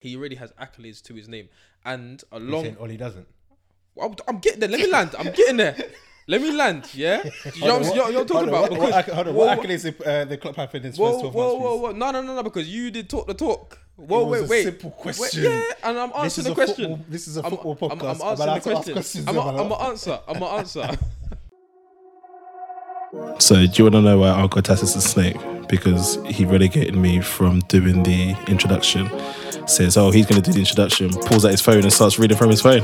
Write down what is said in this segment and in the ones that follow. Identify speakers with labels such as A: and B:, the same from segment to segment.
A: He already has accolades to his name, and
B: You're
A: along.
B: saying Ollie doesn't.
A: I'm, I'm getting there. Let me land. I'm getting there. Let me land. Yeah. You know what I'm- you're, you're talking about
C: Hold on, what,
A: because
C: what, hold on,
A: Whoa,
C: what
A: whoa.
C: accolades uh, the club have in his
A: Whoa,
C: first
A: whoa,
C: 12
A: whoa,
C: months,
A: whoa, No, no, no, no, because you did talk the talk. Whoa, wait,
C: a
A: wait.
C: simple
A: Wait, yeah, and I'm answering the question.
C: football- this is a
A: I'm-
C: football
A: I'm,
C: podcast.
A: I'm,
C: Am
A: answering the question. I'm, I'm
C: allowed-
A: gonna answer. I'm gonna answer.
D: So, do you want to know why Uncle Tass is a snake? Because he relegated me from doing the introduction. Says, oh, he's going to do the introduction, pulls out his phone and starts reading from his phone.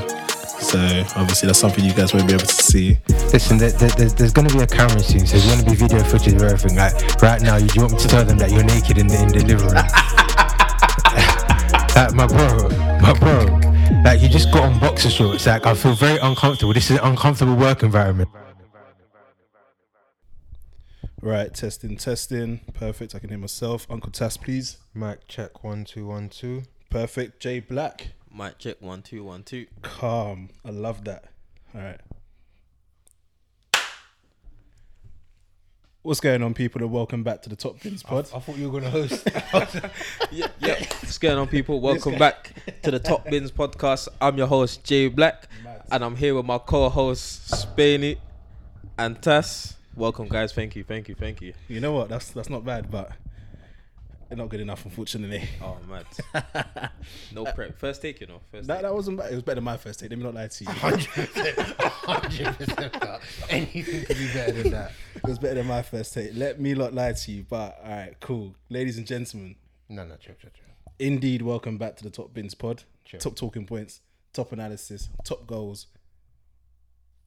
D: So, obviously, that's something you guys won't be able to see.
B: Listen, there, there, there's, there's going to be a camera soon, so there's going to be video footage of everything. Like right now, you you want me to tell them that you're naked in the in the living room? like my bro, my bro, like you just got on boxer shorts. Like I feel very uncomfortable. This is an uncomfortable work environment.
C: Right, testing, testing. Perfect. I can hear myself. Uncle Tass, please.
B: Mic check one two one two.
C: Perfect. Jay Black.
A: Might check one two one two.
C: Calm. I love that. All right. What's going on, people? And welcome back to the Top Bins Pod.
B: I thought you were gonna host.
A: Yeah, yeah. What's going on, people? Welcome back to the Top Bins podcast. I'm your host Jay Black, and I'm here with my co-host Spainy and Tass. Welcome, guys. Thank you, thank you, thank you.
C: You know what? That's that's not bad, but they're not good enough, unfortunately.
A: Oh man, no prep. First take, you know. First
C: That,
A: take.
C: that wasn't bad. It was better than my first take. Let me not lie to you.
B: Hundred percent, hundred percent. Anything could be better than that.
C: It was better than my first take. Let me not lie to you. But all right, cool. Ladies and gentlemen,
B: No, no, trip, trip, trip.
C: indeed, welcome back to the Top Bins Pod.
B: Sure.
C: Top talking points, top analysis, top goals.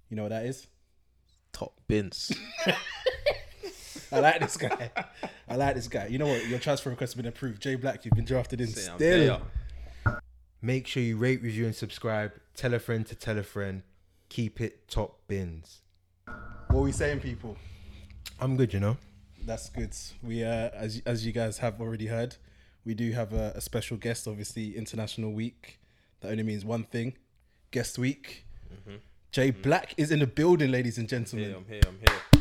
C: You know what that is?
A: Top Bins.
C: I like this guy. I like this guy. You know what? Your transfer request has been approved. Jay Black, you've been drafted in
A: Say I'm
C: still.
A: there.
B: Make sure you rate, review, and subscribe. Tell a friend to tell a friend. Keep it top bins.
C: What are we saying, people?
B: I'm good, you know.
C: That's good. We, uh, as as you guys have already heard, we do have a, a special guest. Obviously, International Week. That only means one thing: guest week. Jay Black is in the building, ladies and
A: Here,
C: gentlemen.
A: I'm here. I'm here.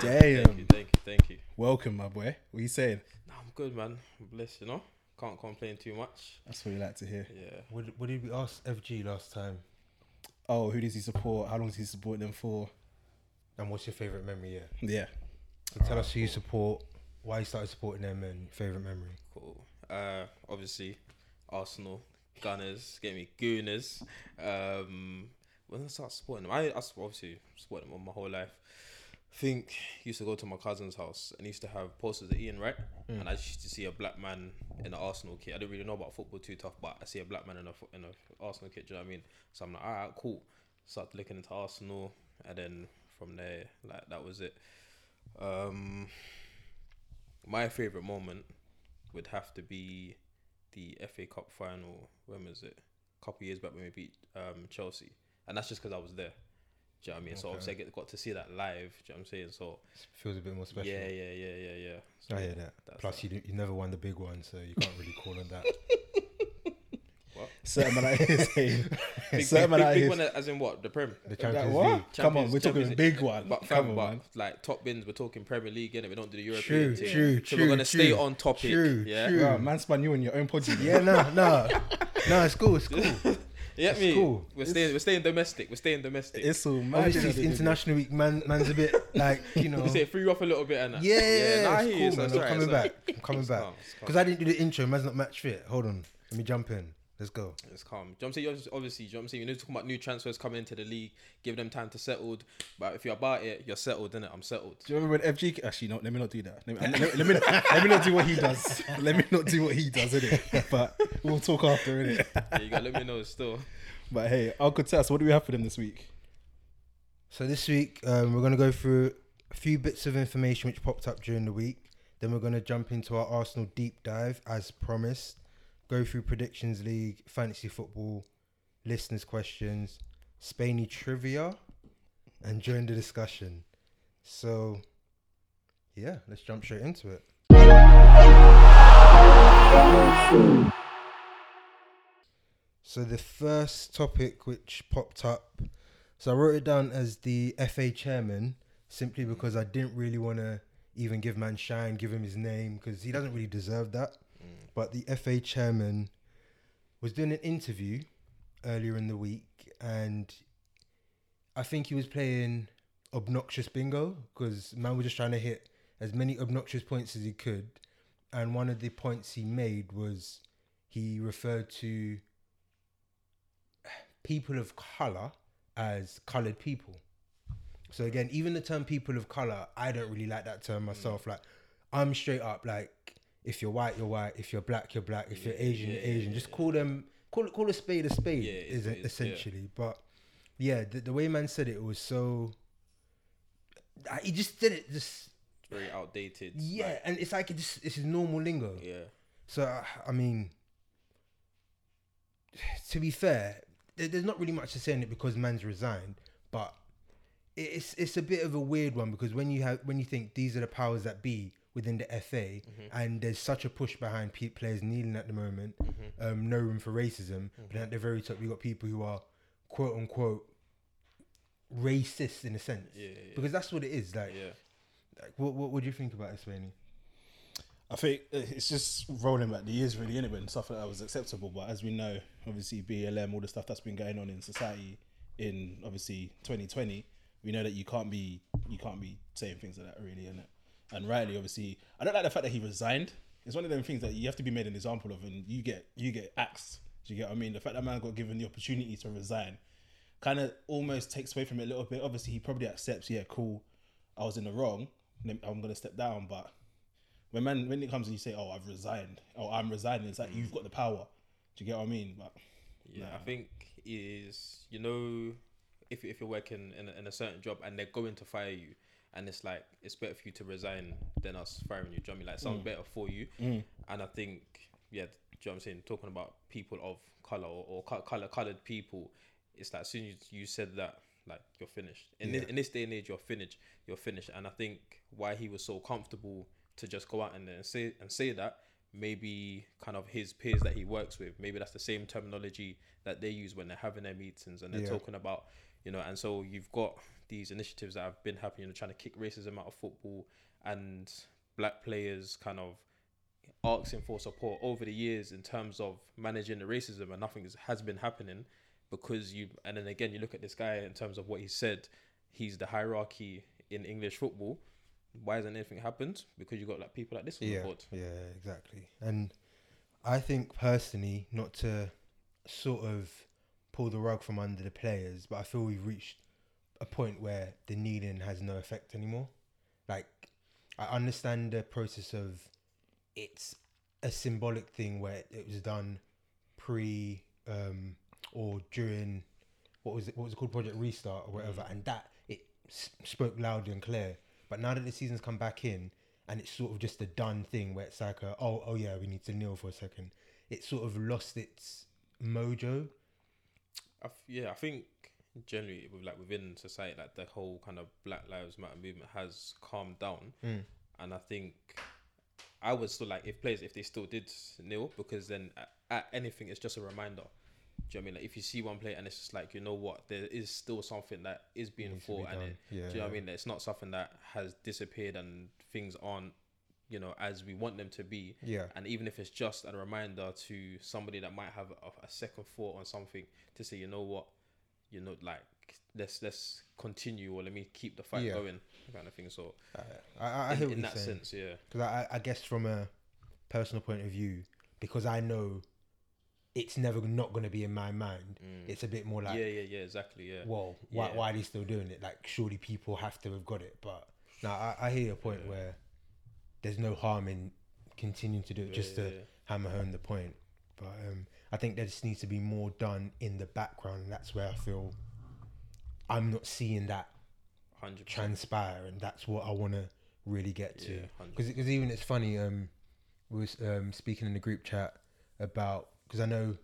C: Damn.
A: Thank you, thank you, thank you.
C: Welcome, my boy. What are you saying?
A: Nah, I'm good, man. I'm blessed, you know. Can't complain too much.
C: That's what you like to hear.
A: Yeah.
B: What, what did we ask FG last time?
C: Oh, who does he support? How long does he support them for?
B: And what's your favorite memory? Yeah.
C: Yeah.
B: So tell us who you support, why you started supporting them, and your favorite memory.
A: Cool. Uh, obviously, Arsenal, Gunners, get me Gooners. Um, when I start supporting them? I, I obviously supported them all my whole life. I think used to go to my cousin's house and used to have posters of Ian Wright, and I used to see a black man in an Arsenal kit. I didn't really know about football too tough, but I see a black man in a in a Arsenal kit. Do you know what I mean? So I'm like, all right, cool. Started looking into Arsenal, and then from there, like that was it. Um, my favorite moment would have to be the FA Cup final. When was it? A couple years back when we beat um, Chelsea, and that's just because I was there. Do you know what I mean? So obviously I get, got to see that live. Do you know what I'm saying? So
B: Feels a bit more special.
A: yeah, yeah, yeah, yeah, yeah. So
B: I hear that.
A: that's
B: Plus,
A: that.
B: you, you never won the big one, so you can't really call on that.
C: Certain man out here saying.
A: big,
C: certain
A: big,
C: man out
A: big one as in what the Prem.
B: The
C: Like,
B: Champions
C: what?
B: League.
C: Come on, we're talking big one.
A: But
C: Come
A: fam,
C: on,
A: but
C: man.
A: like top bins, we're talking Premier League, innit? We don't do the
B: True,
A: European thing.
B: true,
A: So
B: true.
A: we're gonna stay
B: true.
A: on topic.
B: True,
A: yeah.
B: true.
C: Wow, man spun you in your own pod.
B: Yeah, no, no, no. It's cool. It's cool.
A: You get me?
B: cool.
A: We're staying. We're staying domestic. We're staying domestic.
C: It's all mad.
B: Obviously, it's international week. Man, man's a bit like you know.
A: You say it threw you off a little bit, and that.
B: Yeah,
A: nah,
B: it's cool,
A: you,
B: man. I'm
A: alright,
B: coming
A: it's alright.
B: back. I'm coming back.
A: calm, it's calm.
B: Because I didn't do the intro. Man's not match fit. Hold on. Let me jump in. Let's go.
A: It's calm. Do you know what I'm saying? You're Obviously, do you know what I'm saying? You're talking about new transfers coming into the league, give them time to settle. But if you're about it, you're settled, innit? I'm settled.
C: Do you remember when FG? Actually, no. Let me not do that. Let me, let, let me, let me not do what he does. Let me not do what he does, innit? But we'll talk after, innit?
A: Yeah, you gotta let me know still.
C: But hey, Uncle Tess, what do we have for them this week?
B: So this week um, we're gonna go through a few bits of information which popped up during the week. Then we're gonna jump into our Arsenal deep dive as promised. Go through predictions league, fantasy football, listeners' questions, Spainy trivia, and join the discussion. So yeah, let's jump straight into it. So the first topic which popped up, so I wrote it down as the FA chairman simply because I didn't really want to even give man shine, give him his name because he doesn't really deserve that. But the FA chairman was doing an interview earlier in the week, and I think he was playing obnoxious bingo because man was just trying to hit as many obnoxious points as he could, and one of the points he made was he referred to people of color as colored people. So again, even the term people of color, I don't really like that term myself. Like, I'm straight up like, if you're white, you're white. If you're black, you're black. If you're Asian, you're Asian. Just call them, call it, call a spade a spade.
A: Yeah,
B: is it
A: yeah.
B: essentially? But yeah, the, the way man said it, it was so. He just did it. Just
A: Very outdated.
B: yeah,
A: like,
B: and it's like it just it's his normal lingo.
A: yeah.
B: So I- I mean, to be fair, there's not really much to say in it because man's resigned, but it's it's a bit of a weird one because when you have when you think these are the powers that be within the FA, and there's such a push behind pe- players kneeling at the moment, um, no room for racism, but at the very top you got people who are quote unquote racist in a sense,
A: Yeah, yeah.
B: because that's what it is. Like,
A: Yeah.
B: like what what would you think about this, Swaney?
C: I think uh, it's just rolling back the years, really, innit? When stuff like that was acceptable. But as we know, obviously, BLM, all the stuff that's been going on in society in obviously 2020, we know that you can't be you can't be saying things like that, really, innit? And rightly, obviously, I don't like the fact that he resigned. It's one of them things that you have to be made an example of, and you get you get axed. Do you get what I mean? The fact that man got given the opportunity to resign kind of almost takes away from it a little bit. Obviously, he probably accepts, yeah, cool, I was in the wrong. I'm gonna step down, but when man when it comes and you say, "Oh, I've resigned," "Oh, I'm resigning," it's like you've got the power. Do you get what I mean? But
A: Yeah, I think is you know if if you're working in a, in a certain job and they're going to fire you, and it's like it's better for you to resign than us firing you. Do you know what I mean? Like something mm. better for you. Mm. And I think yeah, do you know what I'm saying? Talking about people of color or, or color colored people, it's like as soon as you said that. Like you're finished in this, in this day and age. You're finished. You're finished. And I think why he was so comfortable to just go out and then say and say that maybe kind of his peers that he works with maybe that's the same terminology that they use when they're having their meetings and they're
B: Yeah.
A: talking about you know and so you've got these initiatives that have been happening you know, trying to kick racism out of football and black players kind of asking for support over the years in terms of managing the racism and nothing has been happening because you and then again you look at this guy in terms of what he said he's the hierarchy in english football. Why hasn't anything happened? Because you've got like people like this on the
B: yeah,
A: board
B: Yeah, exactly. And I think personally, not to sort of pull the rug from under the players, but I feel we've reached a point where the kneeling has no effect anymore. Like, I understand the process of it's a symbolic thing where it was done pre um, or during what was it? What was it called? Project Restart or whatever, and that it s- spoke loud and clear. But now that the season's come back in, and it's sort of just a done thing where it's like, a, oh, oh yeah, we need to kneel for a second. It sort of lost its mojo.
A: I f- yeah, I think generally with like within society, like the whole kind of Black Lives Matter movement has calmed down, mm. and I think I would still like if players if they still did kneel because then at, at anything it's just a reminder. Do you know what I mean? Like if you see one player and it's just like you know what, there is still something that is being
B: to be
A: fought, and it,
B: Yeah,
A: do you know what I mean? It's not something that has disappeared and things aren't, you know, as we want them to be.
B: Yeah.
A: And even if it's just a reminder to somebody that might have a, a second thought on something to say, you know what, you know, like let's let's continue or let me keep the fight
B: Yeah.
A: going, kind of thing. So
B: I, I, I
A: in,
B: hear
A: in that
B: saying.
A: sense, yeah,
B: because I, I guess from a personal point of view, because I know it's never not going to be in my mind. It's a bit more like,
A: yeah, yeah, yeah, exactly, yeah.
B: well, why,
A: Yeah.
B: why are they still doing it? Like, surely people have to have got it. But now I, I hear your point where there's no harm in continuing to do it just
A: Yeah,
B: to
A: yeah.
B: hammer home the point. But um, I think there just needs to be more done in the background. And that's where I feel I'm not seeing that
A: Hundred percent.
B: transpire, and that's what I want to really get to.
A: Yeah, 100%.
B: Because even it's funny. Um, we was um speaking in the group chat about because I know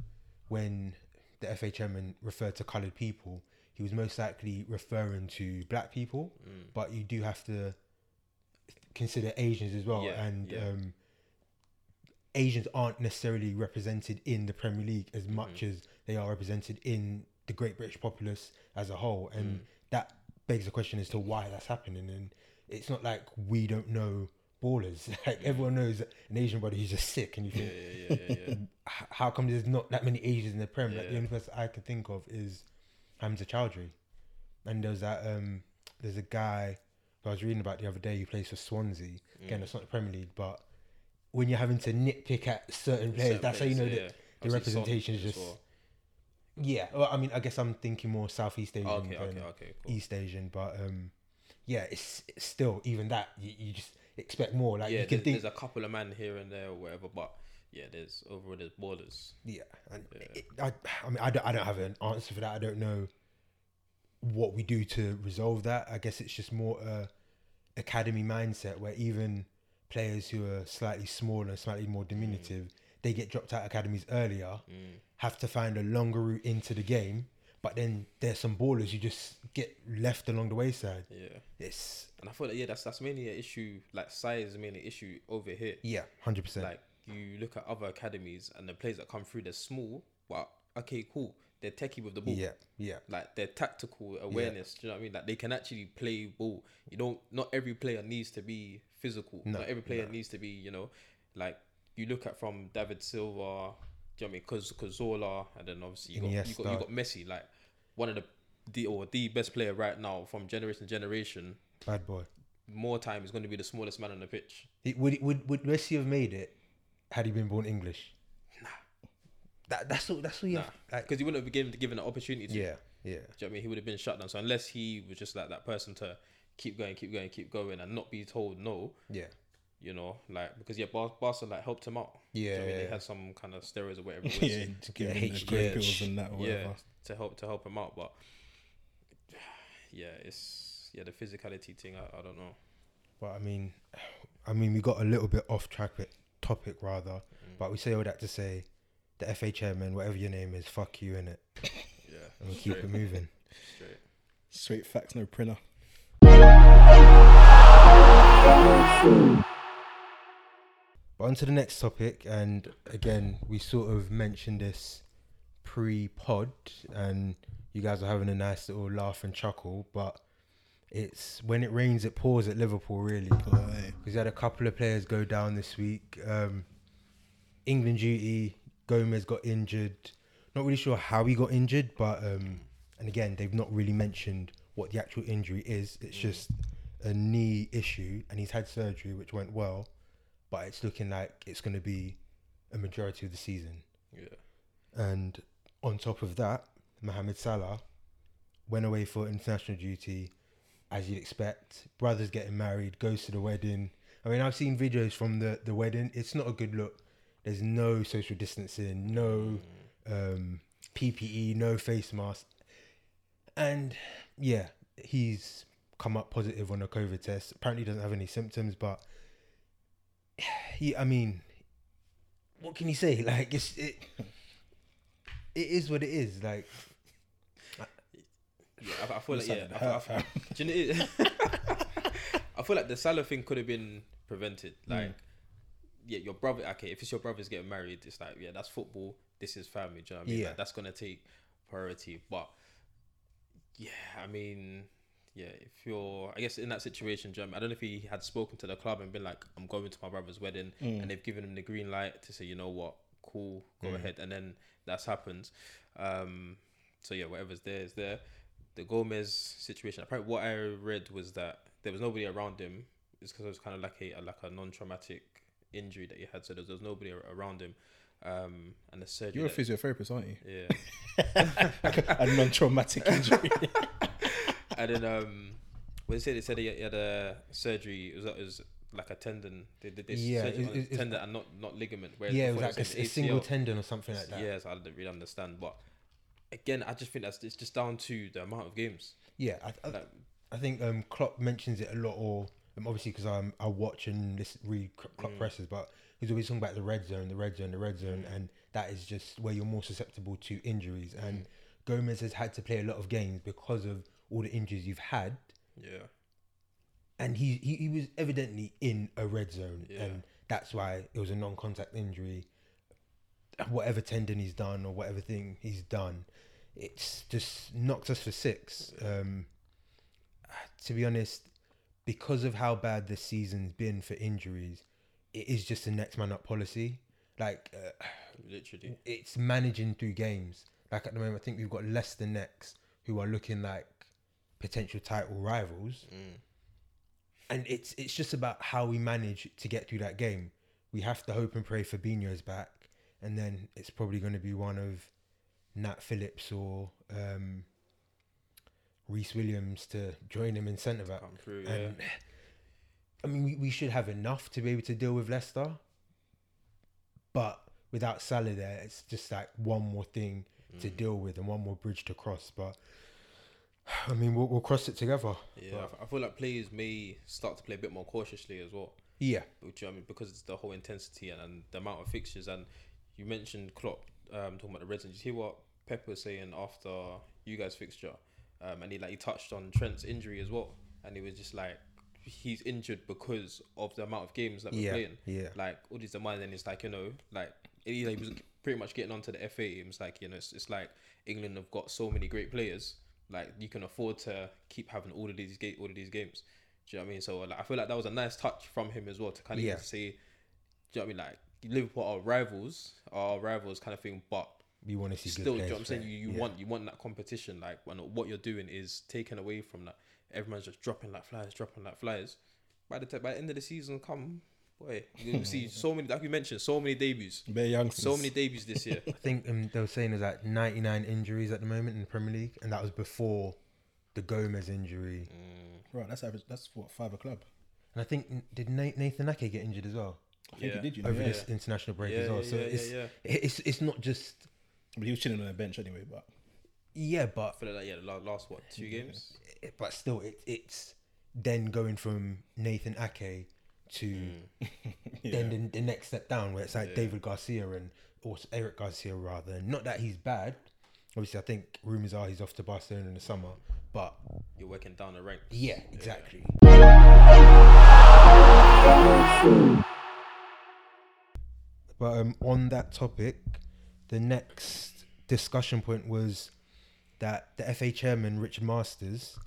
B: when the FHM referred to coloured people, he was most likely referring to black people,
A: Mm.
B: but you do have to consider Asians as well,
A: Yeah,
B: and
A: yeah.
B: um. Asians aren't necessarily represented in the Premier League as
A: Mm-hmm.
B: much as they are represented in the Great British populace as a whole, and
A: Mm.
B: that begs the question as to why that's happening. And it's not like we don't know ballers. Like everyone knows an Asian body who's just sick, and you think,
A: yeah, yeah, yeah,
B: how come there's not that many Asians in the Prem? Like the only person I can think of is Hamza Chowdhury, and there's that um, there's a guy who I was reading about the other day who plays for Swansea. Again,
A: Mm.
B: it's not the Premier League, but when you're having to nitpick at certain players,
A: Certain
B: that's how you know
A: players,
B: that the representation is just
A: well.
B: yeah. Well, I mean, I guess I'm thinking more Southeast Asian
A: okay,
B: than
A: okay, okay, cool.
B: East Asian, but um, yeah, it's, it's still even that you, you just expect more. Like
A: yeah,
B: you can
A: there's,
B: think,
A: there's a couple of men here and there or whatever, but yeah, there's overall there's borders.
B: yeah. And
A: Yeah.
B: It, I, I mean, I don't, I don't have an answer for that. I don't know what we do to resolve that. I guess it's just more a academy mindset where even players who are slightly smaller, slightly more diminutive, they get dropped out of academies earlier,
A: Mm.
B: have to find a longer route into the game. But then there's some ballers you just get left along the wayside.
A: Yeah,
B: It's
A: and I feel like yeah, that's that's mainly an issue. Like size is mainly an issue over here.
B: yeah, hundred percent.
A: Like you look at other academies and the players that come through, they're small, but okay, cool. They're techie with the ball.
B: Yeah, yeah,
A: Like their tactical awareness. Do you know what I mean? Like they can actually play ball. You don't. Not every player needs to be physical.
B: No,
A: not every player needs to be. You know, like you look at from David Silva. Do you know what I mean? Cause Cazorla, and then obviously you got, you got you got Messi, like one of the the or the best player right now from generation to generation.
B: bad boy.
A: More time is going to be the smallest man on the pitch.
B: It, would would would Messi have made it had he been born English? Nah. That that's all. That's all you.
A: Nah,
B: have, like,
A: because he wouldn't have been given, given an opportunity to.
B: yeah, yeah,
A: Do you know what I mean? He would have been shut down. So unless he was just like that person to keep going, keep going, keep going, and not be told no,
B: yeah,
A: you know, like because yeah, Bar- Barca like helped him out. Do you know
B: yeah.
A: what I mean? They had some kind of steroids or whatever. It was,
C: yeah, to give
B: Yeah,
C: him the
B: HGH.
C: grey pills and that or
A: yeah,
C: whatever.
A: to help to help him out. But yeah, it's yeah the physicality thing. I, I don't know.
B: But I mean, I mean, we got a little bit off track with topic rather,
A: Mm.
B: but we say all that to say, the FA chairman, whatever your name is, fuck you in it,
A: Yeah,
B: and we keep it moving.
A: straight.
C: Straight facts, no printer.
B: But on to the next topic, and again, we sort of mentioned this pre-pod, and you guys are having a nice little laugh and chuckle. But it's when it rains, it pours at Liverpool, really. Because had a couple of players go down this week. Um, England duty, Gomez got injured. Not really sure how he got injured, but um, and again, they've not really mentioned what the actual injury is. It's just a knee issue, and he's had surgery, which went well, but it's looking like it's going to be a majority of the season.
A: Yeah,
B: And on top of that, Mohamed Salah went away for international duty, as you'd expect. Brothers getting married, goes to the wedding. I mean, I've seen videos from the, the wedding. It's not a good look. There's no social distancing, no um, PPE, no face mask. And yeah, he's come up positive on a COVID test. Apparently, doesn't have any symptoms, but he, I mean, what can you say? Like, it's, it, it is what it is. Like,
A: yeah. I, I feel like yeah. I,
C: it
A: I,
C: hurt,
A: do you know, I feel like the Salah thing could have been prevented. Hmm. Like, yeah, your brother. Okay, if it's your brother's getting married, it's like, yeah, that's football. This is family. Do you know what I mean?
B: Yeah.
A: Like, that's gonna take priority. But yeah, I mean, yeah, if you're, I guess in that situation, do you know what I don't know if he had spoken to the club and been like, I'm going to my brother's wedding, and they've given him the green light to say, you know what, cool, go ahead, and then that's happened. Um, so yeah, whatever's there is there. The Gomez situation. Apparently, what I read was that there was nobody around him. It's because it was kind of like a like a non-traumatic injury that he had, so there was, there was nobody around him. Um, and the surgery.
C: You're a physiotherapist, aren't you?
A: yeah.
C: a non-traumatic injury.
A: and then um, when they said they said he had a surgery, it was, it was like a tendon. They did this
B: Yeah,
A: surgery
B: it- it- it's-
A: tendon and not not ligament. Whereas
B: yeah, it was like a, a single tendon or something like that.
A: Yeah, so I didn't really understand, but again, I just think that's it's just down to the amount of games.
B: Yeah, I, I,
A: Like,
B: I think um, Klopp mentions it a lot, or um, obviously because I'm I watch and listen, read Klopp
A: Mm.
B: presses, but he's always talking about the red zone, the red zone, the red zone, and that is just where you're more susceptible to injuries. And Gomez has had to play a lot of games because of all the injuries you've had,
A: yeah,
B: and he he, he was evidently in a red zone,
A: Yeah.
B: and that's why it was a non-contact injury. Whatever tendon he's done or whatever thing he's done, it's just knocked us for six. Um, to be honest, because of how bad this season's been for injuries, it is just a next man up policy. Like uh,
A: Literally.
B: it's managing through games. Like at the moment, I think we've got Leicester next, who are looking like potential title rivals,
A: Mm.
B: and it's it's just about how we manage to get through that game. We have to hope and pray Fabinho's back, and then it's probably going to be one of Nat Phillips or um, Rhys Williams to join him in centre back.
A: Through, yeah.
B: And I mean, we, we should have enough to be able to deal with Leicester, but without Salah there, it's just like one more thing to
A: Mm.
B: deal with and one more bridge to cross. But I mean, we'll, we'll cross it together.
A: Yeah, I feel like players may start to play a bit more cautiously as well.
B: Yeah,
A: Which I mean, because it's the whole intensity and, and the amount of fixtures. And you mentioned Klopp um, talking about the Reds. And you hear what Pep was saying after you guys' fixture? Um, and he like he touched on Trent's injury as well. And he was just like, he's injured because of the amount of games that we're
B: yeah,
A: playing.
B: yeah.
A: Like all these demands, and it's like you know, like he, he was pretty much getting onto the FA. It was like you know, it's, it's like England have got so many great players. Like you can afford to keep having all of these all of these games. Do you know what I mean? So like, I feel like that was a nice touch from him as well to kind of
B: Yeah.
A: say, do you know what I mean? Like Liverpool are rivals, are rivals kind of thing, but
B: you want to see
A: still, do you know what I'm saying? You, you
B: Yeah.
A: want you want that competition. Like when what you're doing is taken away from that. Everyone's just dropping like flies, dropping like flies. By the time, by the end of the season, come boy, you see so many. Like you mentioned, so many debuts,
C: Bare youngsters.
A: so many debuts this year.
B: I think um, they were saying there's like 99 injuries at the moment in the Premier League, and that was before the Gomez injury.
C: Right, that's average. That's what five a club.
B: And I think did Na- Nathan Ake get injured as well
C: I think
A: Yeah.
C: he did. You know,
B: over
C: yeah.
B: this international break
A: Yeah,
B: as well.
A: yeah,
B: so
A: yeah,
B: it's,
A: yeah,
B: it's it's not just
C: But he was chilling on the bench anyway. But
B: yeah, but
A: For like yeah, the last what two games?
B: it- but still, it, it's then going from Nathan Ake to
A: Mm.
B: then the, the next step down, where it's like
A: Yeah.
B: David Garcia and or Eric Garcia rather. Not that he's bad. Obviously, I think rumors are he's off to Barcelona in the summer. But
A: You're working down the ranks.
B: yeah, exactly. But um, on that topic, the next discussion point was that the FA chairman Richard Masters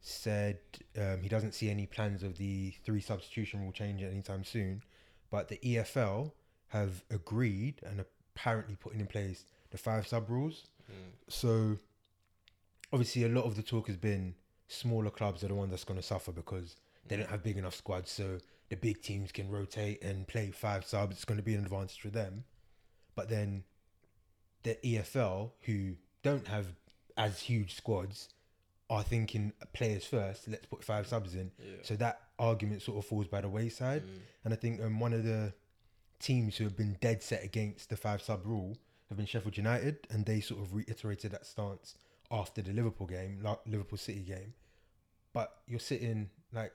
B: said um, he doesn't see any plans of the three substitution rule change anytime soon, but the EFL have agreed and apparently putting in place the five sub rules.
A: Mm.
B: So obviously, a lot of the talk has been smaller clubs are the ones that's going to suffer because they don't have big enough squads. So the big teams can rotate and play five subs. It's going to be an advantage for them. But then the EFL, who don't have as huge squads, are thinking players first. Let's put five subs in.
A: Yeah.
B: So that argument sort of falls by the wayside.
A: Mm.
B: And I think um, one of the teams who have been dead set against the five sub rule have been Sheffield United, and they sort of reiterated that stance after the Liverpool game, like Liverpool City game. But you're sitting like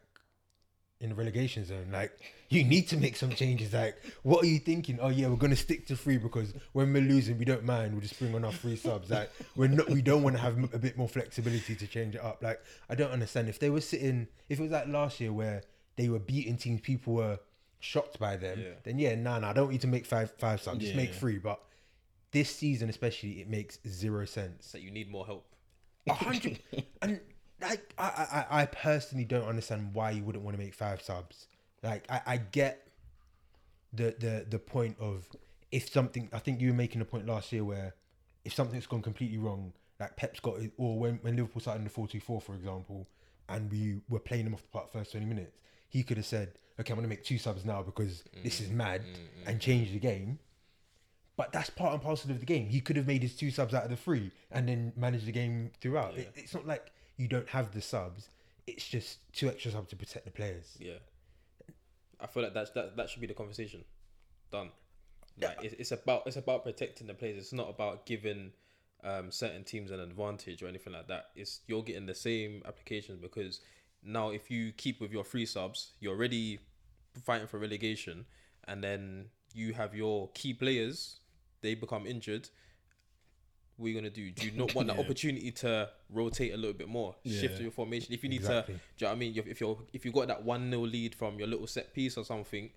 B: in the relegation zone, like you need to make some changes. Like, what are you thinking? Oh yeah, we're gonna stick to three because when we're losing, we don't mind. We'll just bring on our three subs. Like, we're not. We don't want to have a bit more flexibility to change it up. Like, I don't understand if they were sitting. If it was like last year where they were beating teams, people were shocked by them.
A: Yeah.
B: Then yeah, nah, nah, I don't need to make five five subs. Just
C: Yeah.
B: make three. But this season, especially, it makes zero sense.
A: So you need more help.
B: A hundred and I, I I personally don't understand why you wouldn't want to make five subs. Like I, I get the the the point of if something I think you were making a point last year where if something's gone completely wrong, like Pep's got it or when, when Liverpool started in the four two four for example, and we were playing them off the park first twenty minutes, he could have said, Okay, I'm gonna make two subs now because this is mm, mad mm, mm, and change the game. But that's part and parcel of the game. He could have made his two subs out of the three and then managed the game throughout. It, it's not like you don't have the subs. It's just two extra subs to protect the players.
A: Yeah. I feel like that's that that should be the conversation. Done. Like it's, it's about it's about protecting the players. It's not about giving um, certain teams an advantage or anything like that. It's you're getting the same applications because now if you keep with your free subs, you're already fighting for relegation, and then you have your key players, they become injured. What are you gonna do? Do you not want
C: Yeah.
A: opportunity to rotate a little bit more, shift your formation? If you need
B: Exactly.
A: to, do you know what I mean? If you're if you got that one 0 lead from your little set piece or something,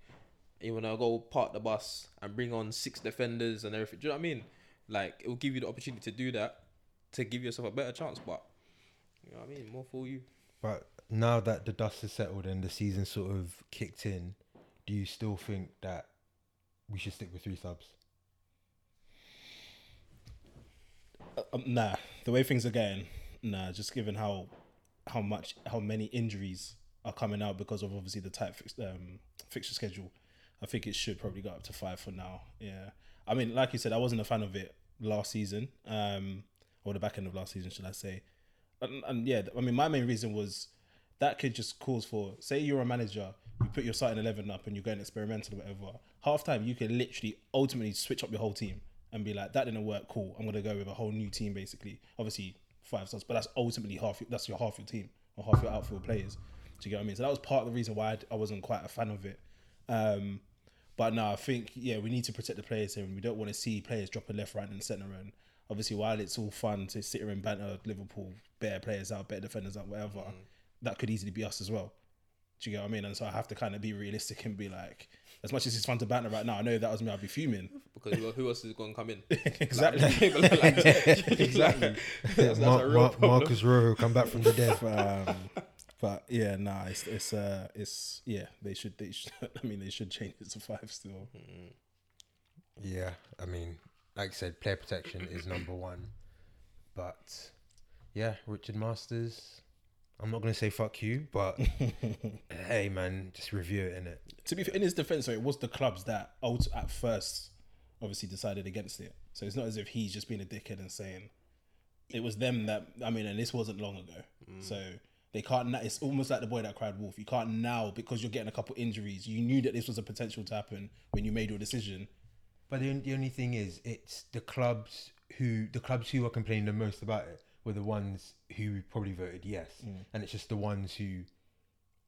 A: you wanna go park the bus and bring on six defenders and everything. Do you know what I mean? Like it will give you the opportunity to do that to give yourself a better chance. But you know what I mean? More for you.
B: But now that the dust has settled and the season sort of kicked in, do you still think that we should stick with three subs?
C: Um, nah, the way things are going, nah. Just given how how much how many injuries are coming out because of obviously the tight fix, um, fixture schedule, I think it should probably go up to five for now. Yeah, I mean, like you said, I wasn't a fan of it last season, um, or the back end of last season, should I say? And, and yeah, I mean, my main reason was that could just cause for say you're a manager, you put your starting eleven up and you're going experimental or whatever. Half time, you can literally ultimately switch up your whole team and be like, that didn't work. Cool, I'm gonna go with a whole new team basically. Obviously five stars, but that's ultimately half. That's your half your team or half your outfield players. Do you get what I mean? So that was part of the reason why I, I wasn't quite a fan of it. Um, but no, I think yeah, we need to protect the players here, and we don't want to see players dropping left, right, and centre. And obviously, while it's all fun to sit here and banter Liverpool, better players out, better defenders out, whatever, that could easily be us as well. Do you get what I mean? And so I have to kind of be realistic and be like, as much as it's fun to banter right now, I know if that was me, I'd be fuming.
A: Because who- who else is going to come in?
C: exactly. exactly.
A: That's, that's
B: Mar-
A: a real
B: Mar- Marcus Rojo come back from the dead.
C: um, but yeah, nah, it's it's uh it's yeah, they should they should I mean they should change it to five still.
B: Yeah, I mean, like I said, player protection is number one. But yeah, Richard Masters. I'm not gonna say fuck you, but hey, man, just review it in it.
C: To be fair, in his defense, so it was the clubs that ult- at first obviously decided against it. So it's not as if he's just being a dickhead and saying it was them that I mean, and this wasn't long ago. Mm. So they can't. na- It's almost like the boy that cried wolf. You can't now because you're getting a couple injuries. You knew that this was a potential to happen when you made your decision.
B: But the, the only thing is, it's the clubs who the clubs who are complaining the most about it were the ones who probably voted yes, and it's just the ones who,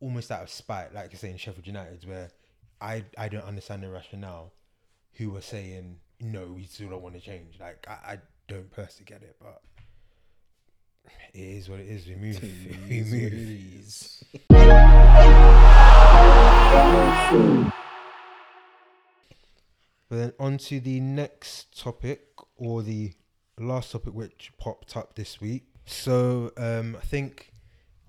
B: almost out of spite, like you say in Sheffield United, where I I don't understand the rationale, who were saying no, we still don't want to change. Like I, I don't personally get it, but it is what it is. We move, we move. But then on to the next topic or the last topic which popped up this week. So um, I think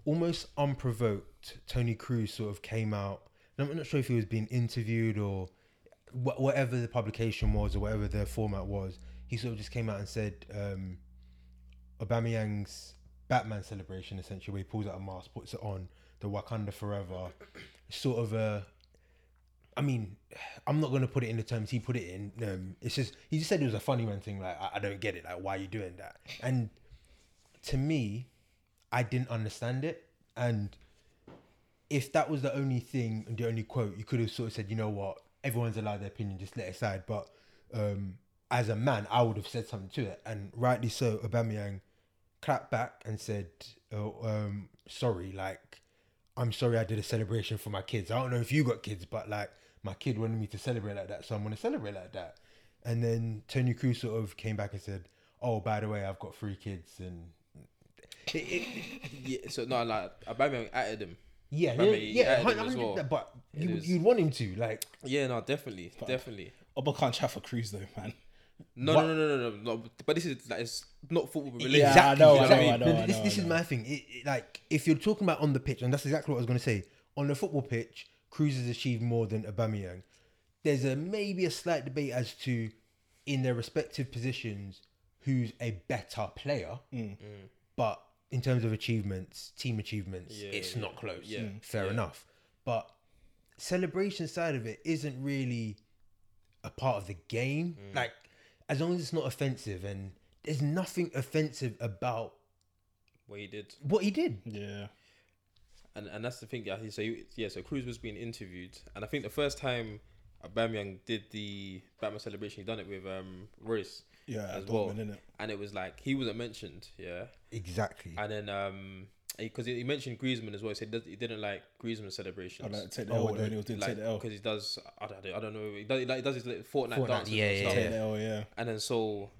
B: almost unprovoked, Toni Kroos sort of came out. I'm not sure if he was being interviewed or wh- whatever the publication was or whatever the format was. He sort of just came out and said um, Aubameyang's Batman celebration, essentially, where he pulls out a mask, puts it on, the Wakanda Forever, sort of a I mean, I'm not gonna put it in the terms he put it in. Um, it's just he just said it was a funny man thing. Like I, I don't get it. Like why are you doing that? And to me, I didn't understand it. And if that was the only thing and the only quote, you could have sort of said, you know what, everyone's allowed their opinion, just let it slide. But um, as a man, I would have said something to it, and rightly so. Aubameyang clapped back and said, oh, um, "Sorry, like." I'm sorry I did a celebration for my kids. I don't know if you got kids, but like my kid wanted me to celebrate like that, so I'm gonna celebrate like that. And then Toni Kroos sort of came back and said, "Oh, by the way, I've got three kids." And it, it,
A: yeah, so no, like Aubameyang added him.
B: yeah,
A: But I
B: yeah, yeah,
A: added him
B: hun-
A: as well.
B: but you,
A: is.
B: you'd want him to like.
A: Yeah, no, definitely, definitely.
C: Oba can't chat for Kroos though, man.
A: No, no, no, no, no, no, no. But this is like it's not football related.
C: Yeah, I
B: exactly.
C: I know, I know,
B: No,
C: I
B: this
C: know,
B: this
C: I
B: is my thing. It, it- like if you're talking about on the pitch, and that's exactly what I was going to say. On the football pitch, Kroos has achieved more than Aubameyang. There's a maybe a slight debate as to, in their respective positions, who's a better player.
C: Mm.
B: But in terms of achievements, team achievements,
A: Yeah,
B: it's
A: yeah,
B: not close.
A: yeah, Mm.
B: fair
A: yeah.
B: enough. But celebration side of it isn't really a part of the game.
A: Mm.
B: Like as long as it's not offensive, and there's nothing offensive about
A: What he did,
B: what he did.
C: Yeah.
A: And and that's the thing. Yeah, so he- yeah, so Kroos was being interviewed, and I think the first time Aubameyang did the Batman celebration, he done it with um Reus
C: Yeah,
A: as well,
C: innit?
A: and it was like he wasn't mentioned. Yeah,
B: Exactly.
A: and then um because he, he mentioned Griezmann as well. He said he didn't like Griezmann celebrations.
C: I like take the
B: Oh,
C: L
B: what
C: when he was doing
A: like
C: take the L.
A: because he does I don't, I don't know he does, he like, he does his little Fortnite,
B: Fortnite,
A: dances
B: yeah,
A: and
B: yeah.
C: Take the L, yeah.
A: and then so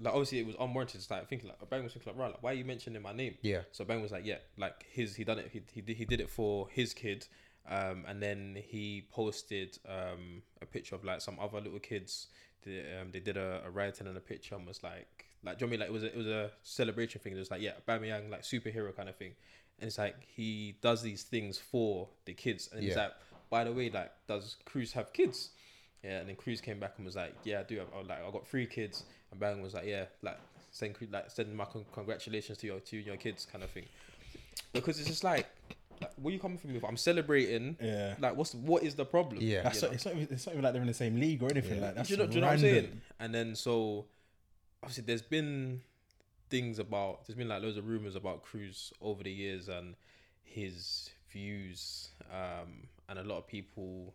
A: like obviously it was unwarranted it's like thinking like Bang was thinking like right like why are you mentioning my name
B: Yeah.
A: so Bang was like yeah like his he done it he, he, did, he did it for his kid um and then he posted um a picture of like some other little kids they, um, they did a, a writing and a picture and was like, like, do you know I mean? Like, it was a, it was a celebration thing. It was like, yeah, Bamiyang, like superhero kind of thing. And it's like he does these things for the kids, and he's
B: Yeah.
A: like, by the way, like, does Kroos have kids? Yeah, and then Kroos came back and was like, yeah, I do. have- I like, I got three kids, and Bang was like, yeah, like, send like send my con- congratulations to your to your kids, kind of thing. Because it's just like, like where you coming from? With? I'm celebrating.
C: Yeah.
A: Like, what's what is the problem?
B: Yeah.
C: That's
A: know?
C: it's, not even, it's not even like they're in the same league or anything like that.
A: do you know, do you know what I'm saying? And then so obviously there's been things about there's been like loads of rumors about Kroos over the years and his views, um, and a lot of people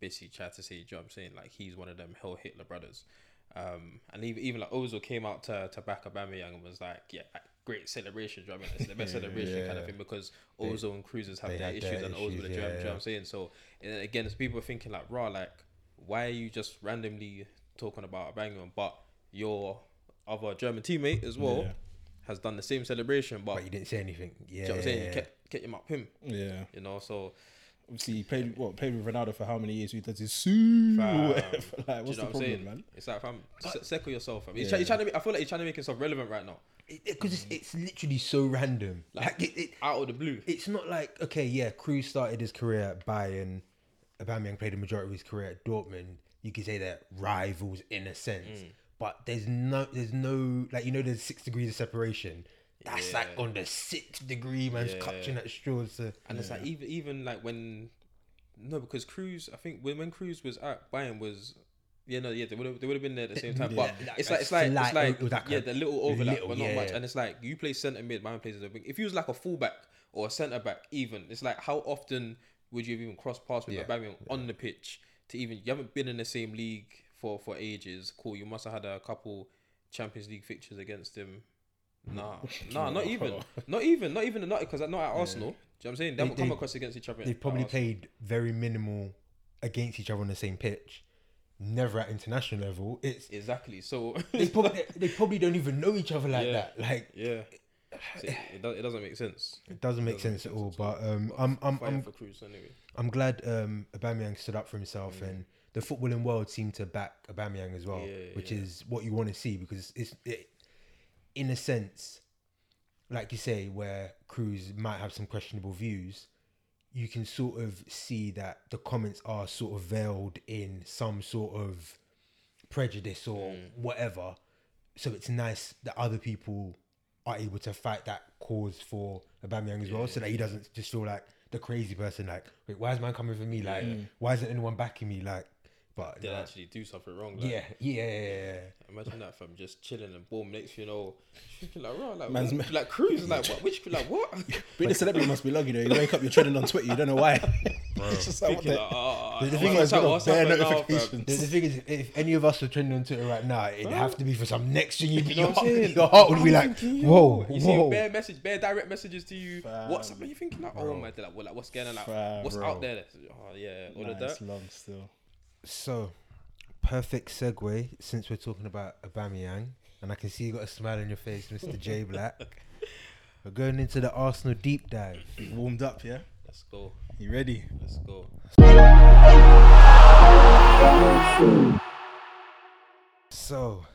A: basically tried to say, do you know what I'm saying? Like he's one of them Heil Hitler brothers. Um, and even even like Ozil came out to to back Aubameyang and was like, yeah, great celebration. Do you know what I mean? It's the best celebration kind of thing because Ozil and Kroos have their issues
B: their
A: and Ozil,
B: issues,
A: do you know- do you know what I'm saying? So and again, it's people thinking like, raw, like, why are you just randomly talking about Aubameyang, but your other German teammate as well
C: Yeah.
A: has done the same celebration, but
B: But you didn't say anything. Yeah.
A: you know what I'm saying? You kept, kept him up him,
C: Yeah.
A: you know. So
C: Obviously, he played what played with Ronaldo for how many years? He does his sue. Like, what's
A: you know
C: the
A: what I'm
C: problem,
A: saying?
C: man?
A: It's like, fam, se- second yourself. I mean, he's,
C: Yeah.
A: try, he's trying to. Make, I feel like he's trying to make himself relevant right now,
B: Because it's, it's literally so random. Like, it, it,
A: out of the blue.
B: it's not like okay, yeah, Kroos started his career at Bayern. Aubameyang played the majority of his career at Dortmund. You could say they're rivals in a sense,
A: Mm.
B: but there's no, there's no like you know, there's six degrees of separation. That's like on the sixth degree, man's
A: Yeah.
B: clutching at straws. To,
A: And it's like even even like when no, because Kroos, I think when when Kroos was at Bayern was. Yeah, no, yeah, they would have they would have been there at the same time, but
B: Yeah,
A: it's
B: like
A: it's like it's like
B: it was like
A: yeah, the little overlap,
B: little,
A: but not
B: yeah,
A: much.
B: yeah.
A: And it's like you play centre mid, my plays as a wing. If you was like a fullback or a centre back, even it's like how often would you have even crossed paths with
B: Yeah.
A: Aubameyang on the pitch to even you haven't been in the same league for for ages. Cool, you must have had a couple Champions League fixtures against him. Nah, nah, not even, not even, not even, not because not at Arsenal. Do you know what I'm saying? They haven't
B: They-
A: come
B: they-
A: across against each other.
B: they've
A: at
B: probably
A: Arsenal.
B: played very minimal against each other on the same pitch. Never at international level. It's
A: exactly. So
B: they probably they probably don't even know each other like
A: Yeah.
B: that. Like
A: yeah, So it, it, does, it doesn't make sense.
B: it doesn't make sense at all. But um, I'm I'm
A: fire
B: I'm
A: for Kroos anyway.
B: I'm glad um, Aubameyang stood up for himself,
A: Mm.
B: and the footballing world seemed to back Aubameyang as well,
A: Yeah,
B: which is what you want to see because it's it, in a sense, like you say, where Kroos might have some questionable views, you can sort of see that the comments are sort of veiled in some sort of prejudice or
A: Mm.
B: whatever. So it's nice that other people are able to fight that cause for Aubameyang as well, so that he doesn't just feel like the crazy person. Like, wait, why is man coming for me? Like, why isn't anyone backing me? Like, but
A: Did
B: no.
A: actually do something wrong. Like,
B: yeah, yeah, yeah, yeah.
A: Imagine that from just chilling and boom. Next, you know, like, right, like,
C: Man's
A: what?
C: ma-
A: like Kroos, like what? Which, like what?
C: Being a celebrity must be long, you know. You wake up, you're trending on Twitter, you don't know why. it's just like, what
A: Thinking
C: the,
A: like, oh,
B: The- the
A: oh,
B: thing is,
A: up-
C: got bare
A: happening now.
B: The, the thing is, if any of us were trending on Twitter right now, it'd have to be for some next thing. You'd be,
A: You know
B: your,
A: what I'm
B: heart,
A: saying?
B: your heart would be like, whoa,
A: You see
B: whoa.
A: bare message, bare direct messages to you.
C: Fam.
A: What's up? Are you thinking like, oh my, god, like, what, like what's going on? Like,
C: Fam,
A: what's
C: bro.
A: out there? Oh yeah, all
C: Nah,
A: of
C: it's
A: that.
C: long still.
B: So, perfect segue since we're talking about Aubameyang, and I can see you got a smile on your face, Mr. J Black. We're going into the Arsenal deep dive.
C: Warmed up, yeah?
A: Let's go.
C: You ready?
A: Let's go.
B: So,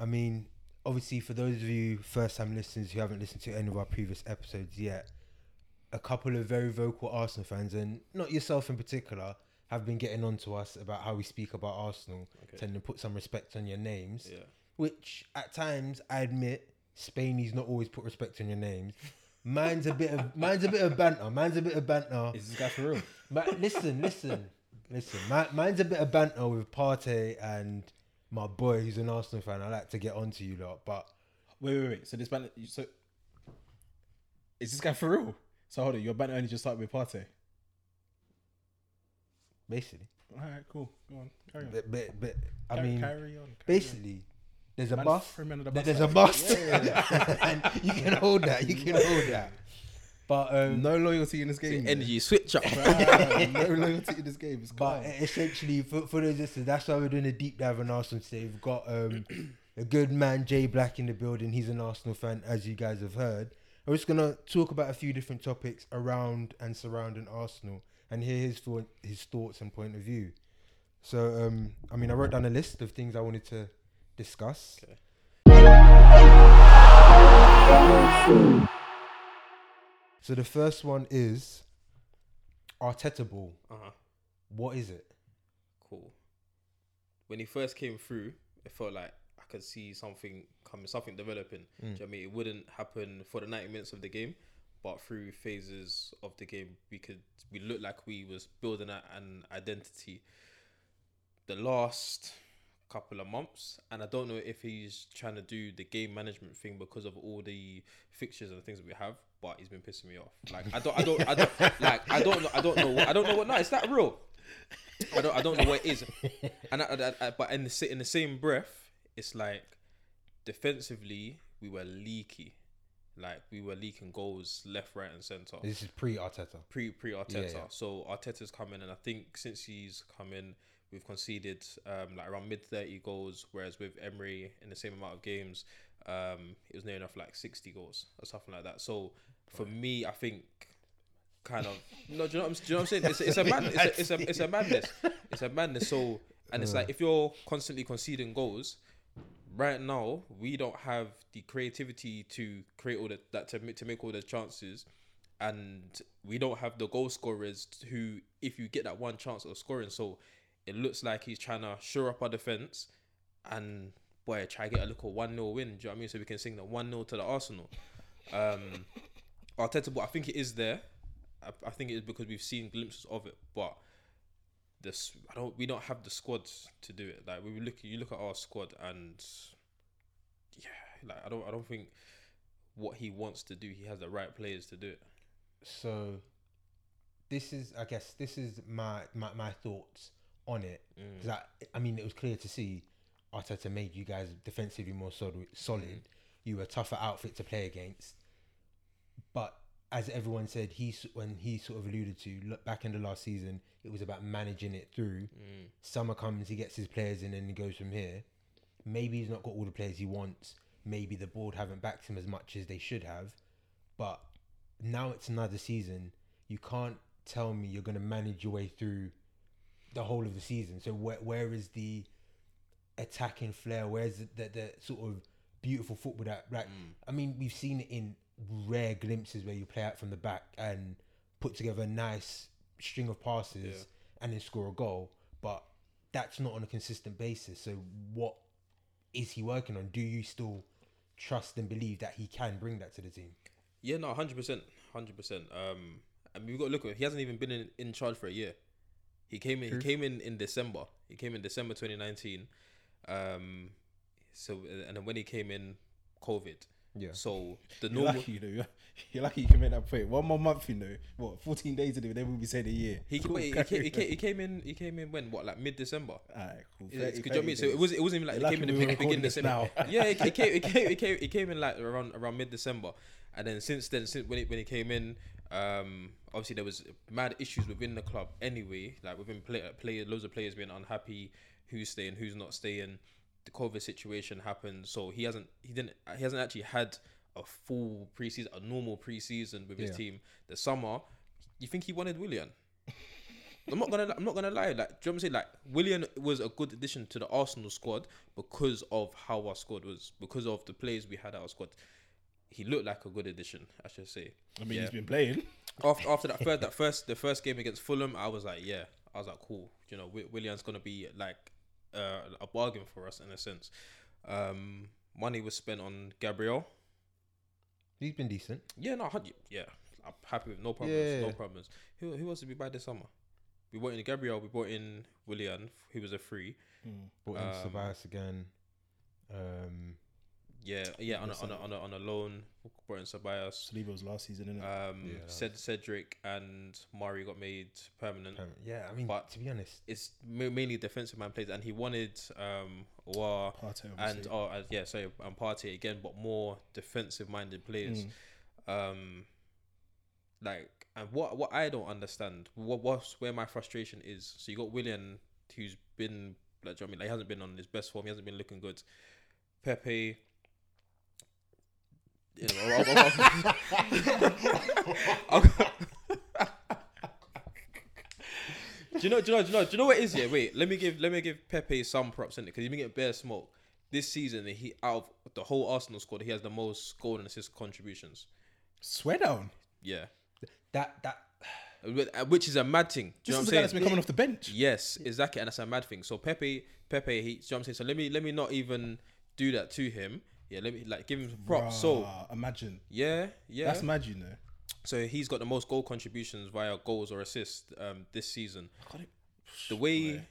B: I mean, obviously, for those of you first time listeners who haven't listened to any of our previous episodes yet, a couple of very vocal Arsenal fans, and not yourself in particular, have been getting on to us about how we speak about Arsenal,
A: Okay.
B: tending to put some respect on your names,
A: Yeah.
B: which at times I admit, Spain's not always put respect on your names. Mine's a bit of mine's a bit of banter. Mine's a bit of banter.
C: Is this guy for real?
B: Ma- listen, listen, listen. Mi- mine's a bit of banter with Partey and my boy who's an Arsenal fan. I like to get onto you lot, but
C: Wait, wait, wait. So this banter, so is this guy for real? So hold on, your banter only just started with Partey.
B: Basically,
C: All right, cool. Go on, carry on.
B: but, but, but I
C: Carry-
B: mean,
C: carry on. carry
B: basically, there's a
C: Man,
B: bus.
C: throw the bus,
B: There's a
C: like-
B: bus,
C: Yeah,
B: and you can hold that. You can hold that. But um,
C: No loyalty in this game.
A: Energy switch up.
C: man. no loyalty in this game. It's
B: But
C: calm.
B: essentially, for, for those listeners, that's why we're doing a deep dive on Arsenal today. We've got um, a good man, Jay Black, in the building. He's an Arsenal fan, as you guys have heard. I'm just gonna talk about a few different topics around and surrounding Arsenal and hear his thought, his thoughts and point of view. So, um, I mean, I wrote down a list of things I wanted to discuss.
A: Okay.
B: So the first one is Arteta ball.
A: Uh huh.
B: What is it?
A: Cool. When he first came through, it felt like I could see something coming, something developing. Do you know what I mean? It wouldn't happen for the 90 minutes of the game, but through phases of the game, we could we looked like we was building a, an identity. The last couple of months, and I don't know if he's trying to do the game management thing because of all the fixtures and things that we have, but he's been pissing me off. Like I don't, I don't, I don't, like I don't, know, I don't know, what, I don't know what. No, it's that real. I don't, I don't know what it is, and I, I, I, but in the in the same breath, it's like defensively we were leaky, like we were leaking goals left, right, and center
B: This is pre Arteta.
A: pre pre Arteta.
B: yeah.
A: So Arteta's come in, and I think since he's come in, we've conceded um, like around mid thirty goals, whereas with Emery in the same amount of games, um, it was near enough like sixty goals or something like that. So for me, I think kind of no, do you know what I'm, you know what I'm saying? It's, it's a man, it's a, it's a it's a madness, it's a madness. So and it's like if you're constantly conceding goals. Right now, we don't have the creativity to create all the, that to make, to make all the chances, and we don't have the goal scorers who, if you get that one chance of scoring, so it looks like he's trying to shore up our defense and boy try to get a little one 0 win. Do you know what I mean? So we can sing the one 0 to the Arsenal. Um, Arteta, but I think it is there. I, I think it is because we've seen glimpses of it, but this I don't. We don't have the squad to do it. Like we look, you look at our squad, and yeah, like I don't. I don't think what he wants to do, he has the right players to do it.
B: So this is, I guess, this is my my, my thoughts on it.
A: Mm.
B: Because I, I mean, it was clear to see Arteta made you guys defensively more solid. Solid.
A: Mm.
B: You were a tougher outfit to play against. As everyone said, he when he sort of alluded to look back in the last season, it was about managing it through.
A: Mm.
B: Summer comes, he gets his players in, and he goes from here. Maybe he's not got all the players he wants. Maybe the board haven't backed him as much as they should have. But now it's another season. You can't tell me you're going to manage your way through the whole of the season. So where where is the attacking flair? Where's the, the, the sort of beautiful football that like I mean we've seen it in rare glimpses where you play out from the back and put together a nice string of passes
A: Yeah.
B: and then score a goal, but that's not on a consistent basis. So what is he working on? Do you still trust and believe that he can bring that to the team?
A: Yeah, no, hundred percent, hundred percent. Um, and we've got to look at. He hasn't even been in, in charge for a year. He came in.
B: True.
A: He came in in December. He came in December twenty nineteen. Um, so and then when he came in, COVID.
B: Yeah.
A: So the
C: You're
A: normal.
C: lucky, you know. You're, lucky you can make that point. One more month, you know. What, 14 days to do, then we'll be saying a year.
A: He,
C: Cool,
A: wait, he, came, he, came, he came in. He came in when what like mid December.
C: Alright, cool.
A: Yeah,
C: 30,
A: Could you know I mean? So it was it wasn't even like he came in the
C: we
A: beginning of December.
C: now.
A: yeah, it, it came, it came, it came, it came in like around around mid December, and then since then, since when it when he came in, um, obviously there was mad issues within the club anyway, like within play, play loads of players being unhappy, who's staying, who's not staying. The COVID situation happened, so he hasn't he didn't he hasn't actually had a full preseason, a normal preseason with his
B: Yeah.
A: team. The summer, you think he wanted Willian? I'm not gonna. I'm not gonna lie. Like, do you know what I'm saying? Like, William was a good addition to the Arsenal squad because of how our squad was, because of the players we had at our squad. He looked like a good addition, I should say.
C: I mean,
A: Yeah.
C: he's been playing.
A: After after that first that first the first game against Fulham, I was like, yeah, I was like, cool. You know, Wi- William's gonna be like uh, a bargain for us in a sense. Um, money was spent on Gabriel.
B: He's been decent.
A: Yeah, no, yeah, I'm happy with no problems,
B: Yeah.
A: no problems. Who who else did we buy this summer? We brought in Gabriel. We brought in Willian. He was a free.
B: Brought in
A: Um,
B: Ceballos again. Um,
A: Yeah, yeah, on a, on a, on a, on a loan. Brought in Ceballos.
C: Saliba was last season, innit?
A: Um,
B: Yeah, that
A: Ced- Cedric and Murray got made permanent.
B: um, yeah, I mean,
A: But-
B: to be honest,
A: It's mainly defensive man plays, and he wanted um Wa
C: Partey,
A: and oh uh, yeah, sorry, and Partey again, but more defensive minded players.
C: Mm.
A: Um, like and what what I don't understand, what what's where my frustration is. So you got William, who's been like, do you know what I mean, like he hasn't been on his best form. He hasn't been looking good. Pepe. You know, I'll- I'll- I'll- I'll- you know? Do you know? Do you know? Do you know what it is? Yeah. Wait. Let me give. Let me give Pepe some props in it because he's been getting bare smoke this season. He out of the whole Arsenal squad, he has the most goal and assist contributions.
C: Swear down.
A: Yeah.
B: That that
A: Uh, Which is a mad thing. Do you
C: This
A: know
C: is
A: what I'm
C: that's
A: saying?
C: been coming off the bench.
A: Yes, exactly, and that's a mad thing. So Pepe, Pepe, he, do you know what I'm saying? So let me let me not even do that to him. Yeah, let me like give him some props. So
C: imagine.
A: yeah, yeah.
C: That's mad, you know.
A: So he's got the most goal contributions via goals or assists um, this season. The way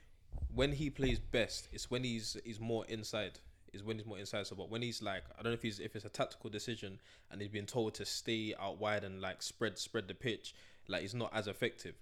A: when he plays best is when he's he's more inside. Is when he's more inside. So, but when he's like, I don't know if he's if it's a tactical decision and he's been told to stay out wide and like spread spread the pitch, like he's not as effective.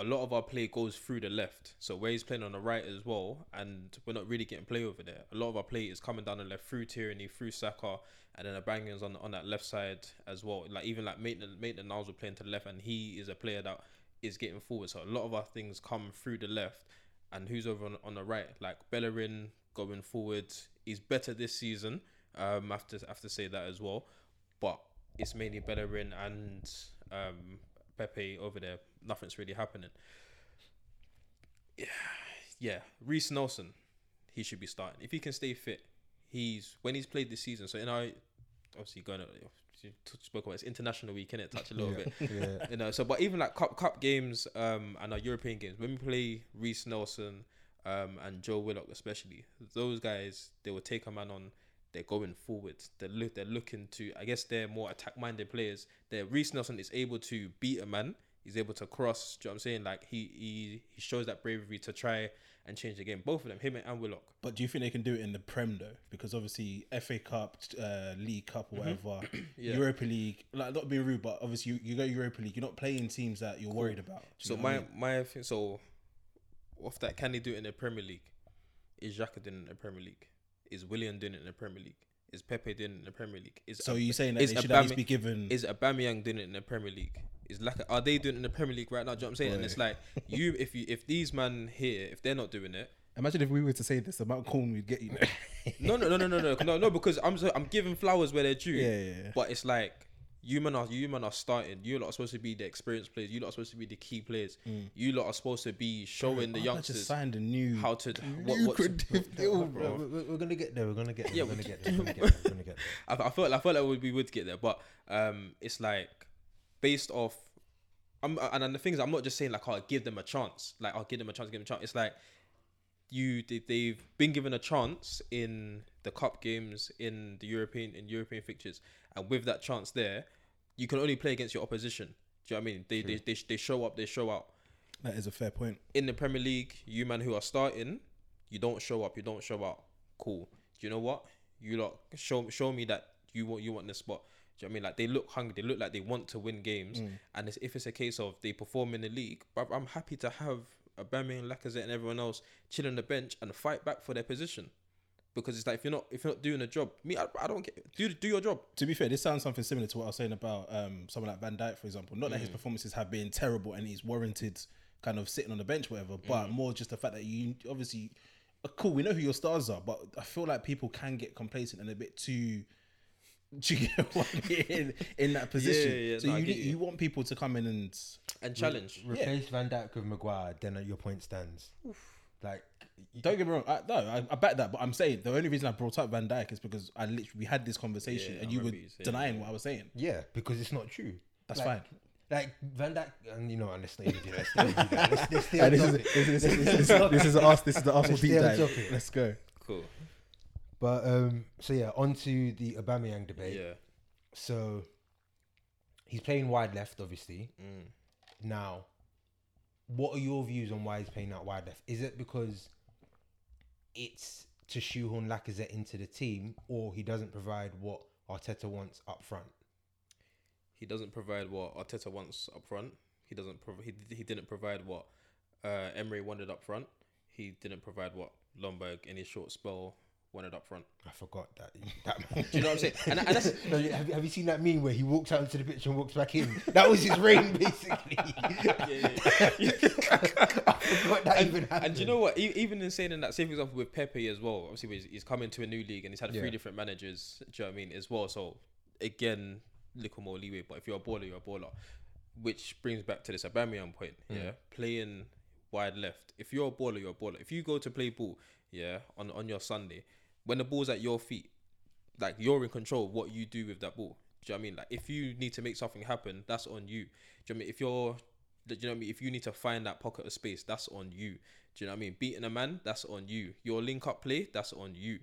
A: A lot of our play goes through the left, so where he's playing on the right as well, and we're not really getting play over there. A lot of our play is coming down the left through Tierney, through Saka, and then a bangers on on that left side as well. Like even like Maitland Maitland Niles were playing to the left, and he is a player that is getting forward. So a lot of our things come through the left, and who's over on, on the right? Like Bellerin going forward, he's better this season. Um, I have to I have to say that as well, but it's mainly Bellerin and um Pepe over there. Nothing's really happening. Yeah, yeah. Reiss Nelson, he should be starting if he can stay fit. He's when he's played this season. So in our obviously going to you spoke about it's international week, innit? Touch a little bit
B: yeah.
A: you know. So, but even like cup cup games um, and our European games, when we play Reiss Nelson um, and Joe Willock, especially those guys, they will take a man on. They're going forward. They're look. They're looking to. I guess they're more attack minded players. They're Reiss Nelson is able to beat a man. He's able to cross. Do you know what I'm saying? Like he he he shows that bravery to try and change the game. Both of them, him and Willock.
C: But do you think they can do it in the Prem though? Because obviously FA Cup, uh, League Cup, or whatever,
A: Mm-hmm. Yeah.
C: Europa League. Like not being rude, but obviously you, you go Europa League. You're not playing teams that you're worried about. You
A: So
C: what I
A: my
C: mean?
A: my thing. So off that, can they do it in the Premier League? Is Xhaka doing in the Premier League? Is William doing it in the Premier League? Is Pepe doing it in the Premier League? Is
C: so
A: Ab-
C: you saying that
A: is
C: they should at least be given?
A: is Aubameyang doing it in the Premier League? Is like are they doing it in the Premier League right now? Do you know what I'm saying? And it's like you if you if these man here if they're not doing it,
C: Imagine if we were to say this, amount corn we'd get you.
A: no no no no no no no no because I'm so, I'm giving flowers where they're due.
C: Yeah, yeah, yeah.
A: But it's like you man are you man are starting. You lot are supposed to be the experienced players. You lot are supposed to be the key players. You lot are supposed to be showing the
C: Arsenal
A: youngsters
C: just signed a new
A: how to what, what to,
C: deal,
B: Bro,
C: bro.
B: we're, we're gonna get there. We're gonna get there.
A: Yeah,
B: we're
A: we-
B: gonna get there. We're gonna get there. We're gonna get there.
A: I, I felt I felt like we, we would get there, but um, it's like based off. I'm and, and the things I'm not just saying like I'll give them a chance, like I'll give them a chance, give them a chance. It's like you they, they've been given a chance in the cup games, in the European in European fixtures, and with that chance there, you can only play against your opposition. Do you know what I mean? They they, they they show up, they show out.
C: That is a fair point.
A: in the Premier League, you man who are starting, you don't show up, you don't show out. Cool. Do you know what? You lot show show me that you want you want the spot. Do you know what I mean? Like they look hungry, they look like they want to win games. Mm. And it's, if it's a case of they perform in the league, but I'm happy to have Aubameyang, Lacazette, and everyone else chill on the bench and fight back for their position. Because it's like if you're not if you're not doing a job, me I, I don't get do do your job.
C: To be fair, this sounds something similar to what I was saying about um, someone like Van Dijk, for example. Not that
A: Mm.
C: his performances have been terrible and he's warranted kind of sitting on the bench, whatever, but
A: Mm.
C: more just the fact that you obviously, uh, cool, we know who your stars are, but I feel like people can get complacent and a bit too. Do you get what I mean? in, in that position?
A: yeah,
C: so
A: no,
C: you,
A: you.
C: you want people to come in and
A: And challenge.
B: Replace Van Dijk with Maguire, then your point stands. Like,
C: Don't get me wrong. I, no, I, I bet that, but I'm saying the only reason I brought up Van Dijk is because I literally we had this conversation
A: Yeah,
C: and
A: I
C: you were
A: remember you saying
C: denying what I was saying.
B: yeah, because it's not true.
C: That's
B: Like-
C: fine.
B: Like Van Dijk, and you know, and let's not even do that. Let's not even do that. Let's, let's stay
C: And this, is,
B: topic.
C: this, is, this, is, this, is, this is the Ars- this is the Arsenal
B: Let's
C: deep
B: stay on
C: dive.
B: topic.
C: Let's go.
A: Cool.
B: But um, so yeah, on to the Aubameyang debate.
A: Yeah.
B: So he's playing wide left, obviously.
A: Mm.
B: Now, what are your views on why he's playing out wide left? Is it because it's to shoehorn Lacazette into the team, or he doesn't provide what Arteta wants up front?
A: he doesn't provide what Arteta wants up front. He doesn't. Prov- he he didn't provide what uh, Emery wanted up front. He didn't provide what Ljungberg in his short spell wanted up front.
B: I forgot that. that
A: Do you know what I'm saying? And, and that's
B: No, have, you- have you seen that meme where he walks out into the pitch and walks back in? That was his reign, basically. I forgot that even happened.
A: and do you know what? Even in saying in that, for example with Pepe as well. Obviously, he's, he's come into a new league and he's had
B: Yeah.
A: three different managers. Do you know what I mean? As well. So again, little more leeway. But if you're a baller, you're a baller. Which brings back to this Aubameyang point.
B: Mm.
A: Yeah, playing wide left. If you're a baller, you're a baller. If you go to play ball, yeah, on on your Sunday, when the ball's at your feet, like you're in control of what you do with that ball. Do you know what I mean? Like if you need to make something happen, that's on you. Do you know what I mean? If you're do you know what I mean? If you need to find that pocket of space, that's on you. Do you know what I mean? Beating a man, that's on you. Your link up play, that's on you.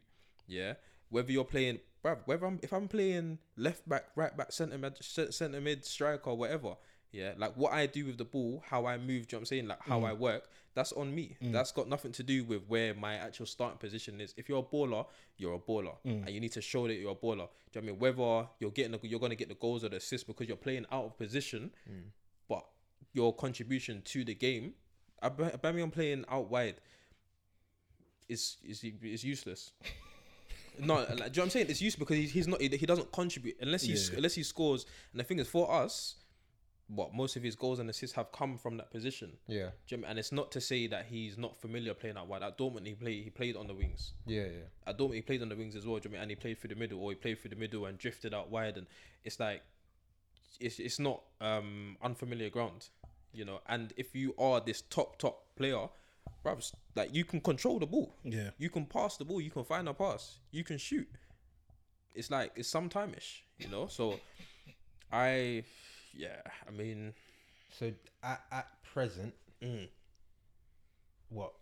A: Yeah. Whether you're playing, bruv, whether I'm if I'm playing left back, right back, centre mid, centre mid, striker, whatever. Yeah, like what I do with the ball, how I move. Do you know what I'm saying? Like how mm. I work, that's on me. Mm. That's got nothing to do with where my actual starting position is. If you're a baller, you're a baller, mm. and you need to show that you're a baller. Do you know what I mean? Whether you're getting, the, you're gonna get the goals or the assists because you're playing out of position, mm. but your contribution to the game, Aubameyang playing out wide is is is useless. no, like, do you know what I'm saying? It's useless because he's, he's not he, he doesn't contribute unless he
C: Yeah.
A: unless he scores. And the thing is, for us, what most of his goals and assists have come from that position.
B: Yeah,
A: Do you know what I mean? And it's not to say that he's not familiar playing out wide. At Dortmund, he played he played on the wings.
B: yeah, yeah.
A: At Dortmund, he played on the wings as well. Do you know what I mean? And he played through the middle, or he played through the middle and drifted out wide. And it's like, it's it's not um unfamiliar ground, you know. And if you are this top top player, bruv, like you can control the ball.
C: Yeah.
A: You can pass the ball. You can find a pass. You can shoot. It's like it's sometime-ish, you know. So, I, yeah, I mean,
B: So at at present,
A: mm,
B: what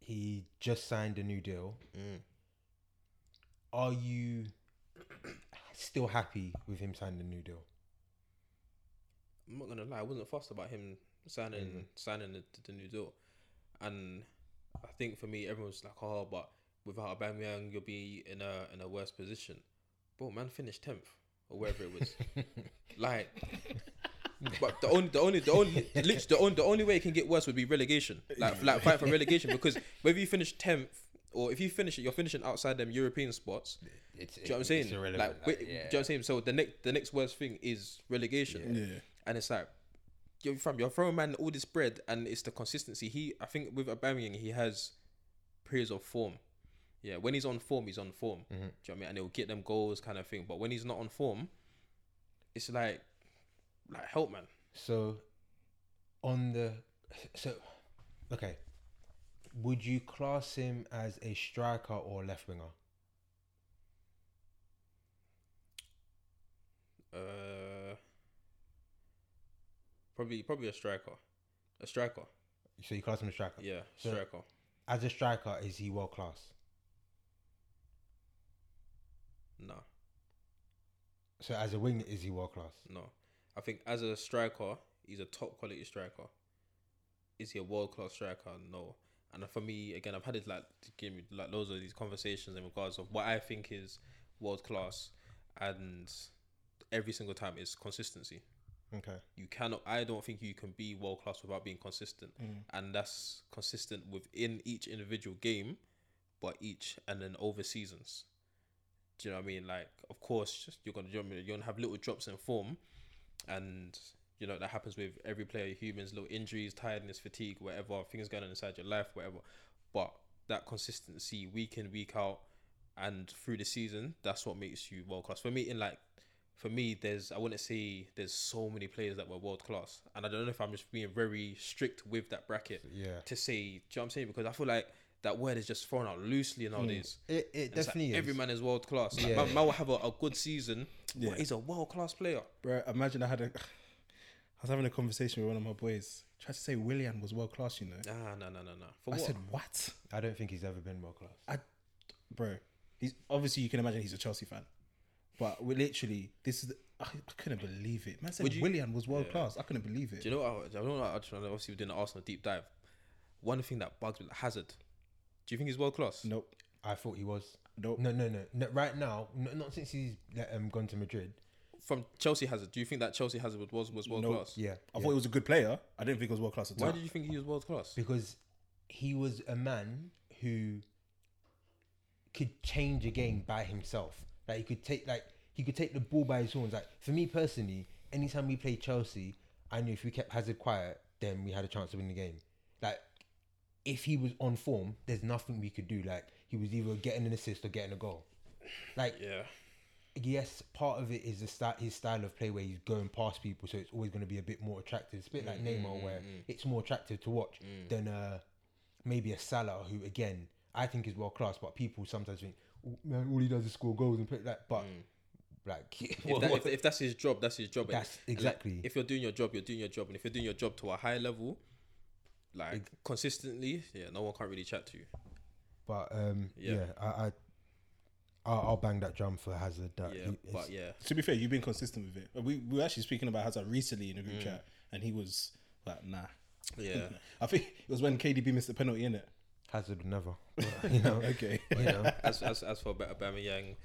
B: he just signed a new deal.
A: mm.
B: Are you still happy with him signing a new deal?
A: I'm not gonna lie, I wasn't fussed about him signing
B: Mm.
A: signing the, the new deal, and I think for me, everyone's like, oh, but without Aubameyang, you'll be in a in a worse position. Bro, man, finished tenth or wherever it was. like, but the only the only the only literally the only the only way it can get worse would be relegation. Like like fight for relegation because whether you finish tenth. Or if you finish it, you're finishing outside them European spots.
B: It's,
A: Do you know what I'm saying? Like, wait, do you know what I'm saying? So the next, the next worst thing is relegation.
C: Yeah.
A: And it's like, you're from you're throwing man all this bread, and it's the consistency. He, I think, with Aubameyang, he has periods of form. Yeah, when he's on form, he's on form. Do you know what I mean? And he'll get them goals, kind of thing. But when he's not on form, it's like, like help, man.
B: So, on the so, okay, would you class him as a striker or left winger?
A: Uh, probably, probably a striker, a striker.
B: So you class him a striker.
A: Yeah,
B: So-
A: striker.
B: As a striker, is he world class?
A: No,
B: So as a winger, is he world class?
A: no. I think as a striker, he's a top quality striker. Is he a world class striker? No. And for me, again, I've had it like to give me like loads of these conversations in regards of what I think is world class, and every single time is consistency.
B: Okay.
A: You cannot. I don't think you can be world class without being consistent, mm. and that's consistent within each individual game, but each and then over seasons. Do you know what I mean? Like, of course, you're gonna you're gonna have little drops in form, and you know that happens with every player. Humans, little injuries, tiredness, fatigue, whatever things going on inside your life, whatever. But that consistency, week in, week out, and through the season, that's what makes you world class. For me, in like, for me, there's I wouldn't say there's so many players that were world class, and I don't know if I'm just being very strict with that bracket
B: Yeah.
A: to say. Do you know what I'm saying? Because I feel like that word is just thrown out loosely hmm. nowadays.
B: It it
A: And it's like
B: definitely is.
A: Every man is world class. Like,
B: Yeah.
A: man, man will have a, a good season.
C: Yeah.
A: but he's a world class player.
C: Bro, imagine I had a. I was having a conversation with one of my boys. Tried to say Willian was world class, you know.
A: Nah, nah, nah, nah, nah. For
C: I
A: what?
C: said what?
B: I don't think he's ever been world class.
C: I, bro, he's obviously you can imagine he's a Chelsea fan, but we literally this is. The, I, I couldn't believe it. Man said
A: Would you-
C: Willian was world class. I couldn't believe it.
A: Do you know what? I, I don't know. I just obviously we did an Arsenal deep dive. One thing that bugs me, Hazard. Do you think he's world class?
C: nope.
B: I thought he was.
C: Nope.
B: No, no, no, no. Right now, no, not since he's let, um, gone to Madrid.
A: From Chelsea Hazard, do you think that Chelsea Hazard was was world
C: Nope.
A: class?
B: Yeah,
C: I
B: yeah.
C: thought he was a good player. I didn't think he was world class at all.
A: Why
C: all.
A: did you think he was world class?
B: because he was a man who could change a game by himself. Like he could take like he could take the ball by his horns. Like for me personally, anytime we played Chelsea, I knew if we kept Hazard quiet, then we had a chance to win the game. Like if he was on form, there's nothing we could do. Like he was either getting an assist or getting a goal. Like
A: Yeah.
B: yes, part of it is the style, his style of play where he's going past people, so it's always going to be a bit more attractive. It's a bit like
A: Mm,
B: Neymar, where it's more attractive to watch than uh, maybe a Salah, who again I think is world class, but people sometimes think, "Oh, man, all he does is score goals and play like. But like,
A: Mm. If, that, if, if that's his job, that's his job. and-
B: That's
A: and, like,
B: exactly.
A: if you're doing your job, you're doing your job, and if you're doing your job to a high level, like consistently, yeah, no one can't really chat to you.
B: but um, yeah,
A: Yeah.
B: I, I I'll, I'll bang that drum for Hazard. That
A: Yeah, but yeah,
C: To be fair, you've been consistent with it. We we were actually speaking about Hazard recently in a group chat, and he was like, "Nah."
A: yeah.
C: I think it was when KDB missed the penalty in it.
B: Hazard never. But, you know,
C: Okay.
B: you know.
A: as as as for Ba- Aubameyang,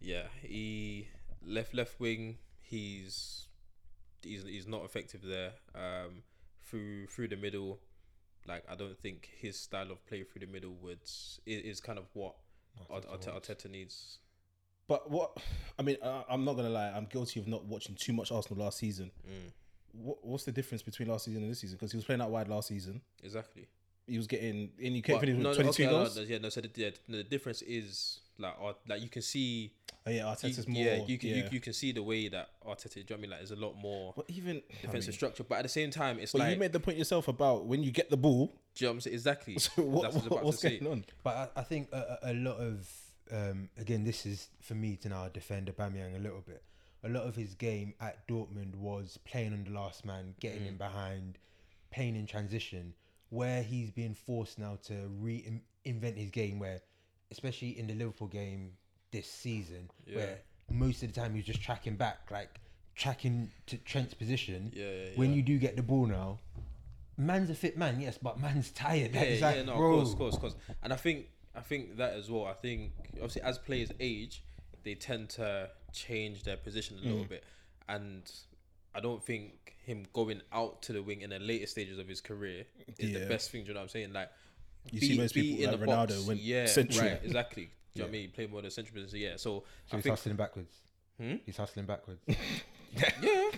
A: yeah, he left left wing. He's he's he's not effective there. Um, through through the middle, like I don't think his style of play through the middle would is, is kind of what Art- Arte- Arteta needs.
C: But what I mean, uh, I'm not gonna lie. I'm guilty of not watching too much Arsenal last season. What, what's the difference between last season and this season? Because he was playing out wide last season.
A: Exactly.
C: He was getting in.
A: But
C: finishing
A: no,
C: with
A: no,
C: 22
A: okay,
C: goals.
A: no, yeah, no. So the, yeah, the difference is like Art- like you can see.
C: oh yeah,
A: You,
C: Arteta's more.
A: yeah, you can
C: yeah.
A: You, you can see the way that Arteta. Do you know what I mean? Like, there's a lot more
C: But even
A: defensive
C: I mean,
A: structure, but at the same time, it's
C: but
A: like
C: you made the point yourself about when you get the ball.
A: do you know what I'm saying? Exactly.
C: So what,
A: That's I was
C: what-
A: about
C: what's
A: to say.
C: going on?
B: But I, I think a, a a lot of um, again, this is for me to now defend Aubameyang a little bit. A lot of his game at Dortmund was playing on the last man, getting in behind, playing in transition. Where he's being forced now to reinvent his game, where especially in the Liverpool game this season, where most of the time he's just tracking back, like tracking to Trent's position.
A: Yeah, yeah,
B: When you do get the ball now, man's a fit man, yes, but man's tired.
A: Yeah,
B: Like,
A: yeah,
B: like,
A: no,
B: bro,
A: of course, of course, of course. And I think I think that as well. I think obviously as players age, they tend to change their position a
C: Mm.
A: little bit, and I don't think him going out to the wing in the later stages of his career is
C: Yeah.
A: the best thing. Do you know what I'm saying? Like,
C: You see most people like Ronaldo went central.
A: right, exactly. Do you know what I mean? Play more than central position. Yeah, so,
B: So
A: I
B: he's
A: think
B: hustling backwards.
A: Hmm?
B: He's hustling backwards.
A: yeah,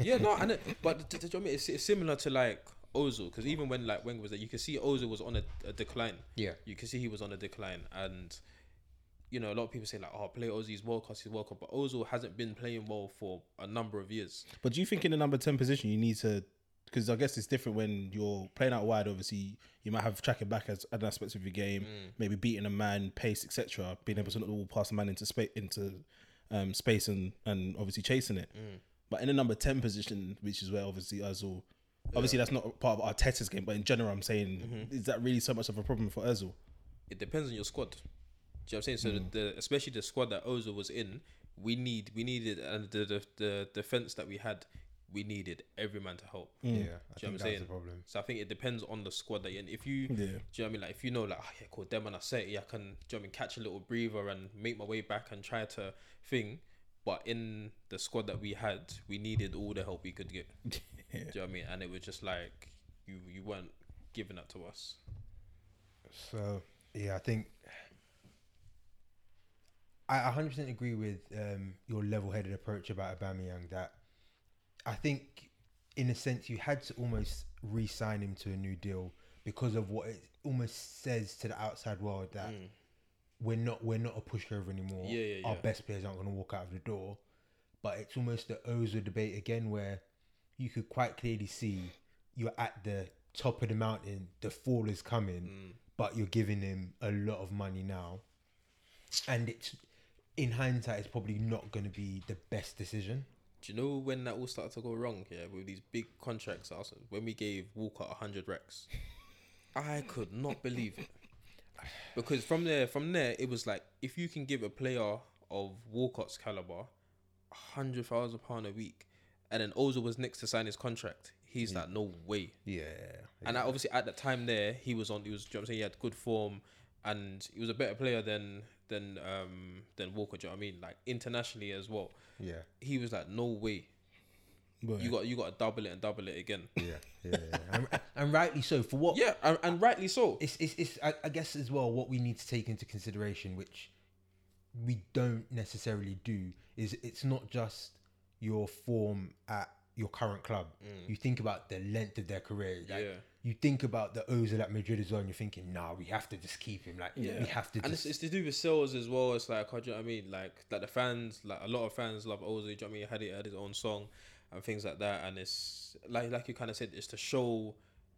A: yeah, no, and it, but do, do you know what I mean? It's, it's similar to like Ozil because even when like Wenger was there, you can see Ozil was on a, a decline.
B: Yeah.
A: you can see he was on a decline, and you know a lot of people say like, "Oh, play Ozil, he's world class, he's world class," but Ozil hasn't been playing well for a number of years.
C: But do you think in the number ten position you need to? Because I guess it's different when you're playing out wide. Obviously, you might have tracking back as an aspect of your game, mm. maybe beating a man, pace, etc. Being able to not all pass a man into space, into um, space, and and obviously chasing it. Mm. But in the number ten position, which is where obviously Özil, obviously that's not part of Arteta's game, but in general, I'm saying, mm-hmm. is that really so much of a problem for Özil?
A: It depends on your squad. Do you know what I'm saying? So the, the especially the squad that Ozil was in, we need we needed and the the, the defense that we had, we needed every man to help.
B: Yeah, I
A: Do you know
B: think
A: what I'm
B: that's
A: saying?
B: the problem.
A: So I think it depends on the squad that you're in. If you,
C: Yeah.
A: do you know what I mean? Like if you know, like, oh, yeah, cool, them and I say, yeah, I can, do you know what I mean, catch a little breather and make my way back and try to thing. But in the squad that we had, we needed all the help we could get. Do you know what I mean? And it was just like you, you weren't giving that to us.
B: So yeah, I think I 100% agree with um, your level-headed approach about Aubameyang. That I think, in a sense, you had to almost re-sign him to a new deal because of what it almost says to the outside world that we're not we're not a pushover anymore.
A: Mm. Yeah, yeah,
B: Our
A: yeah.
B: best players aren't going to walk out of the door. But it's almost the Ozil debate again, where you could quite clearly see you're at the top of the mountain, the fall is coming,
A: Mm.
B: but you're giving him a lot of money now, and it's in hindsight, it's probably not going to be the best decision.
A: Do you know when that all started to go wrong? Yeah, with these big contracts. Also, when we gave Walcott hundred recs, I could not believe it. Because from there, from there, it was like if you can give a player of Walcott's caliber hundred thousand pound a week, and then Ozil was next to sign his contract, he's like, no way.
B: Yeah,
A: And I, obviously at that time there, he was on. He was. You know what I'm saying? He had good form, and he was a better player than than um than Walcott. Do you know what I mean? Like internationally as well.
B: yeah,
A: He was like, no way.
C: But
A: You got you got to double it and double it again.
B: yeah, yeah, yeah. and, and rightly so. For what?
A: Yeah, and, and rightly so.
B: it's it's, it's I, I guess as well what we need to take into consideration which we don't necessarily do is it's not just your form at your current club you think about the length of their career like
A: Yeah.
B: You think about the Ozil at Madrid as well, and you're thinking, nah, we have to just keep him. Like,
C: Yeah.
B: we have to
A: And it's,
B: just.
A: it's to do with sales as well. It's like, how do you know what I mean? Like, like the fans, like a lot of fans love Ozil. Do you know what I mean? He had it had his own song and things like that. And it's like, like you kind of said, it's to show,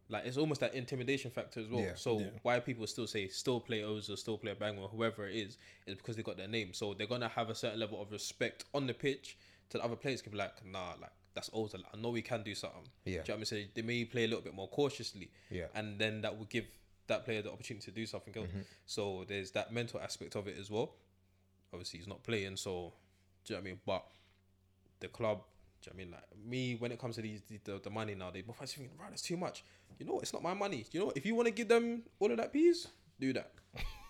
A: like, it's almost that intimidation factor as well.
B: Yeah.
A: So
C: Yeah.
A: why people still say still play Ozil, still play Bangor, whoever it is, is because they got their name. So they're gonna have a certain level of respect on the pitch to the other players. Can be like, nah, like that's Ozil. I know we can do something.
B: Yeah.
A: Do you know what I mean? So they may play a little bit more cautiously
B: Yeah.
A: and then that will give that player the opportunity to do something else. Mm-hmm. So there's that mental aspect of it as well. Obviously, he's not playing, so do you know what I mean? But the club, do you know what I mean? Like me, when it comes to these the, the, money now, they both thinking, right, that's too much. You know, it's not my money. You know, if you want to give them all of that piece, do that.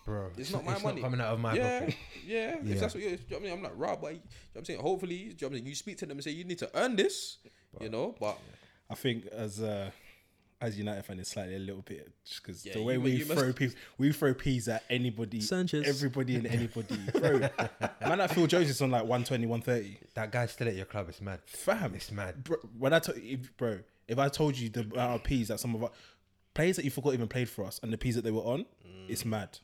B: Bro,
A: It's not my money.
B: coming out of my
A: yeah,
B: pocket.
A: yeah,
B: Yeah.
A: If that's what you're, you know what I mean? I'm like, right, but you know what I'm saying, hopefully, you, know what I'm saying? you speak to them and say you need to earn this, you know. But
C: I think as a as United fan, it's slightly a little bit just because
A: Yeah,
C: the way
A: you
C: we
A: you must-
C: throw peas, we throw peas at anybody,
A: Sanchez.
C: everybody and anybody. Bro, man, that Phil Jones is on like 120, 130.
B: That guy's still at your club. It's mad.
C: Fam,
B: It's mad.
C: bro, when I told if, bro, if I told you the amount of peas that some of our players that you forgot even played for us and the peas that they were on, mm. it's mad.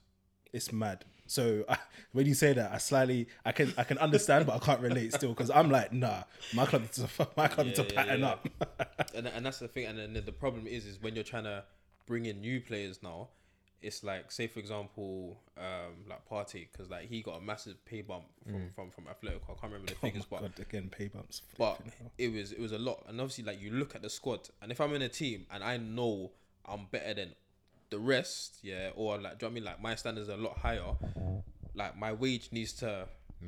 C: It's mad. So I, when you say that, I slightly I can I can understand, but I can't relate still because I'm like, nah, my club needs to my club needs to
A: Yeah, yeah,
C: pattern
A: yeah.
C: up.
A: and and that's the thing. And then the problem is, is when you're trying to bring in new players now, it's like, say for example, um, like Partey because like he got a massive pay bump from from from Atletico. I can't remember the
C: Oh
A: figures, but
C: God, again, pay bumps.
A: but it was it was a lot. And obviously, like you look at the squad, and if I'm in a team and I know I'm better than the rest, yeah, or like, do you know what I mean? Like my standards are a lot higher. Like my wage needs to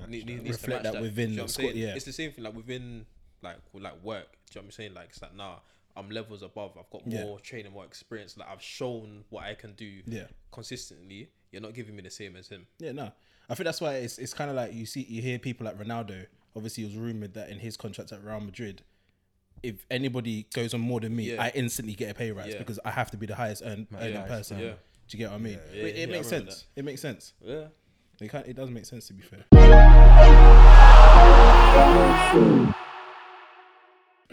A: need, needs
C: Reflect
A: to
C: that
A: that
C: within
A: you know
C: the squad, yeah.
A: it's the same thing. Like within like like work. Do you know what I'm saying? Like it's like nah, I'm levels above. I've got
C: Yeah.
A: more training, more experience. Like I've shown what I can do.
C: Yeah.
A: consistently. You're not giving me the same as him.
C: Yeah, no. I think that's why it's it's kind of like you see you hear people like Ronaldo. Obviously, it was rumored that in his contract at Real Madrid, if anybody goes on more than me,
A: Yeah.
C: I instantly get a pay rise
A: Yeah.
C: because I have to be the highest earn, earning
B: highest,
C: person.
A: yeah.
C: Do you get what I mean?
A: Yeah,
C: it,
A: yeah,
C: it
A: I
C: makes
A: remember
C: sense. It makes sense.
A: Yeah.
C: It can't, It does make sense to be fair.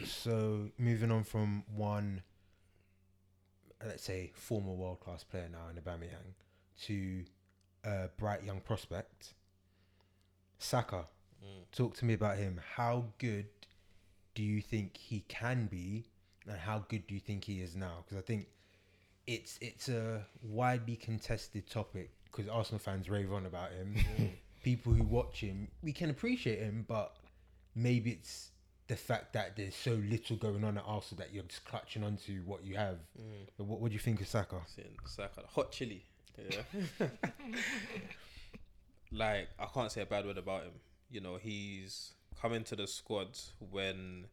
B: So moving on from one, let's say, former world class player now in Aubameyang to a bright young prospect, Saka. Mm. Talk to me about him. How good do you think he can be, and how good do you think he is now? Because I think it's it's a widely contested topic because Arsenal fans rave on about him. People who watch him, we can appreciate him, but maybe it's the fact that there's so little going on at Arsenal that you're just clutching onto what you have. Mm. But What, what do you think of Saka?
A: Saka, hot chili. Yeah. like I can't say a bad word about him. You know, he's come to the squad when,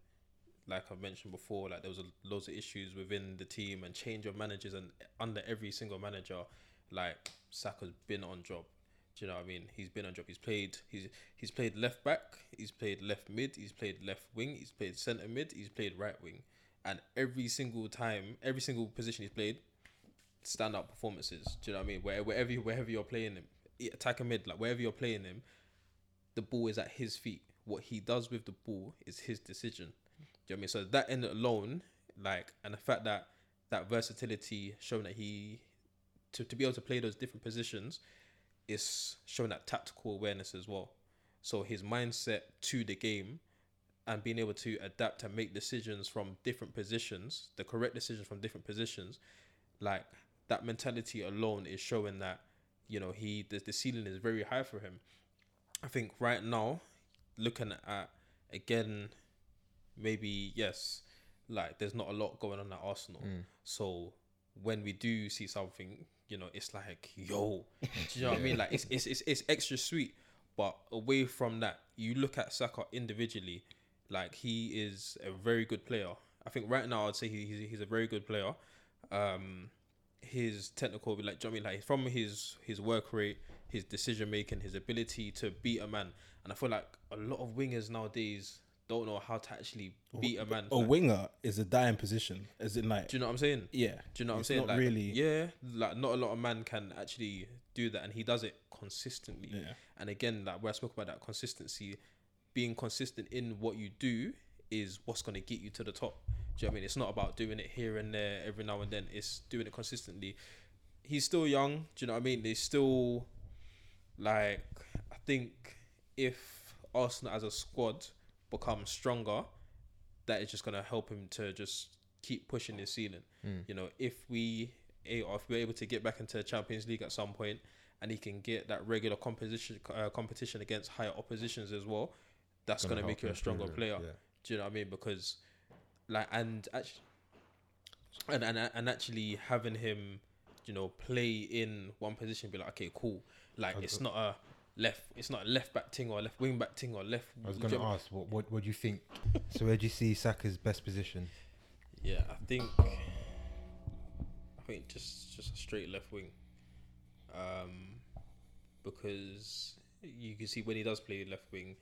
A: like I've mentioned before, like there was a, loads of issues within the team and change of managers, and under every single manager, like Saka's been on job. Do you know what I mean? He's been on job. He's played. He's he's played left back. He's played left mid. He's played left wing. He's played centre mid. He's played right wing. And every single time, every single position he's played, standout performances. Do you know what I mean? Where wherever wherever you're playing him, i- attacker mid, like wherever you're playing him, the ball is at his feet. What he does with the ball is his decision. Do you know what I mean? So that end alone, like, and the fact that that versatility, showing that he to, to be able to play those different positions, is showing that tactical awareness as well. So his mindset to the game and being able to adapt and make decisions from different positions, the correct decisions from different positions, like that mentality alone is showing that you know he the, the ceiling is very high for him. I think right now, looking at again, maybe yes, like there's not a lot going on at Arsenal. So when we do see something, you know, it's like yo, do you know what I mean? Like it's, it's it's it's extra sweet. But away from that, you look at Saka individually, like he is a very good player. I think right now I'd say he, he's, he's a very good player. Um, his technical, like, do you know what I mean? Like from his his work rate, his decision making, his ability to beat a man, and I feel like a lot of wingers nowadays don't know how to actually beat a man.
C: A
A: Like,
C: winger is a dying position, is it like
A: do you know what I'm saying?
C: yeah.
A: Do you know what I'm saying?
C: Not
A: like,
C: really.
A: Yeah, like not a lot of man can actually do that, and he does it consistently.
C: Yeah.
A: And again, like where I spoke about that consistency, being consistent in what you do is what's gonna get you to the top. Do you know what I mean? It's not about doing it here and there every now and then. It's doing it consistently. He's still young. Do you know what I mean? There's still like I think if Arsenal as a squad become stronger, that is just gonna help him to just keep pushing his ceiling. You know, if we or if we're able to get back into the Champions League at some point, and he can get that regular competition uh, competition against higher oppositions as well, that's
B: Gonna
A: gonna, make you a stronger player.
B: yeah.
A: Do you know what I mean? Because like and actually and, and and actually having him, you know, play in one position, be like, okay, cool. Like it's not a left, it's not a left back thing or a left wing back thing or left.
B: I was going to ask, what, what what do you think? so where do you see Saka's best position?
A: Yeah, I think I think just just a straight left wing. Um because you can see when he does play left wing,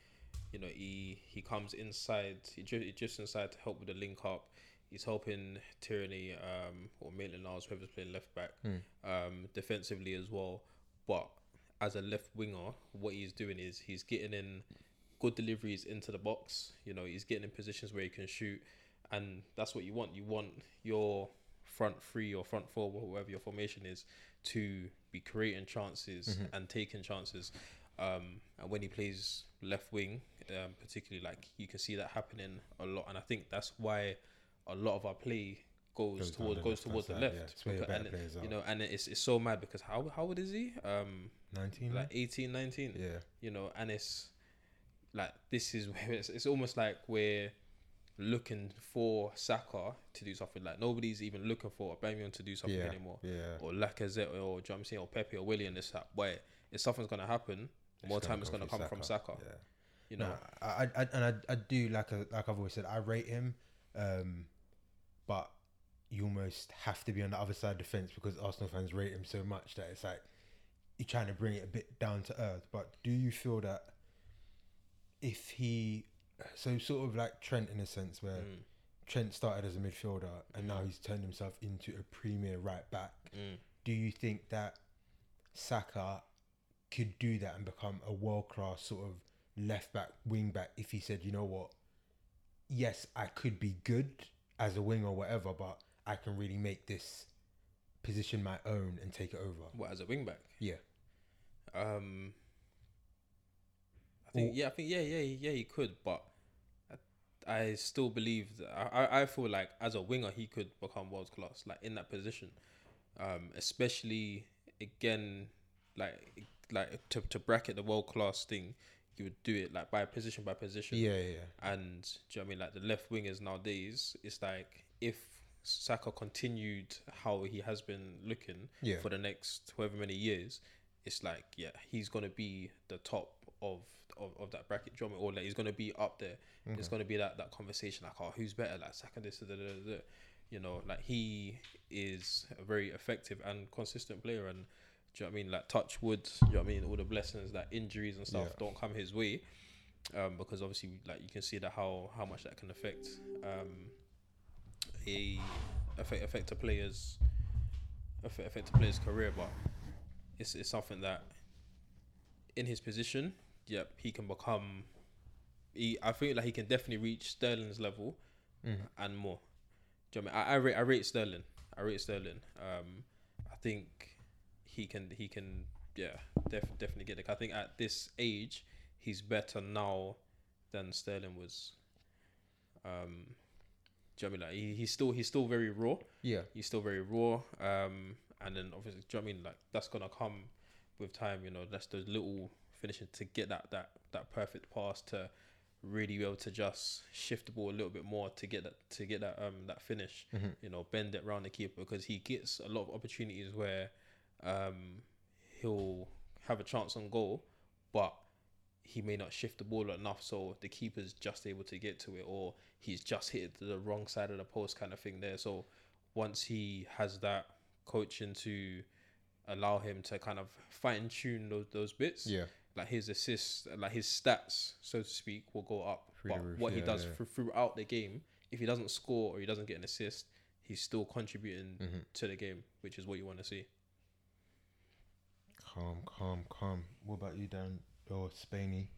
A: you know, he he comes inside, he just, he just inside to help with the link up. He's helping Tierney um or Maitland Niles, whoever's playing left back, um defensively as well. But as a left winger, what he's doing is he's getting in good deliveries into the box. You know, he's getting in positions where he can shoot, and that's what you want. You want your front three or front four, whatever your formation is, to be creating chances and taking chances. Um, and when he plays left wing, um, particularly, like you can see that happening a lot, and I think that's why a lot of our play goes,
B: Goes down
A: towards
B: the
A: goes towards the left.
B: yeah. It's where your
A: Because- and it- you know, and it's it's so mad because how how old is he? Um,
B: 19?
A: like 18, 19
B: yeah.
A: you know, and it's like this is where it's, it's almost like we're looking for Saka to do something. Like nobody's even looking for Aubameyang to do something
B: Yeah.
A: anymore,
B: Yeah.
A: or Lacazette, or do you know saying, or Pepe, or William. This that. But if something's gonna happen, more time it's gonna come from Saka.
B: Yeah.
A: You know,
B: No, I, I, I- and I, I do like a, like I've always said, I rate him, um, but you almost have to be on the other side of the fence because Arsenal fans rate him so much that it's like you're trying to bring it a bit down to earth. But do you feel that if he, so sort of like Trent in a sense, where
A: Mm.
B: Trent started as a midfielder and now he's turned himself into a premier right back,
A: Mm.
B: do you think that Saka could do that and become a world class sort of left back, wing back if he said, you know what, yes, I could be good as a wing or whatever, but I can really make this position my own and take it over.
A: what as a wing back?
B: Yeah.
A: Um, I think
B: Or-
A: yeah, I think yeah, yeah, yeah, he could, but I, I still believe that I, I- feel like as a winger he could become world class, like in that position, um, especially again, like like to to bracket the world class thing, you would do it like by position by position.
B: Yeah, yeah, yeah.
A: And do you know what I mean like the left wingers nowadays? It's like if Saka continued how he has been looking
B: Yeah.
A: for the next however many years, it's like yeah, he's gonna be the top of of, of that bracket drum or like he's gonna be up there. There's gonna be that that conversation like oh who's better like Saka this da, da, da, da. you know like he is a very effective and consistent player and do you know what I mean like touch wood do you know what I mean all the blessings that injuries and stuff
B: Yeah.
A: don't come his way um, because obviously like you can see that how how much that can affect um, a affect affect a player's affect, affect a player's career, but it's it's something that in his position, yep, he can become. He, I think like he can definitely reach Sterling's level and more. Do you know what I mean? I, I rate I rate Sterling. I rate Sterling. Um, I think he can he can yeah def, definitely get it. I think at this age he's better now than Sterling was. Um, do you know what I mean? Like he, he's still he's still very raw.
B: Yeah.
A: He's still very raw. Um, and then obviously, do you know what I mean? Like that's gonna come with time. You know, that's those little finishing to get that that that perfect pass to really be able to just shift the ball a little bit more to get that to get that um that finish. You know, bend it around the keeper because he gets a lot of opportunities where um he'll have a chance on goal, but he may not shift the ball enough so the keeper's just able to get to it or he's just hit the wrong side of the post kind of thing there so once he has that coaching to allow him to kind of fine tune those, those bits
B: Yeah.
A: like his assists like his stats so to speak will go up
B: the
A: but
B: roof,
A: what he does
B: yeah.
A: through throughout the game if he doesn't score or he doesn't get an assist he's still contributing
B: Mm-hmm.
A: to the game which is what you want to see
B: Calm, calm, calm. What about you, Dan or Spainy?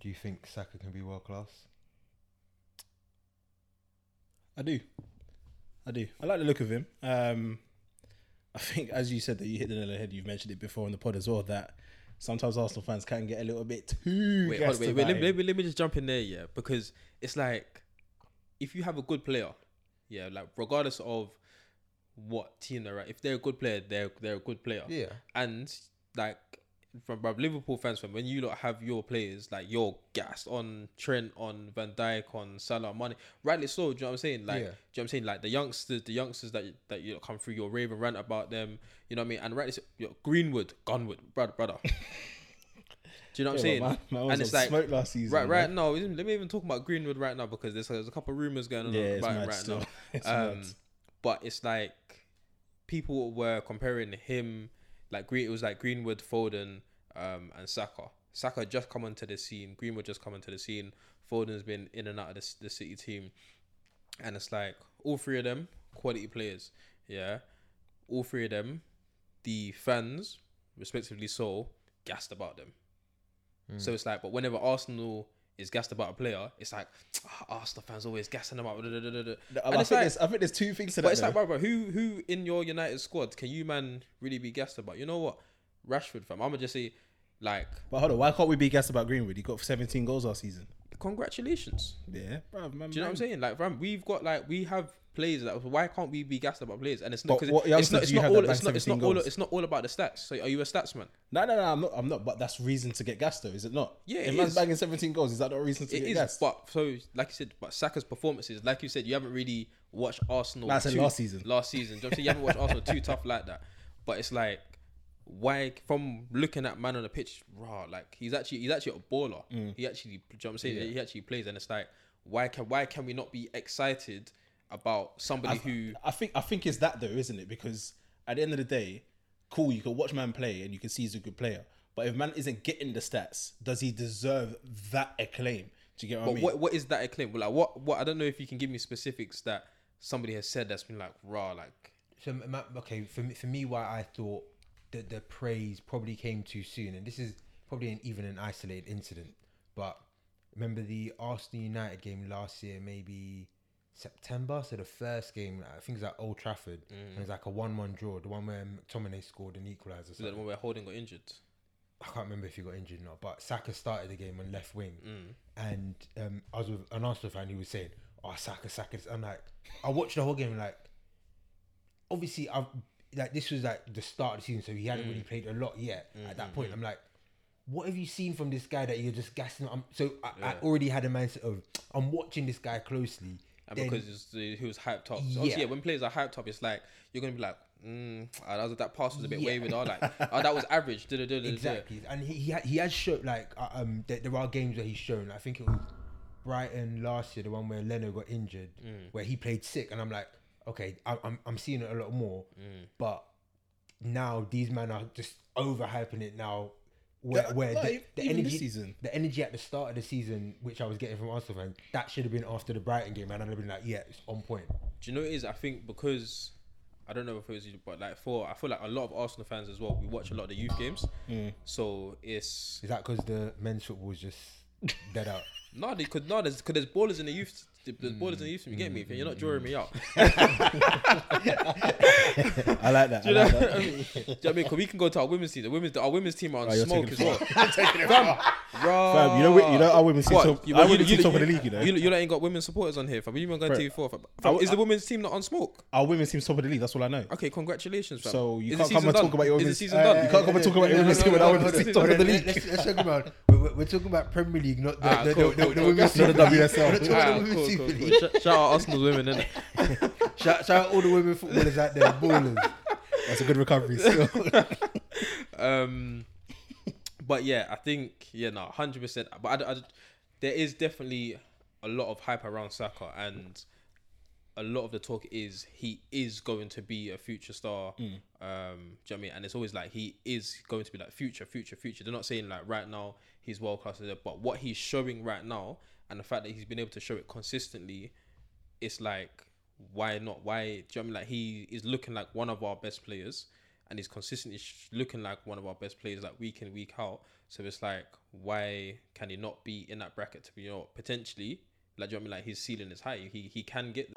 B: Do you think Saka can be world class?
C: I do. I do. I like the look of him. Um, I think, as you said, that you hit the nail on the head. You've mentioned it before on the pod as well. That sometimes Arsenal fans can get a little bit too.
A: Wait,
C: gassed
A: hold, wait, wait, let, me- let me let me just jump in there, yeah, because it's like if you have a good player, yeah, like regardless of what team they're at, if they're a good player, they're they're a good player,
B: Yeah.
A: and like from, Liverpool fans, from when you lot have your players, like you're gassed on Trent, on Van Dijk, on Salah, Mané, rightly so. Do you know what I'm saying? Like,
B: Yeah.
A: do you know what I'm saying? Like the youngsters, the youngsters that you, that you come through, your raving rant about them. You know what I mean? And rightly so, Greenwood, Gunwood, brother, brother. Do you know what I'm saying?
C: man, man
A: and it's like
C: smoke last season.
A: Right, right.
C: man.
A: No, let me even talk about Greenwood right now because there's, there's a couple of rumors going on
C: Yeah,
A: about him right
C: still.
A: now.
C: It's
A: Um, but it's like people were comparing him, like Green. It was like Greenwood, Foden, um, and Saka. Saka just come onto the scene. Greenwood just come onto the scene. Foden's been in and out of the, the City team, and it's like all three of them quality players. Yeah, all three of them, the fans, respectively, so gassed about them. So it's like, but whenever Arsenal is gassed about a player, it's like "Ah, Arsenal fans always gassing them up. da, da, da, da, da."
C: I, think
A: like-
C: there's, I think there's two things to
A: but
C: that.
A: it's like, bro, bro, who who in your United squad can you man really be gassed about? You know what, Rashford, fam. I'm gonna just say, like,
C: But hold on, why can't we be gassed about Greenwood? He got 17 goals last season.
A: congratulations.
C: Yeah, bro, man.
A: Do you know what I'm saying? Like, fam, we've got like we have players that why can't we be gassed about players? And it's not because it's not it's not all it's not it's not all
C: goals?
A: it's not all about the stats. So are you a statsman?
C: No, no, no, I'm not. I'm not. But that's reason to get gassed, though, is it not?
A: Yeah,
C: if man's
A: is.
C: banging 17 goals, is that not reason to
A: It
C: get
A: is,
C: gassed?
A: but so like you said, but Saka's performances, like you said, you haven't really watched Arsenal. Too-
C: last season.
A: Last season, you, know what I'm saying? you haven't watched Arsenal too tough like that. But it's like, why? From looking at man on the pitch, raw, like he's actually he's actually a baller.
C: Mm.
A: He actually, do you know what I'm saying? He actually plays, and it's like, why can why can we not be excited about somebody who?
C: I think I think it's that though, isn't it? Because at the end of the day, cool, you can watch man play and you can see he's a good player. But if man isn't getting the stats, does he deserve that acclaim? Do you get what I
A: But
C: mean?
A: what what is that acclaim? Well, like what what I don't know if you can give me specifics that somebody has said that's been like raw, like
B: So okay, for me, for me, why I thought that the praise probably came too soon, and this is probably an, even an isolated incident, but remember the Arsenal United game last year, maybe September. So the first game, I think it's at Old Trafford, and it was like a one-one draw. The one where McTominay scored an equaliser.
A: is that the one where Holding got injured?
B: I can't remember if he got injured or not, but Saka started the game on left wing,
A: Mm.
B: and um, I was with an Arsenal fan who was saying, "Oh, Saka, Saka." I'm like, I watched the whole game, like, obviously, I've like this was like the start of the season, so he hadn't
A: Mm.
B: really played a lot yet. At that point, I'm like, what have you seen from this guy that you're just gassing? I'm, so I, I already had a mindset of I'm watching this guy closely.
A: And
B: then-
A: because the- he was hyped up. So
B: Yeah.
A: yeah, when players are hyped up, it's like you're gonna be like, mm, ah, that, was, that pass was a bit
B: Yeah.
A: wayward, or like, oh, that was average. Da, da, da, da, da.
B: Exactly, and he he, he has shown like uh, um there, there are games where he's shown. I think it was Brighton last year, the one where Leno got injured,
A: Mm.
B: where he played sick, and I'm like, okay, I, I'm I'm seeing it a lot more,
A: Mm.
B: but now these men are just overhyping it now. Where,
C: Yeah,
B: where
C: no,
B: the, the energy,
C: season.
B: the energy at the start of the season, which I was getting from Arsenal fans, that should have been after the Brighton game, and I'd have been like, yeah, it's on point.
A: Do you know what it is? I think because I don't know if it was you, but like for I feel like a lot of Arsenal fans as well. We watch a lot of the youth games,
C: Mm.
A: so it's
B: Is that because the men's football is just dead out?
A: no, they could no, there's because there's ballers in the youth. There's ballers in the youth. You get me? You're not drawing me out.
C: I like that.
A: Do you know
C: like
A: what
C: that.
A: I mean? Do you know what I mean? 'Cause we can go to our women's team. The women's, our women's team are on
C: Oh,
A: smoke
C: taking
A: as well.
C: taking it
A: Fam,
C: Fam, you know you know our women's team
A: What?
C: top-
A: You-
C: our women's team top of the league, you know?
A: You, you don't ain't got women's supporters on here, fam. You even going to TV4, fam. Fam, is the women's team not on smoke?
C: Our women's team's top of the league. That's all I know.
A: Okay, congratulations, fam.
C: So you can't come and talk about your women's-
A: season done?
C: you can't come and talk about your women's team without women's team top of the league.
B: Let's, let's talk about we're, we're talking about Premier League, not the,
A: Ah,
B: the, the, the, women's
C: Not the
B: Super League.
C: WSL.
B: We're not talking
A: Ah,
B: the
A: cool,
B: women's
A: cool,
B: Super
A: cool.
B: League.
A: Sh- Shout out Arsenal's women, innit?
B: Shout, shout out all the women footballers out there, ballers.
C: That's a good recovery. Still.
A: um, but yeah, I think yeah, no, hundred percent. But I, I- there is definitely a lot of hype around Saka, and a lot of the talk is he is going to be a future star. Um, do you know what I mean? And it's always like he is going to be like future, future, future. They're not saying like right now he's world class, but what he's showing right now, and the fact that he's been able to show it consistently, it's like why not? Why do you know I mean? Like he is looking like one of our best players, and he's consistently looking like one of our best players, like week in week out. So it's like why can he not be in that bracket to be you know potentially like do you know I mean? Like his ceiling is high. He he can get.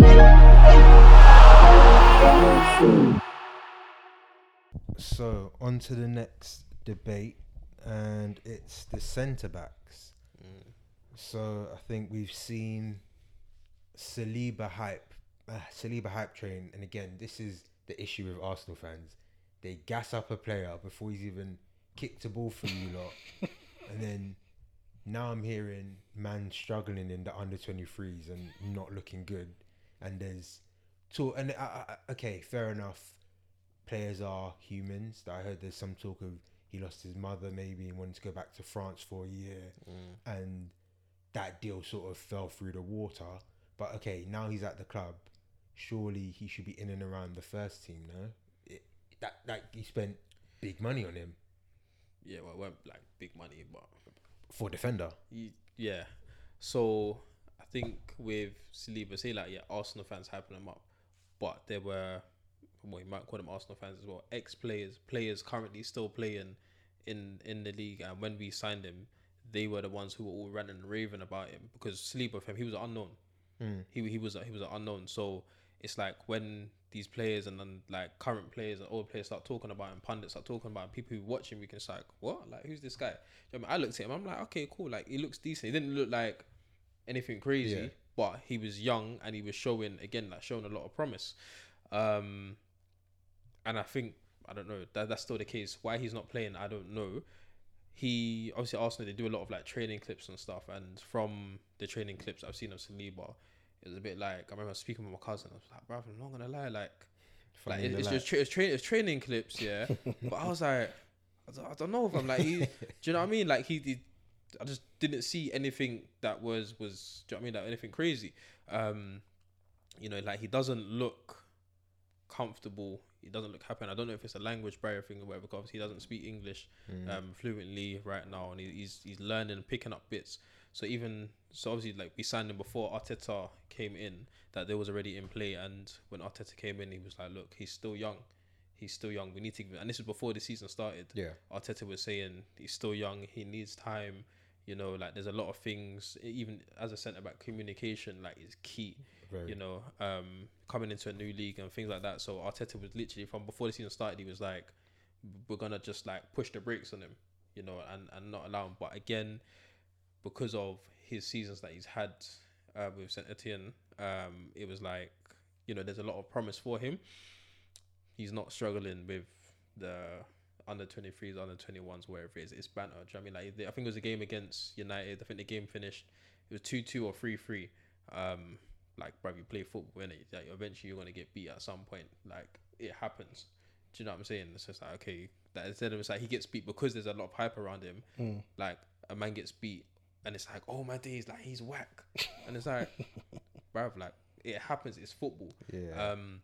B: So on to the next debate, and it's the centre backs. So I think we've seen Saliba hype, uh, Saliba hype train, and again, this is the issue with Arsenal fans. They gas up a player before he's even kicked a ball for you lot, and then now I'm hearing man struggling in the under 23s and not looking good, and there's talk. And uh, uh, okay, fair enough. Players are humans. I heard there's some talk of he lost his mother maybe and wanted to go back to France for a year
A: Mm.
B: and that deal sort of fell through the water. But okay, now he's at the club. Surely he should be in and around the first team, no? It, that that he spent big money on him
A: Yeah, well, it weren't like big money, but
B: for defender.
A: Ye- yeah. So I think with Saliba, say like yeah, Arsenal fans hyping him up, but there were, well, you might call them Arsenal fans as well, ex players, players currently still playing in in the league, and when we signed him, they were the ones who were all ranting and raving about him because sleep for him, he was unknown.
B: Mm.
A: He he was a, he was an unknown. So it's like when these players and then like current players and old players start talking about him, pundits start talking about him, people who watch him, we can just like, what? Like, who's this guy? You know I, mean? I looked at him, I'm like, okay, cool. Like, he looks decent. He didn't look like anything crazy,
B: Yeah.
A: but he was young and he was showing again, like showing a lot of promise. Um, and I think I don't know that that's still the case. Why he's not playing, I don't know. He obviously Arsenal they do a lot of like training clips and stuff, and from the training clips I've seen of Saliba, it was a bit like I remember speaking with my cousin. I was like, bro, I'm not gonna lie, like, like
B: Funny in
A: it, it's
B: light.
A: just tra- it's, tra- it's training clips, yeah. but I was like, I don't, I don't know if I'm like, he, do you know what I mean? Like he, he, I just didn't see anything that was was, do you know what I mean? Like anything crazy. Um, you know, like he doesn't look comfortable. He doesn't look happy. I don't know if it's a language barrier thing or whatever, because he doesn't speak English
B: Mm.
A: um, fluently right now, and he, he's he's learning, picking up bits. So even so, obviously, like we signed him before Arteta came in, that there was already in play. And when Arteta came in, he was like, "Look, he's still young. He's still young. We need to." And this is before the season started.
B: yeah.
A: Arteta was saying he's still young. He needs time. You know, like there's a lot of things. Even as a centre back, communication like is key
B: Very.
A: you know, um, coming into a new league and things like that. So Arteta was literally from before the season started, he was like, "We're gonna just like push the brakes on him, you know, and and not allow him." But again, because of his seasons that he's had uh, with Saint Etienne, um, it was like, you know, there's a lot of promise for him. He's not struggling with the under 23s, under 21s, wherever it is. It's banter. Do you know what I mean? Like, I think it was a game against United. I think the game finished, it was 2 2 or 3 3. Um, like, bro, you play football, and like, eventually you're going to get beat at some point. Like, it happens. Do you know what I'm saying? It's just like, okay, that instead of it's like he gets beat because there's a lot of hype around him.
C: Mm.
A: Like, a man gets beat, and it's like, oh my days, like, he's whack. and it's like, bruv, like, it happens. It's football.
B: Yeah.
A: Um,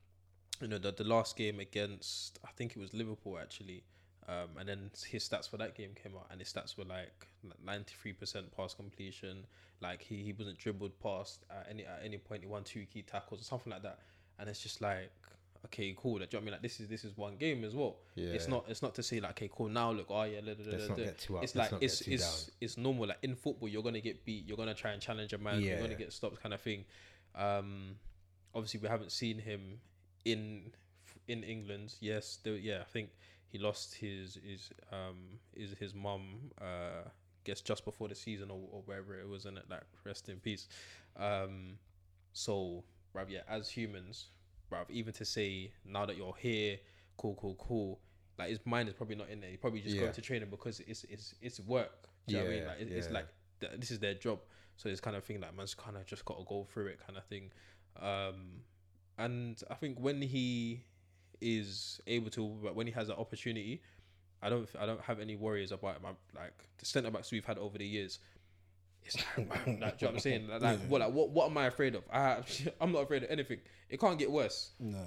A: you know, the, the last game against, I think it was Liverpool actually. Um, and then his stats for that game came out, and his stats were like ninety three percent pass completion. Like he, he wasn't dribbled past at any at any point. He won two key tackles or something like that. And it's just like, okay, cool. Like, do you know what I mean? Like this is this is one game as well.
B: Yeah.
A: It's not it's not to say like, okay, cool. Now look, oh yeah, da, da, da, da,
B: not get too up.
A: It's
B: Let's
A: like it's it's
B: down.
A: it's normal. Like in football, you're gonna get beat. You're gonna try and challenge a man.
B: Yeah.
A: You're gonna get stopped, kind of thing. Um, obviously, we haven't seen him in in England. Yes, there, yeah, I think he lost his his um his his mum. Uh, guess just before the season or, or wherever it was in it. Like rest in peace. Um, so, bruv, yeah, as humans, bruv, even to say now that you're here, cool, cool, cool. Like his mind is probably not in there. He probably just
B: Yeah.
A: going to training because it's it's it's work. Do you know what I mean?
B: Yeah,
A: Like it, it's like th- this is their job. So it's kind of thing like man's kind of just got to go through it, kind of thing. Um, and I think when he is able to, when he has an opportunity, I don't I don't have any worries about my like the centre backs we've had over the years. It's like, man, like, do you know what I'm saying? Like, like, what, like, what, what am I afraid of? I, I'm not afraid of anything. It can't get worse.
C: No.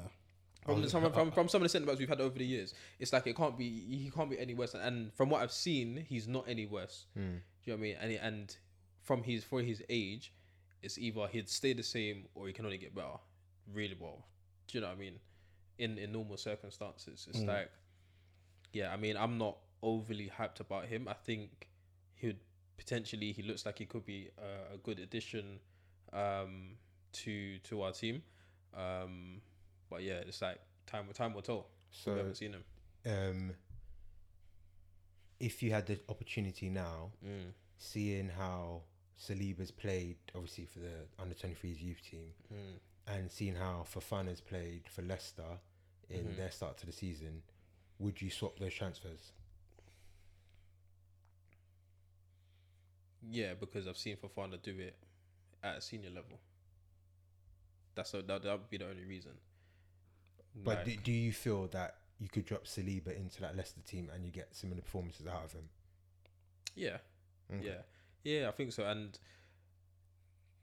A: From, the, from, from, from some of the centre backs we've had over the years, it's like it can't be. He can't be any worse. And from what I've seen, he's not any worse.
B: Hmm.
A: Do you know what I mean? And and from his for his age, it's either he'd stay the same or he can only get better, really well. Do you know what I mean? In in normal circumstances, it's like, yeah. I mean, I'm not overly hyped about him. I think he'd potentially he looks like he could be a, a good addition um, to to our team. Um, but yeah, it's like time time will tell. So we haven't seen him.
B: um, if you had the opportunity now,
A: Mm.
B: seeing how Saliba's played, obviously for the under 23s youth team,
A: Mm.
B: and seeing how Fofana's played for Leicester in
A: Mhm.
B: their start to the season, would you swap those transfers?
A: Yeah, because I've seen Fofana do it at a senior level. That's a, that that would be the only reason.
B: But
A: Like,
B: do, do you feel that you could drop Saliba into that Leicester team and you get similar performances out of him?
A: yeah,
B: Okay.
A: yeah, yeah, I think so. And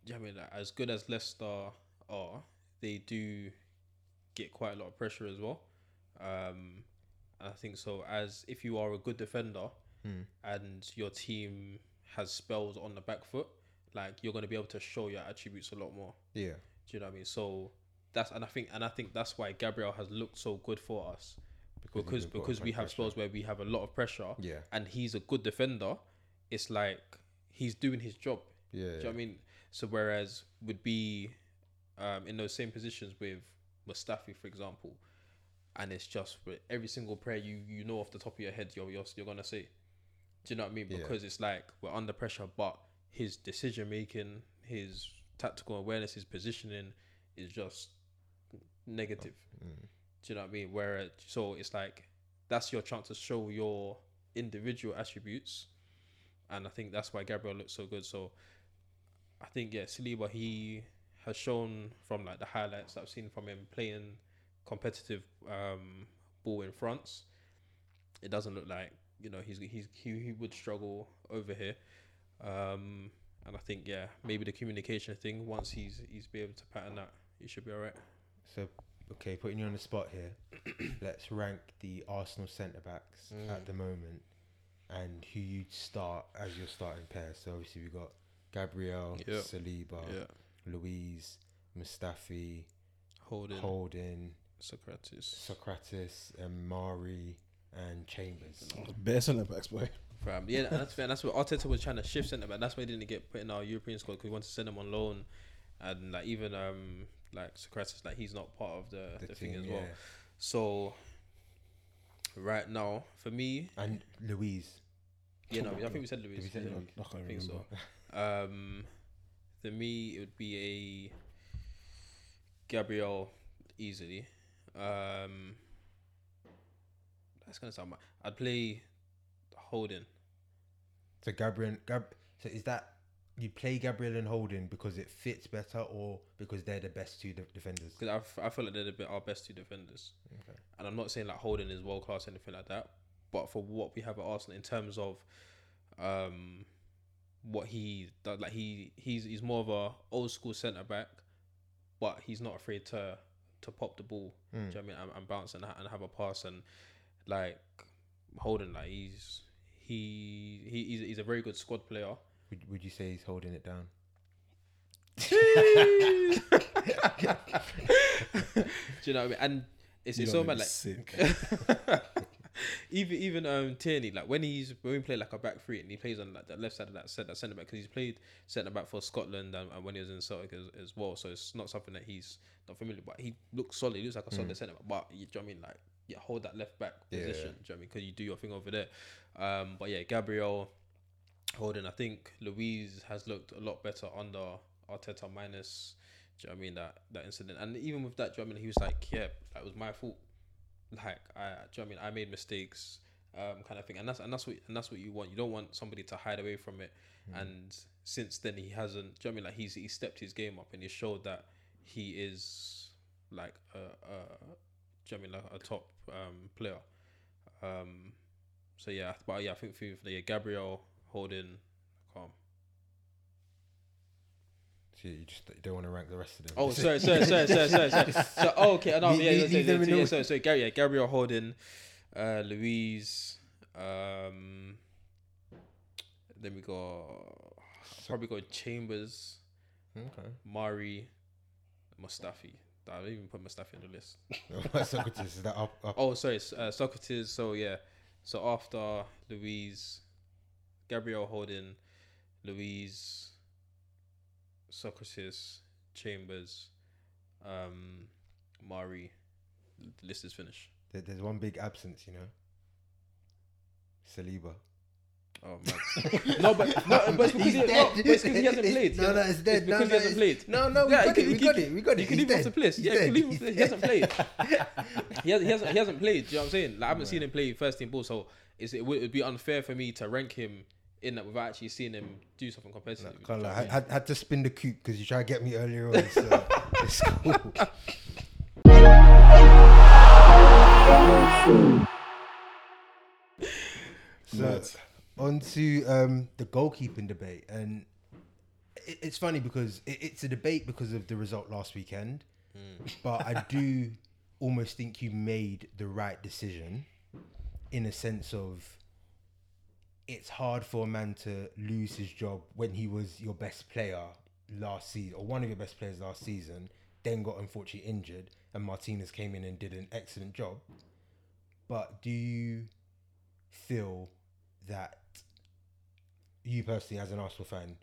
A: yeah, I mean, like, as good as Leicester are, they do get quite a lot of pressure as well. Um, I think so. As if you are a good defender
B: Hmm.
A: and your team has spells on the back foot, like you're going to be able to show your attributes a lot more.
B: Yeah.
A: Do you know what I mean? So that's and I think and I think that's why Gabriel has looked so good for us because
B: Because
A: because, we have
B: pressure.
A: spells where we have a lot of pressure
B: Yeah.
A: and he's a good defender. It's like he's doing his job.
B: Yeah.
A: Do you know what I mean? So whereas would be um, in those same positions with Mustafi, for example, and it's just every single prayer you you know off the top of your head you're you're, you're gonna say. Do you know what I mean?
B: Yeah.
A: Because it's like we're under pressure, but his decision making, his tactical awareness, his positioning is just negative.
B: Mm.
A: Do you know what I mean? Whereas so it's like that's your chance to show your individual attributes, and I think that's why Gabriel looks so good. So I think yeah, Saliba he has shown from like the highlights that I've seen from him playing competitive um, ball in France. It doesn't look like you know he's he's he, he would struggle over here. Um, and I think yeah, maybe the communication thing. Once he's he's be able to pattern that, he should be alright.
B: So, okay, putting you on the spot here, let's rank the Arsenal centre backs
A: Mm.
B: at the moment and who you'd start as your starting pair. So, obviously, we've got Gabriel,
A: Yeah.
B: Saliba,
A: Yeah,
B: Luiz, Mustafi,
A: Holden,
B: Holding,
A: Sokratis.
B: Sokratis, and Mari, and Chambers.
C: Bare centre backs, boy.
A: Fam. Yeah, and that's fair. And that's what Arteta was trying to shift centre back. That's why he didn't get put in our European squad because we wanted to send him on loan, and like even um like Sokratis, like he's not part of the, the, thing
B: team,
A: as well. So right now, for me,
B: And Luiz.
A: yeah, no, I think we said
B: Did we say
A: didn't
B: Luiz?
C: I
A: I think
C: remember.
A: so. Um, for me, it would be a Gabriel easily. Um, that's gonna sound. Mad. I'd play Holding.
B: So, Gabriel, Gab, so is that you play Gabriel and Holding because it fits better or because they're the best two de- defenders?
A: because I, f- I feel like they're the bit our best two defenders.
B: Okay.
A: And I'm not saying like Holding is world class or anything like that, but for what we have at Arsenal in terms of um what he does, like he he's he's more of a old school centre back, but he's not afraid to to pop the ball. Do you know what I mean? And, and bounce and, and have a pass and like holding. like he's he, he he's, he's a very good squad player.
B: Would, would you say he's holding it down?
A: Do you know what I mean? And it's,
C: You
A: it's
C: lot
A: so
C: make
A: bad.
C: me
A: Like
C: sick.
A: even even um Tierney, like when he's when we play like a back three and he plays on like the left side of that set that centre back because he's played centre back for Scotland and, and when he was in Celtic as, as well. So it's not something that he's not familiar. But he looks solid. He looks like a solid centre back. But you, know what I mean? Like yeah, hold that left back
B: Yeah.
A: position. Do you know what I mean? Because you do your thing over there. Um, but yeah, Gabriel holding. I think Luiz has looked a lot better under Arteta minus. Do you know what I mean that that incident? And even with that, do you know what I mean he was like, yeah, that was my fault like I, do you know I mean? I made mistakes, um, kind of thing, and that's and that's what and that's what you want. You don't want somebody to hide away from it. And since then, he hasn't. Do you know I mean? Like he's he stepped his game up and he showed that he is like a, a do you know I mean? Like a top um player. Um, so yeah, but yeah, I think for for the Gabriel holding calm.
B: You just you don't want to rank the rest of them.
A: Oh, sorry, sorry, sorry, sorry, sorry, sorry. So, oh, okay, no,
B: Leave-
A: yeah, yeah,
B: in
A: yeah, yeah, so, so, Gary, yeah, Gabriel Holden, uh, Luiz, um, then we got probably got Chambers,
B: Okay.
A: Mari, Mustafi. I didn't even put Mustafi on the list.
B: Sokratis is that up? up?
A: Oh, sorry, uh, Sokratis. So yeah, so after Luiz, Gabriel Holden, Luiz, Sokratis, Chambers, um, Mari. The list is finished.
B: There, there's one big absence, you know. Saliba.
A: Oh man. no, but no, but it's because, he, no, but it's 'cause he hasn't played.
B: No, no, it's dead.
A: It's because
B: no,
A: he hasn't
B: it's-
A: played.
B: No, no, we
A: Yeah,
B: got
A: you
B: it. We
A: can-
B: got
A: you
B: it. We got it.
A: You can leave him off
B: dead.
A: the place.
B: He's
A: Yeah, you can leave him. He hasn't played. he, has, he hasn't. He hasn't played. Do you know what I'm saying? Like I haven't seen him play first team ball, so it's, it'd be unfair for me to rank him in that without actually seeing him do something competitive.
B: Can't
A: Do
B: lie.
A: I
B: I
A: mean?
B: had, had to spin the coop because you tried to get me earlier on. So it's cool. So on to um, the goalkeeping debate, and it, it's funny because it, it's a debate because of the result last weekend, but I do almost think you made the right decision, in a sense of it's hard for a man to lose his job when he was your best player last season or one of your best players last season, then got unfortunately injured, and Martinez came in and did an excellent job. But do you feel that you personally, as an Arsenal fan,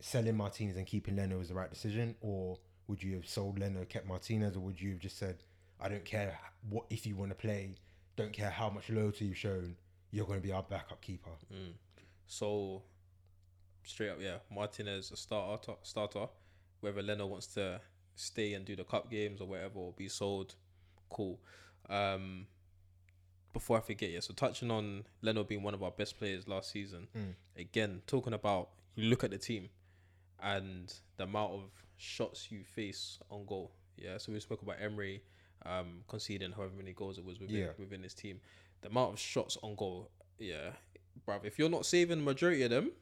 B: selling Martinez and keeping Leno was the right decision, or would you have sold Leno, kept Martinez, or would you have just said, "I don't care what if you want to play, don't care how much loyalty you've shown, you're going to be our backup keeper."
A: So straight up, yeah, Martinez a starter. Starter. Whether Leno wants to stay and do the cup games or whatever, or be sold, cool. Um, before I forget, yeah. So touching on Leno being one of our best players last season. Again, talking about you look at the team and the amount of shots you face on goal. Yeah. So we spoke about Emery um, conceding however many goals it was within
B: Yeah.
A: within his team. The amount of shots on goal, yeah, bruv. If you're not saving the majority of them,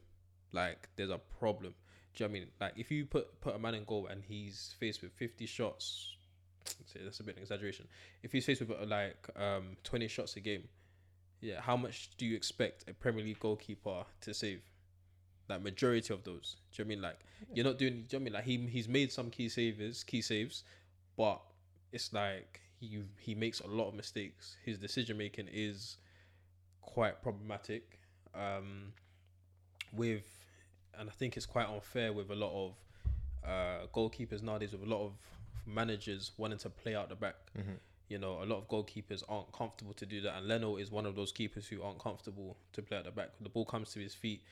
A: like there's a problem. Do you know I mean? Like if you put put a man in goal and he's faced with 50 shots, say that's a bit of an exaggeration. If he's faced with uh, like um 20 shots a game, yeah, how much do you expect a Premier League goalkeeper to save? Like majority of those. Do you know I mean? Like you're not doing. Do you know I mean? Like he he's made some key savers, key saves, but it's like he he makes a lot of mistakes. His decision making is quite problematic. Um, with and I think it's quite unfair with a lot of uh, goalkeepers nowadays, with a lot of managers wanting to play out the back. You know, a lot of goalkeepers aren't comfortable to do that, and Leno is one of those keepers who aren't comfortable to play at the back. The ball comes to his feet,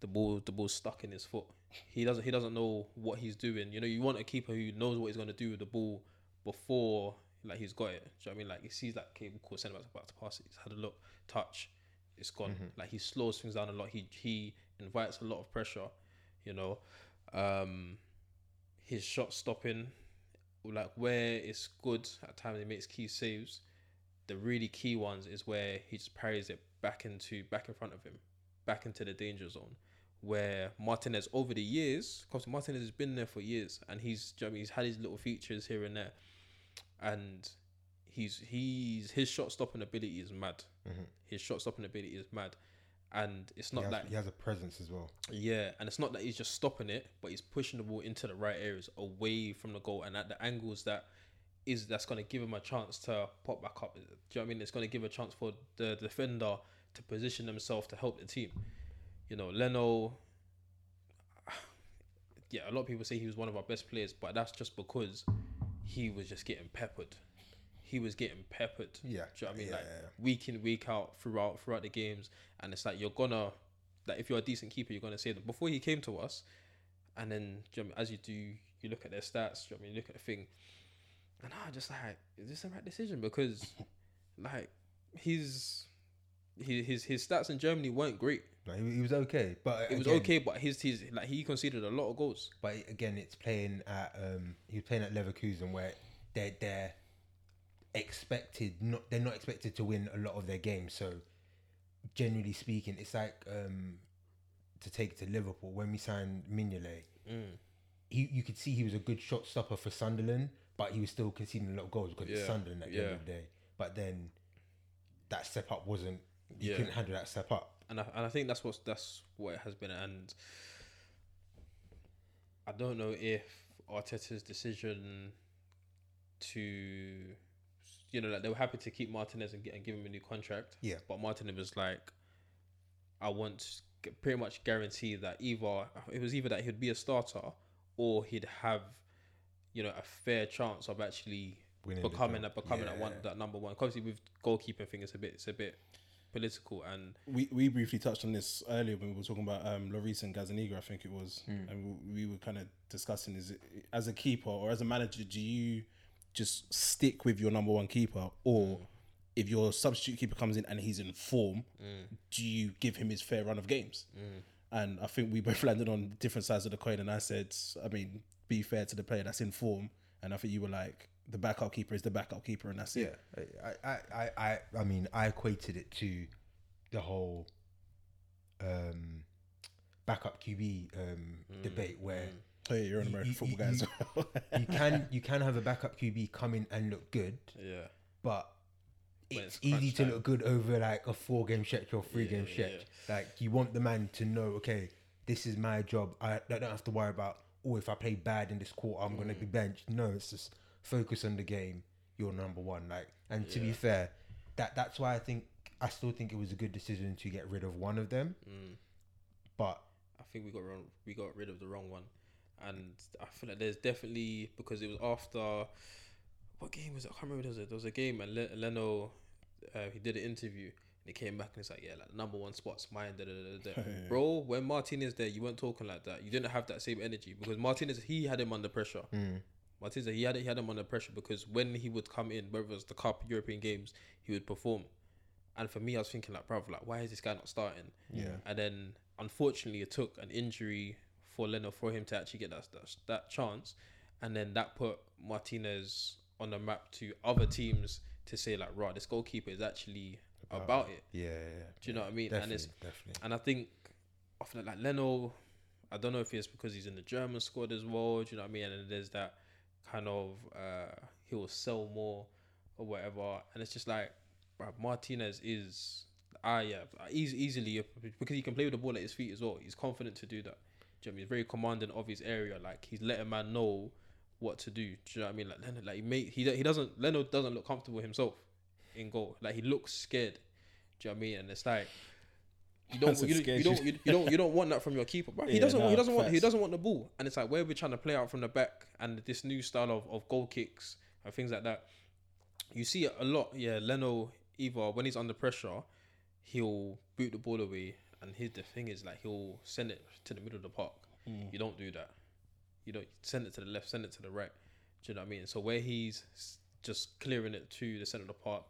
A: the ball the ball's stuck in his foot. He doesn't he doesn't know what he's doing. You know, you want a keeper who knows what he's gonna do with the ball before like he's got it. Do you know what I mean? Like he sees that cable cool centre back's about to pass it. He's had a look, touch, it's gone. Like he slows things down a lot. He he invites a lot of pressure. You know, um, his shot stopping, like where it's good at times he makes key saves. The really key ones is where he just parries it back into back in front of him, back into the danger zone. Where Martinez over the years, because Martinez has been there for years, and he's you know I mean, he's had his little features here and there, and he's he's his shot stopping ability is mad. Mm-hmm. His shot stopping ability is mad, and it's
B: He
A: not
B: has,
A: like
B: he has a presence as well.
A: yeah, and it's not that he's just stopping it, but he's pushing the ball into the right areas, away from the goal, and at the angles that is that's going to give him a chance to pop back up. Do you know what I mean? It's going to give a chance for the defender to position himself to help the team. You know, Leno. Yeah, a lot of people say he was one of our best players, but that's just because he was just getting peppered. He was getting peppered.
B: Yeah,
A: Do you know what I mean?
B: yeah,
A: like
B: yeah, yeah.
A: week in, week out, throughout throughout the games, and it's like you're gonna like if you're a decent keeper, you're gonna say them. Before he came to us, and then do you know I mean, as you do, you look at their stats. Do you know what I mean, you look at the thing, and I just like, is this the right decision? Because like his his his his stats in Germany weren't great.
B: No, he, he was okay, but
A: It was
B: again-
A: okay, but his his like he conceded a lot of goals.
B: But again, it's playing at um, he was playing at Leverkusen where they're they're expected not they're not expected to win a lot of their games. So generally speaking, it's like um, to take it to Liverpool when we signed Mignolet.
A: Mm.
B: He you could see he was a good shot stopper for Sunderland, but he was still conceding a lot of goals because it's
A: Yeah,
B: Sunderland at the end
A: yeah.
B: of the day. But then that step up wasn't. You
A: Yeah.
B: couldn't handle that step up.
A: And I, and I think that's what that's what it has been. And I don't know if Arteta's decision to, you know, like they were happy to keep Martinez and, get, and give him a new contract.
B: Yeah.
A: But Martinez was like, I want to pretty much guarantee that either it was either that he'd be a starter or he'd have, you know, a fair chance of actually
B: winning
A: becoming a becoming that one that number one. Obviously, with goalkeeping thing, it's a bit it's a bit political and
C: we we briefly touched on this earlier when we were talking about um Lloris and Gazaniga, I think it was, hmm. and we, we were kind of discussing is it, as a keeper or as a manager, do you just stick with your number one keeper, or hmm. if your substitute keeper comes in and he's in form, hmm. do you give him his fair run of games? And I think we both landed on different sides of the coin, and I said, I mean, be fair to the player that's in form, and I think you were like, the backup keeper is the backup keeper, and that's
B: Yeah,
C: it.
B: I, I, I, I, I mean, I equated it to the whole um, backup QB um, debate where
C: Oh yeah, you're an American
B: you-
C: football
B: you-
C: guy as well.
B: you can you can have a backup QB come in and look good,
A: yeah.
B: but it's,
A: it's
B: easy to
A: time.
B: look good over like a four game stretch or three
A: Yeah,
B: game
A: yeah,
B: stretch. Like you want the man to know, okay, this is my job. I, I don't have to worry about oh if I play bad in this quarter, I'm gonna
A: Mm.
B: be benched. No, it's just focus on the game. You're number one. Like, and to be fair, that that's why I think I still think it was a good decision to get rid of one of them.
A: Mm.
B: But
A: I think we got wrong, we got rid of the wrong one, and I feel like there's definitely because it was after what game was it? I can't remember. There was a, there was a game and Le- Leno uh, he did an interview and he came back and it's like yeah like number one spot's mine. Da, da, da. Bro, when Martinez there, you weren't talking like that. You didn't have that same energy because Martinez he had him under pressure. Martinez he had he had him under pressure because when he would come in, whether it was the Cup, European games, he would perform. And for me, I was thinking like, bro, like why is this guy not starting?
B: Yeah.
A: And then unfortunately, it took an injury for Leno for him to actually get that that, that chance, and then that put Martinez on the map to other teams to say like, right, this goalkeeper is actually about, it.
B: yeah, yeah, yeah.
A: Do you know what I mean?
B: Definitely,
A: and it's
B: definitely.
A: and I think often like Leno, I don't know if it's because he's in the German squad as well. Do you know what I mean? And then there's that kind of uh, he'll sell more or whatever, and it's just like Martinez is ah yeah easily because he can play with the ball at his feet as well. He's confident to do that. Do you know I mean? He's very commanding of his area. Like he's letting man know what to do. Do you know what I mean? Like Leno, like he made he he doesn't Leno doesn't look comfortable himself in goal. Like he looks scared. Do you know what I mean? And it's like you don't you, you don't you, you don't you don't want that from your keeper, bro. He
C: Yeah,
A: doesn't
C: nah,
A: he doesn't want he doesn't want the ball, and it's like where we're trying to play out from the back and this new style of, of goal kicks and things like that. You see it a lot, yeah. Leno either when he's under pressure, he'll boot the ball away, and his the thing is like he'll send it to the middle of the park. You don't do that. You don't send it to the left, send it to the right. Do you know what I mean? So where he's just clearing it to the center of the park,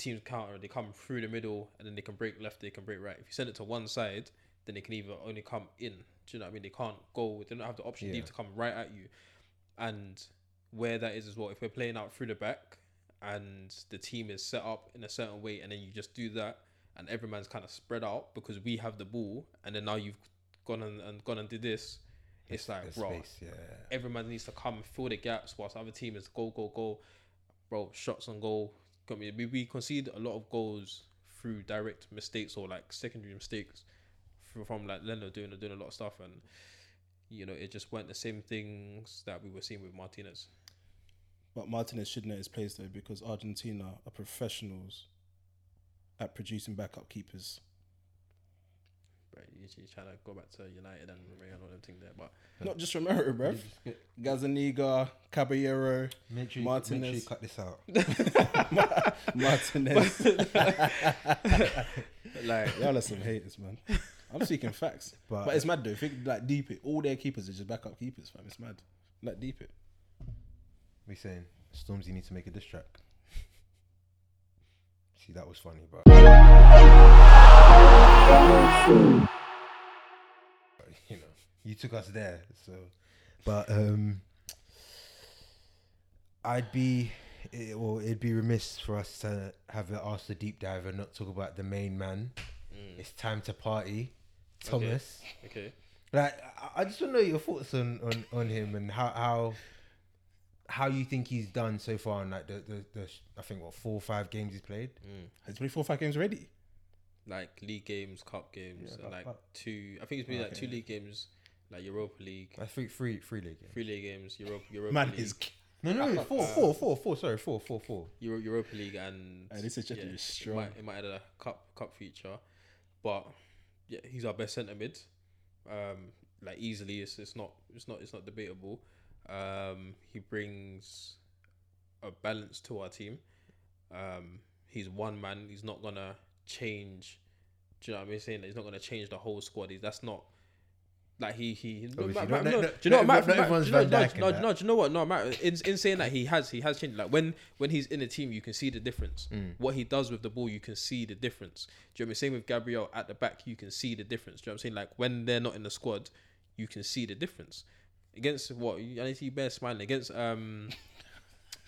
A: teams counter, they come through the middle and then they can break left, they can break right. If you send it to one side, then they can either only come in. Do you know what I mean? They can't go, they don't have the option
B: Yeah.
A: to come right at you. And where that is as well, if we're playing out through the back and the team is set up in a certain way and then you just do that and every man's kind of spread out because we have the ball and then now you've gone and, and gone and did this, it's like, bro,
B: space, yeah.
A: every man needs to come and fill the gaps whilst other team is go go go, bro. Shots on goal. We, we concede a lot of goals through direct mistakes or like secondary mistakes from, from like Leno doing doing a lot of stuff and you know it just weren't the same things that we were seeing with Martinez.
C: But Martinez should know his place though because Argentina are professionals at producing backup keepers.
A: Right, you you trying to go back to United and Romeo and all them thing there, but
C: Not just Romero, bro. Gazaniga, Caballero,
B: Make sure, you, make sure you
C: Martinez.
B: cut this out.
C: Martinez.
A: like
C: Y'all are some haters, man. I'm seeking facts.
B: But-
C: But, it's mad though. Think like deep it. All their keepers are just backup keepers, fam. It's mad. Like deep it.
B: We saying Stormzy need to make a diss track. See, that was funny, but you know, you took us there. So, but um, I'd be, it, well, it'd be remiss for us to have it ask the deep dive and not talk about the main man. It's time to party, Thomas.
A: okay,
B: Like, I- I just want to know your thoughts on, on, on him and how how how you think he's done so far in like the, the, the I think what four or five games he's played.
C: Has he played four or five games already?
A: Like league games, cup games,
B: Yeah,
A: and
B: about-
A: like
B: about-
A: two. I think it's been like two
C: Okay.
A: league games, like Europa League,
B: I think three three league games.
A: three league games, Europa Europa
C: Man
A: League.
C: is.
B: No, no, four, four, four, four. Sorry, four, four, four.
A: Euro, Europa League and
C: Hey, this is just
A: it
C: strong.
A: might, it might add a cup cup feature, but yeah, he's our best centre mid. Um, like easily, it's, it's not it's not it's not debatable. Um, he brings a balance to our team. Um, he's one man. He's not gonna change. Do you know what I'm saying? That he's not gonna change the whole squad. He's, that's not like he he. No, Matt-
B: not-
A: Matt-
B: no-
A: no, do you know what
B: not-
A: Matt? Matt- do you know- no, no, no, do you know what? No, Matt. In, in saying that he has he has changed. Like when when he's in the team, you can see the difference.
B: Mm.
A: What he does with the ball, you can see the difference. Do you know what I mean? Same with Gabriel at the back, you can see the difference. Do you know what I'm saying? Like when they're not in the squad, you can see the difference. Against what? I need see Bear smiling against um.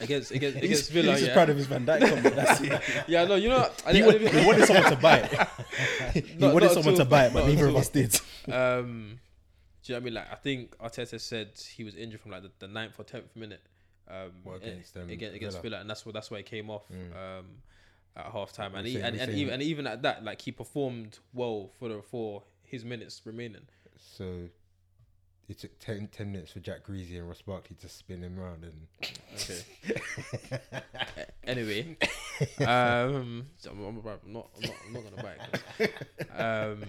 A: Against against
C: He's,
A: against Villa,
C: he's just
A: yeah.
C: proud of his Van Dijk comment. That's it.
A: yeah, no, you know, what? I,
C: He,
A: I,
C: wa- he wanted someone to buy it. he
A: Not-
C: wanted
A: not
C: someone
A: at
C: to buy it, but neither of us did.
A: Um, do you know what I mean? Like, I think Arteta said he was injured from like the, the ninth or tenth minute. Um,
B: What, against, um,
A: against, against
B: Villa?
A: Villa, and that's what that's why he came off
B: Mm.
A: um, at half time, and
B: We
A: he, and, and even and even at that, like he performed well for the for his minutes remaining.
B: So it took 10, 10 minutes for Jack Grealish and Ross Barkley to spin him around and
A: Okay. anyway, um, so I'm, I'm, I'm not I'm not I'm not gonna back. Um,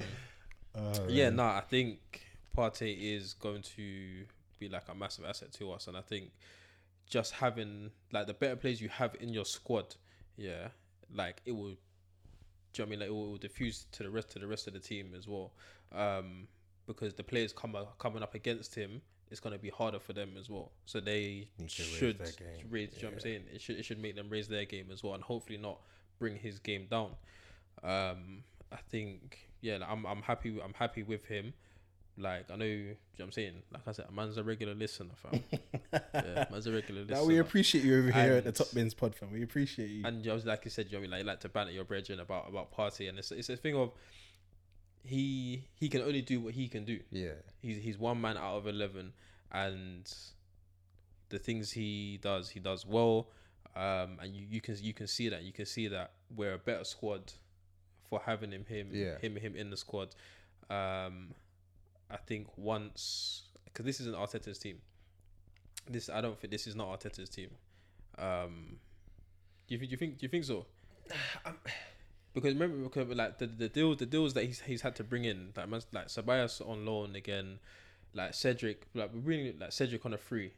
B: Oh,
A: yeah, no, I think Partey is going to be like a massive asset to us, and I think just having like the better players you have in your squad, yeah, like it will. Do you know what I mean like it will, it will diffuse to the rest to the rest of the team as well, um, because the players come coming up against him, it's gonna be harder for them as well. So they
B: to raise
A: should raise. Do you know what I'm saying? It should it should make them raise their game as well, and hopefully not bring his game down. Um, I think yeah, like, I'm I'm happy I'm happy with him. Like I know, you know what I'm saying. Like I said, a man's a regular listener, fam. yeah, man's a regular listener.
C: Now we appreciate you over here at the Top Bins Pod, fam. We appreciate you.
A: And just like you said, you know, like you like to banter your brethren about about Partey, and it's it's a thing of he he can only do what he can do.
B: Yeah.
A: He's he's one man out of eleven, and the things he does, he does well. Um, and you, you can you can see that you can see that we're a better squad for having him him
B: Yeah.
A: him him in the squad. Um, I think once because this isn't Arteta's team. This I don't think this is not Arteta's team. Um, do you think? Do you think? Do you think so? Because remember, because like the the deal, the deals that he's he's had to bring in, like like Ceballos on loan again, like Cedric, like we're bringing like Cedric on a free,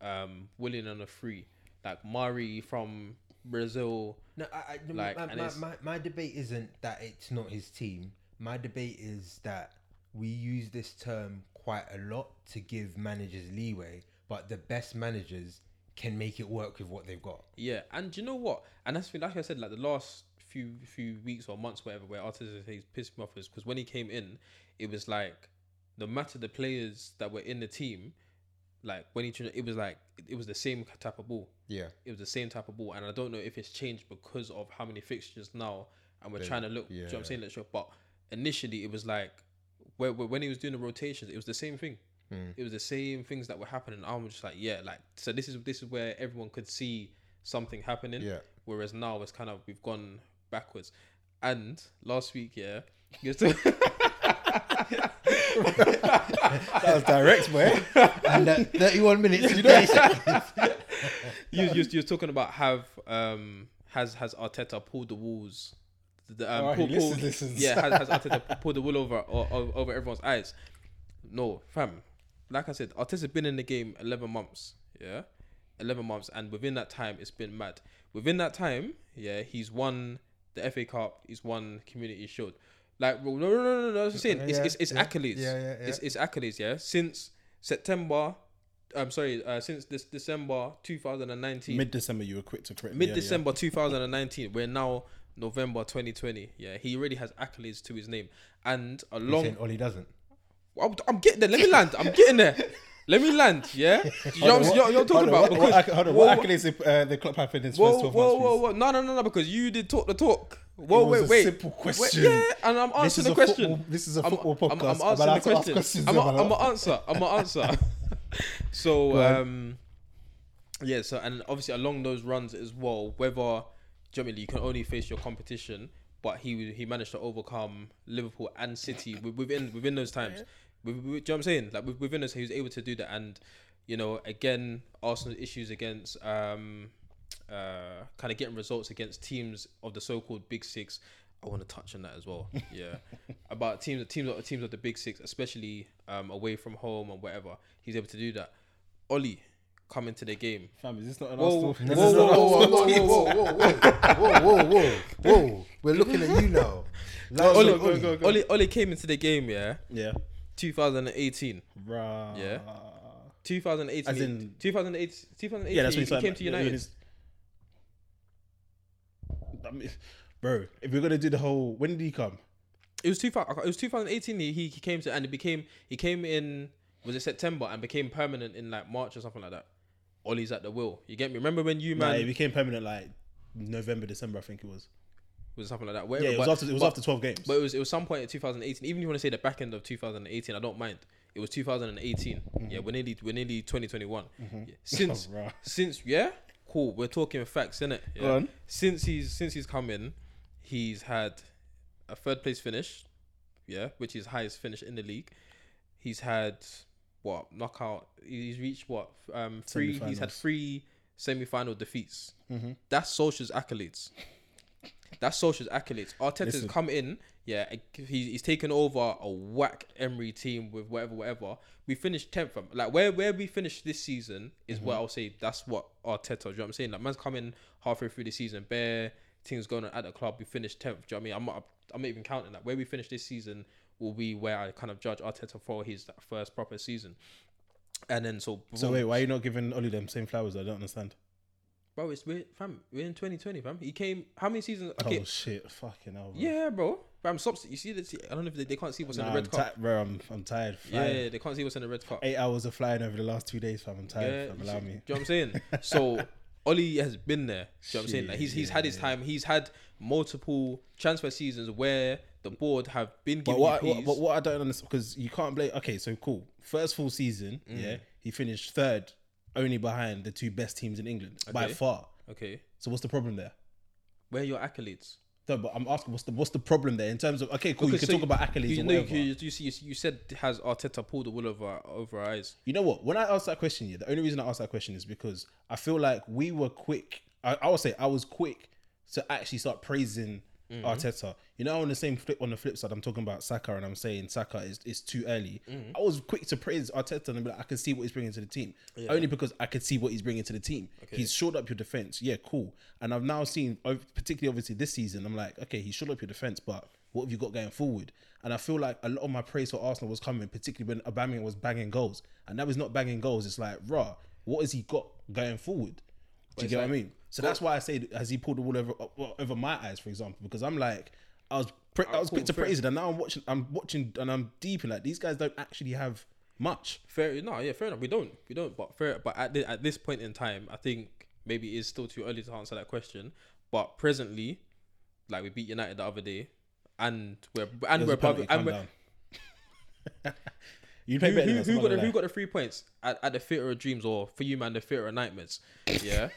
A: um, Willian on a free, like Mari from Brazil.
B: No, I, I,
A: Like,
B: my, my, my, my debate isn't that it's not his team. My debate is that we use this term quite a lot to give managers leeway, but the best managers can make it work with what they've got.
A: Yeah, and do you know what? And that's like I said, like the last few few weeks or months, whatever, where Arteta he's pissed me off is because when he came in, it was like no matter the players that were in the team, like when he turned- it was like it was the same type of ball.
B: Yeah.
A: It was the same type of ball, and I don't know if it's changed because of how many fixtures now, and we're
B: They-
A: trying to look. do you know what I'm saying? Let's show, but initially it was like when he was doing the rotations, it was the same thing.
B: Mm.
A: It was the same things that were happening. I'm just like, yeah, like so. This is this is where everyone could see something happening.
B: Yeah.
A: Whereas now it's kind of we've gone backwards. And last week, yeah, you was,
C: that was direct, boy.
B: and that 31 minutes.
C: You know-
A: you, you, you was talking about have um has has Arteta pulled the walls. The, um,
C: Oh, he
A: pull- pull-
C: listens, listens.
A: Yeah, has, has Arteta pulled the wool over o- o- over everyone's eyes? No, fam. Like I said, Arteta's been in the game eleven months. Yeah, eleven months, and within that time, it's been mad. Within that time, yeah, he's won the FA Cup. He's won Community Shield. Like, no, no, no, no, no. I was saying, it's,
B: Yeah,
A: it's, it's
B: yeah,
A: accolades.
B: yeah, yeah, yeah.
A: It's, it's accolades. Yeah, since September. I'm sorry. Uh, since this December 2019,
C: Mid December, you were quick to correct. me,
A: mid
C: yeah, yeah.
A: December 2019. We're now November 2020. Yeah, he already has accolades to his name, and
B: You're
A: along.
B: saying Ole doesn't.
A: I'm, I'm getting there. Let me land. I'm getting there. Let me land. Yeah, you know what I'm, you're, you're talking about
C: what,
A: because
C: what, acc- hold what accolades uh, the club have in its
A: whoa,
C: first 12
A: whoa,
C: months?
A: whoa,
C: please?
A: whoa, no, no, no, no, because you did talk the talk. Whoa,
C: was
A: wait,
C: a
A: wait.
C: simple
A: Wait, yeah, and I'm
C: This is
A: answering the
C: a
A: question.
C: football- this is a
A: I'm-
C: football
A: I'm,
C: podcast.
A: I'm,
C: I'm
A: answering the question.
C: questions,
A: I'm,
C: am I
A: I'm
C: not?
A: gonna answer. I'm gonna answer. so, um, yeah. So, and obviously along those runs as well, whether generally you can only face your competition, but he he managed to overcome Liverpool and City within within those times. With, with, do you know what I'm saying? Like with- within us, he was able to do that, and you know, again, Arsenal's issues against um, uh, kind of getting results against teams of the so-called Big Six. I want to touch on that as well. Yeah, about teams, teams, teams of the Big Six, especially um, away from home and whatever. He's able to do that. Ole, come into the game.
C: Fam, is this not an
A: Whoa,
C: Arsenal?
A: whoa,
C: this
B: Whoa,
C: is
B: whoa,
C: not-
B: whoa, whoa, whoa, whoa, whoa, whoa, whoa, whoa, whoa! We're looking at you now. Like,
A: Ole,
B: look, Ole.
A: Ole, Ole came into the game, yeah,
C: Yeah.
A: 2018.
C: Bruh.
A: Yeah. 2018.
C: As in-
A: 2008, 2018
C: Yeah, that's when
A: he,
C: he
A: came to United.
C: I mean, bro, if we're gonna do the whole, when did he come?
A: It was 2000, it was 2018 he, he came to and it became he came in was it September and became permanent in like March or something like that. Ole's at the will. You get me? Remember when you
C: Nah,
A: man
C: it became permanent like November, December, I think it was.
A: Was something like that.
C: Yeah, it was
A: but,
C: after it was
A: but-
C: after twelve games.
A: But it was it was some point in 2018. Even if you want to say the back end of 2018, I don't mind. It was 2018. Yeah, we're nearly we're nearly 2021. Yeah. Since
C: Oh,
A: since yeah, cool. We're talking facts, innit? Yeah. Since he's since he's come in, he's had a third place finish, yeah, which is highest finish in the league. He's had what knockout? He's reached what? Um, three. He's had three semi-final defeats.
C: Mm-hmm.
A: That's Solskjaer's accolades. That's Solskjaer's accolades. Arteta's
C: Listen.
A: come in, yeah. He's, he's taken over a whack Emery team with whatever, whatever. We finished tenth. from Like where where we finished this season is
C: Mm-hmm.
A: what I'll say. That's what Arteta. Do you know what I'm saying? Like man's coming halfway through the season, bare things going on at the club. We finished tenth. Do you know what I mean? I'm not. I'm not even counting that. Where we finish this season will be where I kind of judge Arteta for his first proper season. And then so
C: so wait, why are you not giving Oli them same flowers? I don't understand.
A: Bro, it's we're fam. We're in 2020, fam. He came. How many seasons? Okay,
C: Oh shit, fucking hell. Bro.
A: Yeah, bro. Fam, stop. You see this? I don't know if they, they can't see what's in the red
C: I'm
A: cup.
C: ti- bro, I'm I'm tired.
A: yeah,
C: Flying.
A: they can't see what's in the red cup.
C: Eight hours of flying over the last two days, fam. I'm
A: Yeah,
C: tired. fam. Allow
A: see-
C: me.
A: Do you know what I'm saying? So Oli has been there. Do you know what I'm saying? Like he's he's had his time. He's had multiple transfer seasons where the board have been
C: But
A: giving
C: what, what, what, what I don't understand because you can't blame. Okay, so cool. First full season,
A: Mm.
C: yeah, he finished third, only behind the two best teams in England by
A: Okay.
C: far.
A: okay,
C: So what's the problem there?
A: where are your accolades?
C: No, but I'm asking what's the what's the problem there in terms of okay, cool. You can
A: so
C: talk about accolades
A: You,
C: or
A: know,
C: whatever.
A: you, you, see, you said has Arteta pulled the wool over our- over our eyes?
C: You know what? When I asked that question, yeah, the only reason I asked that question is because I feel like we were quick. I, I would say I was quick to actually start praising
A: Mm-hmm.
C: Arteta. You know, on the same flip, on the flip side, I'm talking about Saka, and I'm saying Saka is, is too early.
A: Mm-hmm.
C: I was quick to praise Arteta and be like, I can see what he's bringing to the team, only because I could see what he's bringing to the team. He's shored up your defense, yeah, cool. And I've now seen, particularly obviously this season, I'm like, okay, he's shored up your defense, but what have you got going forward? And I feel like a lot of my praise for Arsenal was coming, particularly when Aubameyang was banging goals, and now he's not banging goals. It's like, raw. What has he got going forward? Do you get what I mean? So that's why I say, has he pulled the wool over uh, over my eyes, for example? Because I'm like, I was pra- I was quick to praise it, and now I'm watching, I'm watching, and I'm deep in like these guys don't actually have much.
A: Fair, no, yeah, fair enough. We don't, we don't. But fair, but at the, at this point in time, I think maybe it is still too early to answer that question. But presently, like we beat United the other day, and we're and we're
C: penalty,
A: probably and we're,
C: you play
A: who,
C: better
A: who, who got the, who got the three points at, at the theater of dreams or for you man the theater of nightmares? Yeah,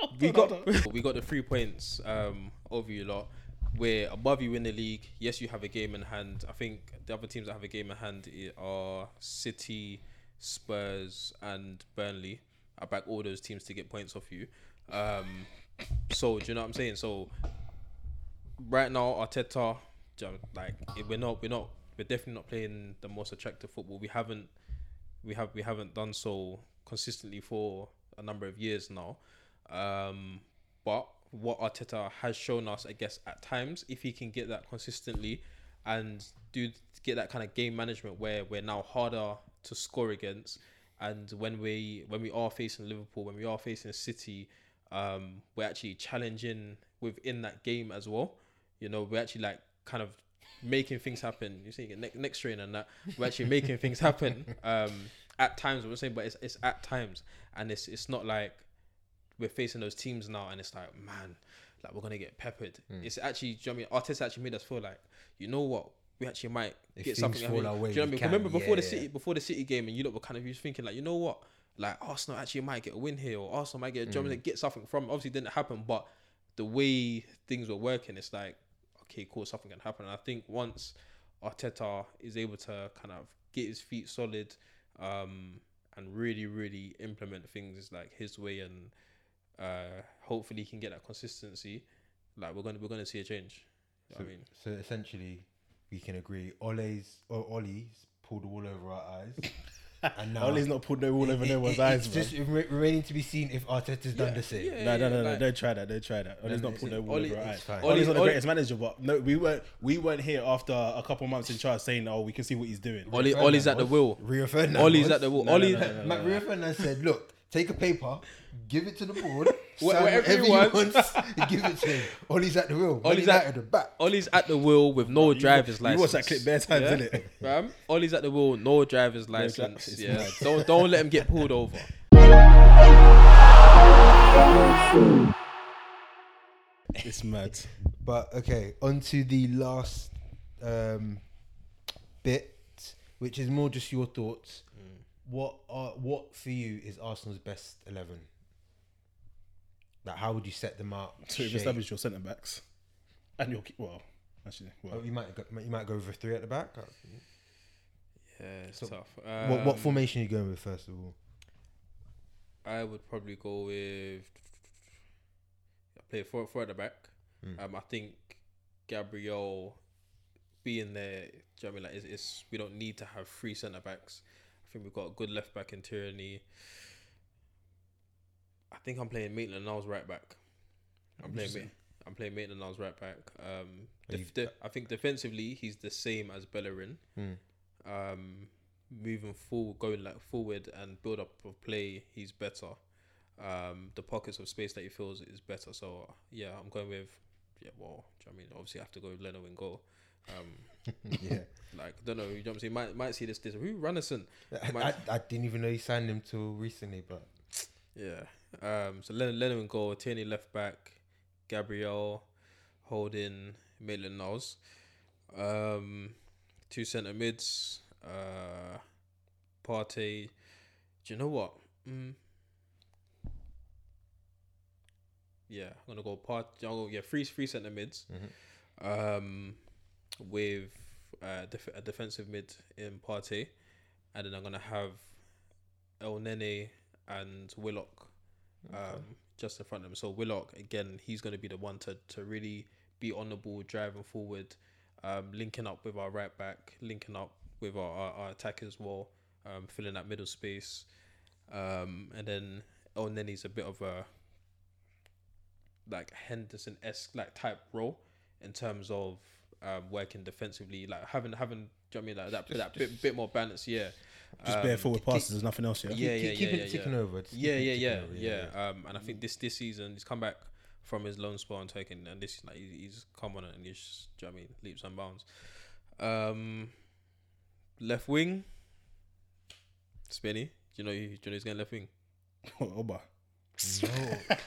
A: we got we got the three points um over you lot. We're above you in the league. Yes, you have a game in hand. I think the other teams that have a game in hand are City, Spurs, and Burnley. I back all those teams to get points off you. Um, so do you know what I'm saying? So right now, Arteta, do you know, like we're not, we're not, we're definitely not playing the most attractive football. We haven't, we have, we haven't done so consistently for a number of years now. Um, but what Arteta has shown us, I guess, at times, if he can get that consistently and do get that kind of game management where we're now harder to score against, and when we when we are facing Liverpool, when we are facing City, um, we're actually challenging within that game as well. You know, we're actually like kind of making things happen. You see, next next train and that we're actually making things happen. Um, at times, I'm saying, but it's it's at times, and it's it's not like we're facing those teams now, and it's like, man, like we're gonna get peppered. It's actually, do you know what I mean? Arteta actually made us feel like, you know what, we actually might
B: If
A: get something. I mean,
B: our way,
A: do you know what I mean? Remember before the city,
B: yeah.
A: before the City game, and you lot were kind of you was thinking like, you know what, like Arsenal actually might get a win here, or Arsenal might get, you know what get something from. Obviously, it didn't happen, but the way things were working, it's like, okay, cool, something can happen. And I think once Arteta is able to kind of get his feet solid, um, and really, really implement things like his way, and uh, hopefully he can get that consistency. Like we're gonna we're gonna see a change. You
B: So,
A: I mean,
B: so essentially, we can agree. Ole's or Ollie's pulled the wool over our eyes. and now
C: Ollie's not put no wool over
B: it-
C: no
B: it-
C: one's
B: it's
C: eyes, man.
B: just re- remaining to be seen if Arteta's done the same.
A: yeah.
C: No, no, no, no!
A: like-
C: Don't try that. Don't try that. Ollie's
B: No,
C: not put no wool
A: Ollie-
C: over our eyes.
B: fine.
C: Ollie's not the
A: Ollie-
C: greatest manager, but no, we weren't. We weren't here after a couple months in charge saying, "Oh, we can see what he's doing."
A: Ollie, Ollie's at the wheel.
B: Rio Ferdinand.
A: Ollie's at the wheel.
C: No, no,
A: Ollie,
B: Rio Ferdinand said, "Look, take a paper, give it to the board,
A: Wha-
B: sign
A: whatever he
B: whatever he
A: wants.
B: wants, give it to him." Ollie's at the wheel.
A: Ollie's
B: Ollie's
A: at-
B: at the back.
A: Ollie's at the wheel with no driver's
C: you
A: license.
C: watch that clip bare times, innit?
A: Fam, Ollie's at the wheel, no driver's license.
C: it's
A: yeah, don't don't let him get pulled over.
C: It's mad.
B: But okay, on to the last um, bit, which is more just your thoughts. What are what for you is Arsenal's best eleven? Like, how would you set them up?
C: So you've
B: shape?
C: established your centre backs, and your keep. Well, actually, well,
B: Oh, you might go, you might go over three at the back.
A: Yeah, it's
B: So,
A: tough.
B: what what
A: Um,
B: formation are you going with first of all?
A: I would probably go with play four four at the back.
B: Mm.
A: Um, I think Gabriel being there. Do you know what I mean? Like, it's, it's we don't need to have three centre backs. I think we've got a good left back in Tierney. I think I'm playing Maitland Niles right back. I'm playing. Ma- I'm playing Maitland Niles right back. Um, def- de- I think defensively he's the same as Bellerin.
B: Mm.
A: Um, moving forward, going like forward and build up of play, he's better. Um, the pockets of space that he feels is better. So yeah, I'm going with yeah. Well, do you know what I mean, obviously I have to go with Leno in goal. Um,
B: yeah,
A: like don't know, you know what I'm saying. Might might see this this who Runarsson.
B: I, I, I didn't even know he signed him till recently, but
A: Yeah. Um, so Leno, Leno in goal, Tierney left back, Gabriel, Holding, Maitland Niles. Um, two centre mids, uh, Partey. Do you know what? Mm. Yeah, I'm gonna go part. I'll go, yeah, three three centre mids. Um, with uh, def- a defensive mid in Partey, and then I'm gonna have Elneny and Willock um, just in front of him. So Willock again, he's going to be the one to to really be on the ball, driving forward, um, linking up with our right back, linking up with our, our, our attack as well, um, filling that middle space, um, and then Elneny's a bit of a like Henderson esque like type role in terms of um, working defensively, like having having. Do you know what I mean like that that bit, bit more balance? Yeah,
C: just bare
A: Um,
C: forward passes. There's nothing else. Yeah.
A: yeah,
B: keep,
A: yeah,
B: keep
A: yeah,
B: it
A: yeah,
B: ticking
A: yeah.
B: over.
A: Yeah, yeah, yeah,
B: over,
A: yeah. Um, and I think this this season he's come back from his loan spell and taken, and this like he- he's come on and he's just, do you know what I mean leaps and bounds. Um, left wing, Spinny. Do you know? Do you know he's going left wing?
C: Oba.
B: No.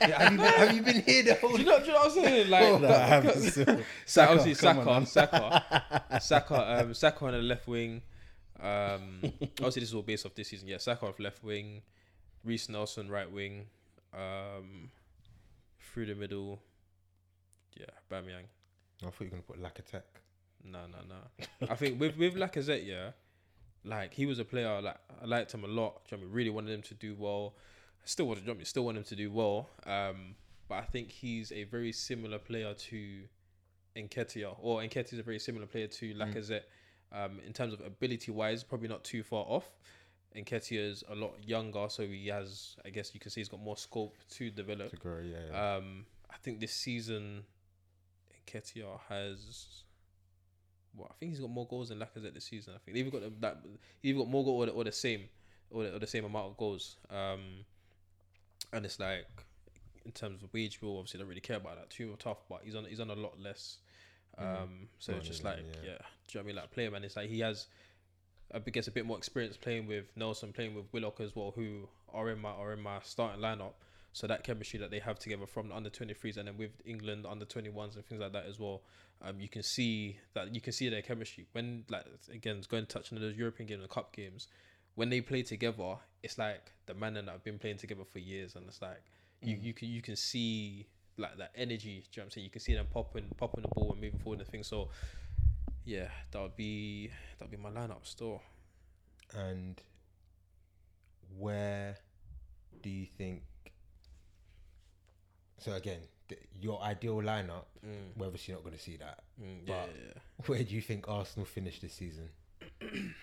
B: Yeah, have, you been, have you been here the whole
A: Do you know, do you know what I'm saying? Like,
C: No, I haven't still.
A: Sa- obviously Saka,
C: on,
A: Saka, Saka, um, Saka on the left wing. Um, obviously this is all based off this season. Yeah, Saka off left wing, Reiss Nelson right wing, um, through the middle. Yeah, Aubameyang.
B: I thought you were gonna put Lacazette.
A: No, no, no. I think with with Lacazette, yeah, like he was a player like I liked him a lot. You know I mean? really wanted him to do well. I still want to jump. still want him to do well. Um, but I think he's a very similar player to Nketiah, or Nketiah is a very similar player to Lacazette. Um, in terms of ability wise, probably not too far off. Nketiah is a lot younger, so he has, I guess you can say, he's got more scope to develop.
B: To grow, yeah. yeah.
A: Um, I think this season, Nketiah has. Well, I think he's got more goals than Lacazette this season. I think they've got that. He's got more goals or the, or the same, or the, or the same amount of goals. Um, and it's like, in terms of wage bill, obviously don't really care about that too tough. But he's on he's on a lot less. Um, so
B: Money
A: it's just like
B: yeah.
A: yeah. do you know what I mean? Like player man, it's like he has. I guess a bit more experience playing with Nelson, playing with Willock as well, who are in my are in my starting lineup. So that chemistry that they have together from the under 23s and then with England under 21s and things like that as well, um, you can see that you can see their chemistry when like again it's going to touch on those European games and cup games when they play together. It's like the man that have been playing together for years, and it's like you you can you can see like that energy. Do you know what I'm saying? You can see them popping popping the ball and moving forward and things. So yeah, that would be that would be my lineup still.
B: and where do you think? So again, th- your ideal lineup.
A: Mm,
B: We're obviously not going to see that.
A: mm, yeah,
B: But-
A: yeah, yeah.
B: Where do you think Arsenal finish this season?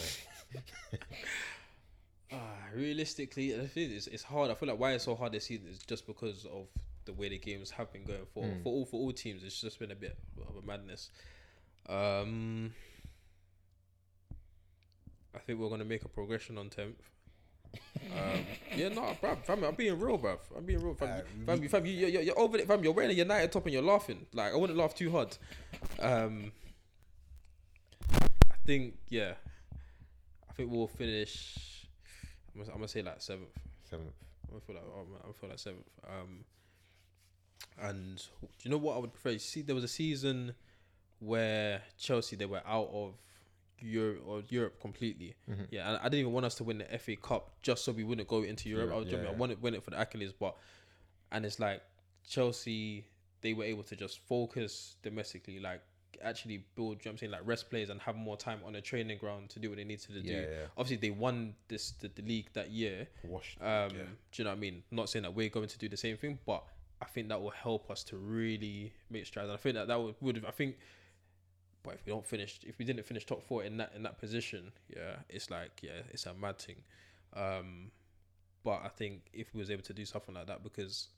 A: Ah, realistically, the thing is, it's hard. I feel like why it's so hard this season is just because of the way the games have been going for for all for all teams. It's just been a bit of a madness. Um, I think we're gonna make a progression on tenth. um, yeah, no, bruv, fam, I'm being real, bruv. I'm being real, fam.
B: Uh,
A: fam, you, fam, you, you're, you're over it, fam. You're wearing a United top and you're laughing. Like I wouldn't laugh too hard. Um, I think, yeah, I think we'll finish. I'm gonna, I'm gonna say like seventh.
B: Seventh.
A: I feel like I'm, feel like seventh. Um, and do you know what I would prefer? See, there was a season where Chelsea they were out of Europe or Europe completely. Yeah, and I didn't even want us to win the FA Cup just so we wouldn't go into Europe. I was
B: yeah.
A: I wanted win it for the accolades, but and it's like Chelsea they were able to just focus domestically, like actually build. You know what I'm saying like rest players and have more time on the training ground to do what they needed to do.
B: Yeah, yeah.
A: Obviously, they won this the, the league that year.
B: Washed.
A: Um, Do you know what I mean? Not saying that we're going to do the same thing, but I think that will help us to really make strides. And I think that that would, would I think, but if we don't finish, if we didn't finish top four in that in that position, yeah, it's like yeah, it's a mad thing. Um, but I think if we was able to do something like that, because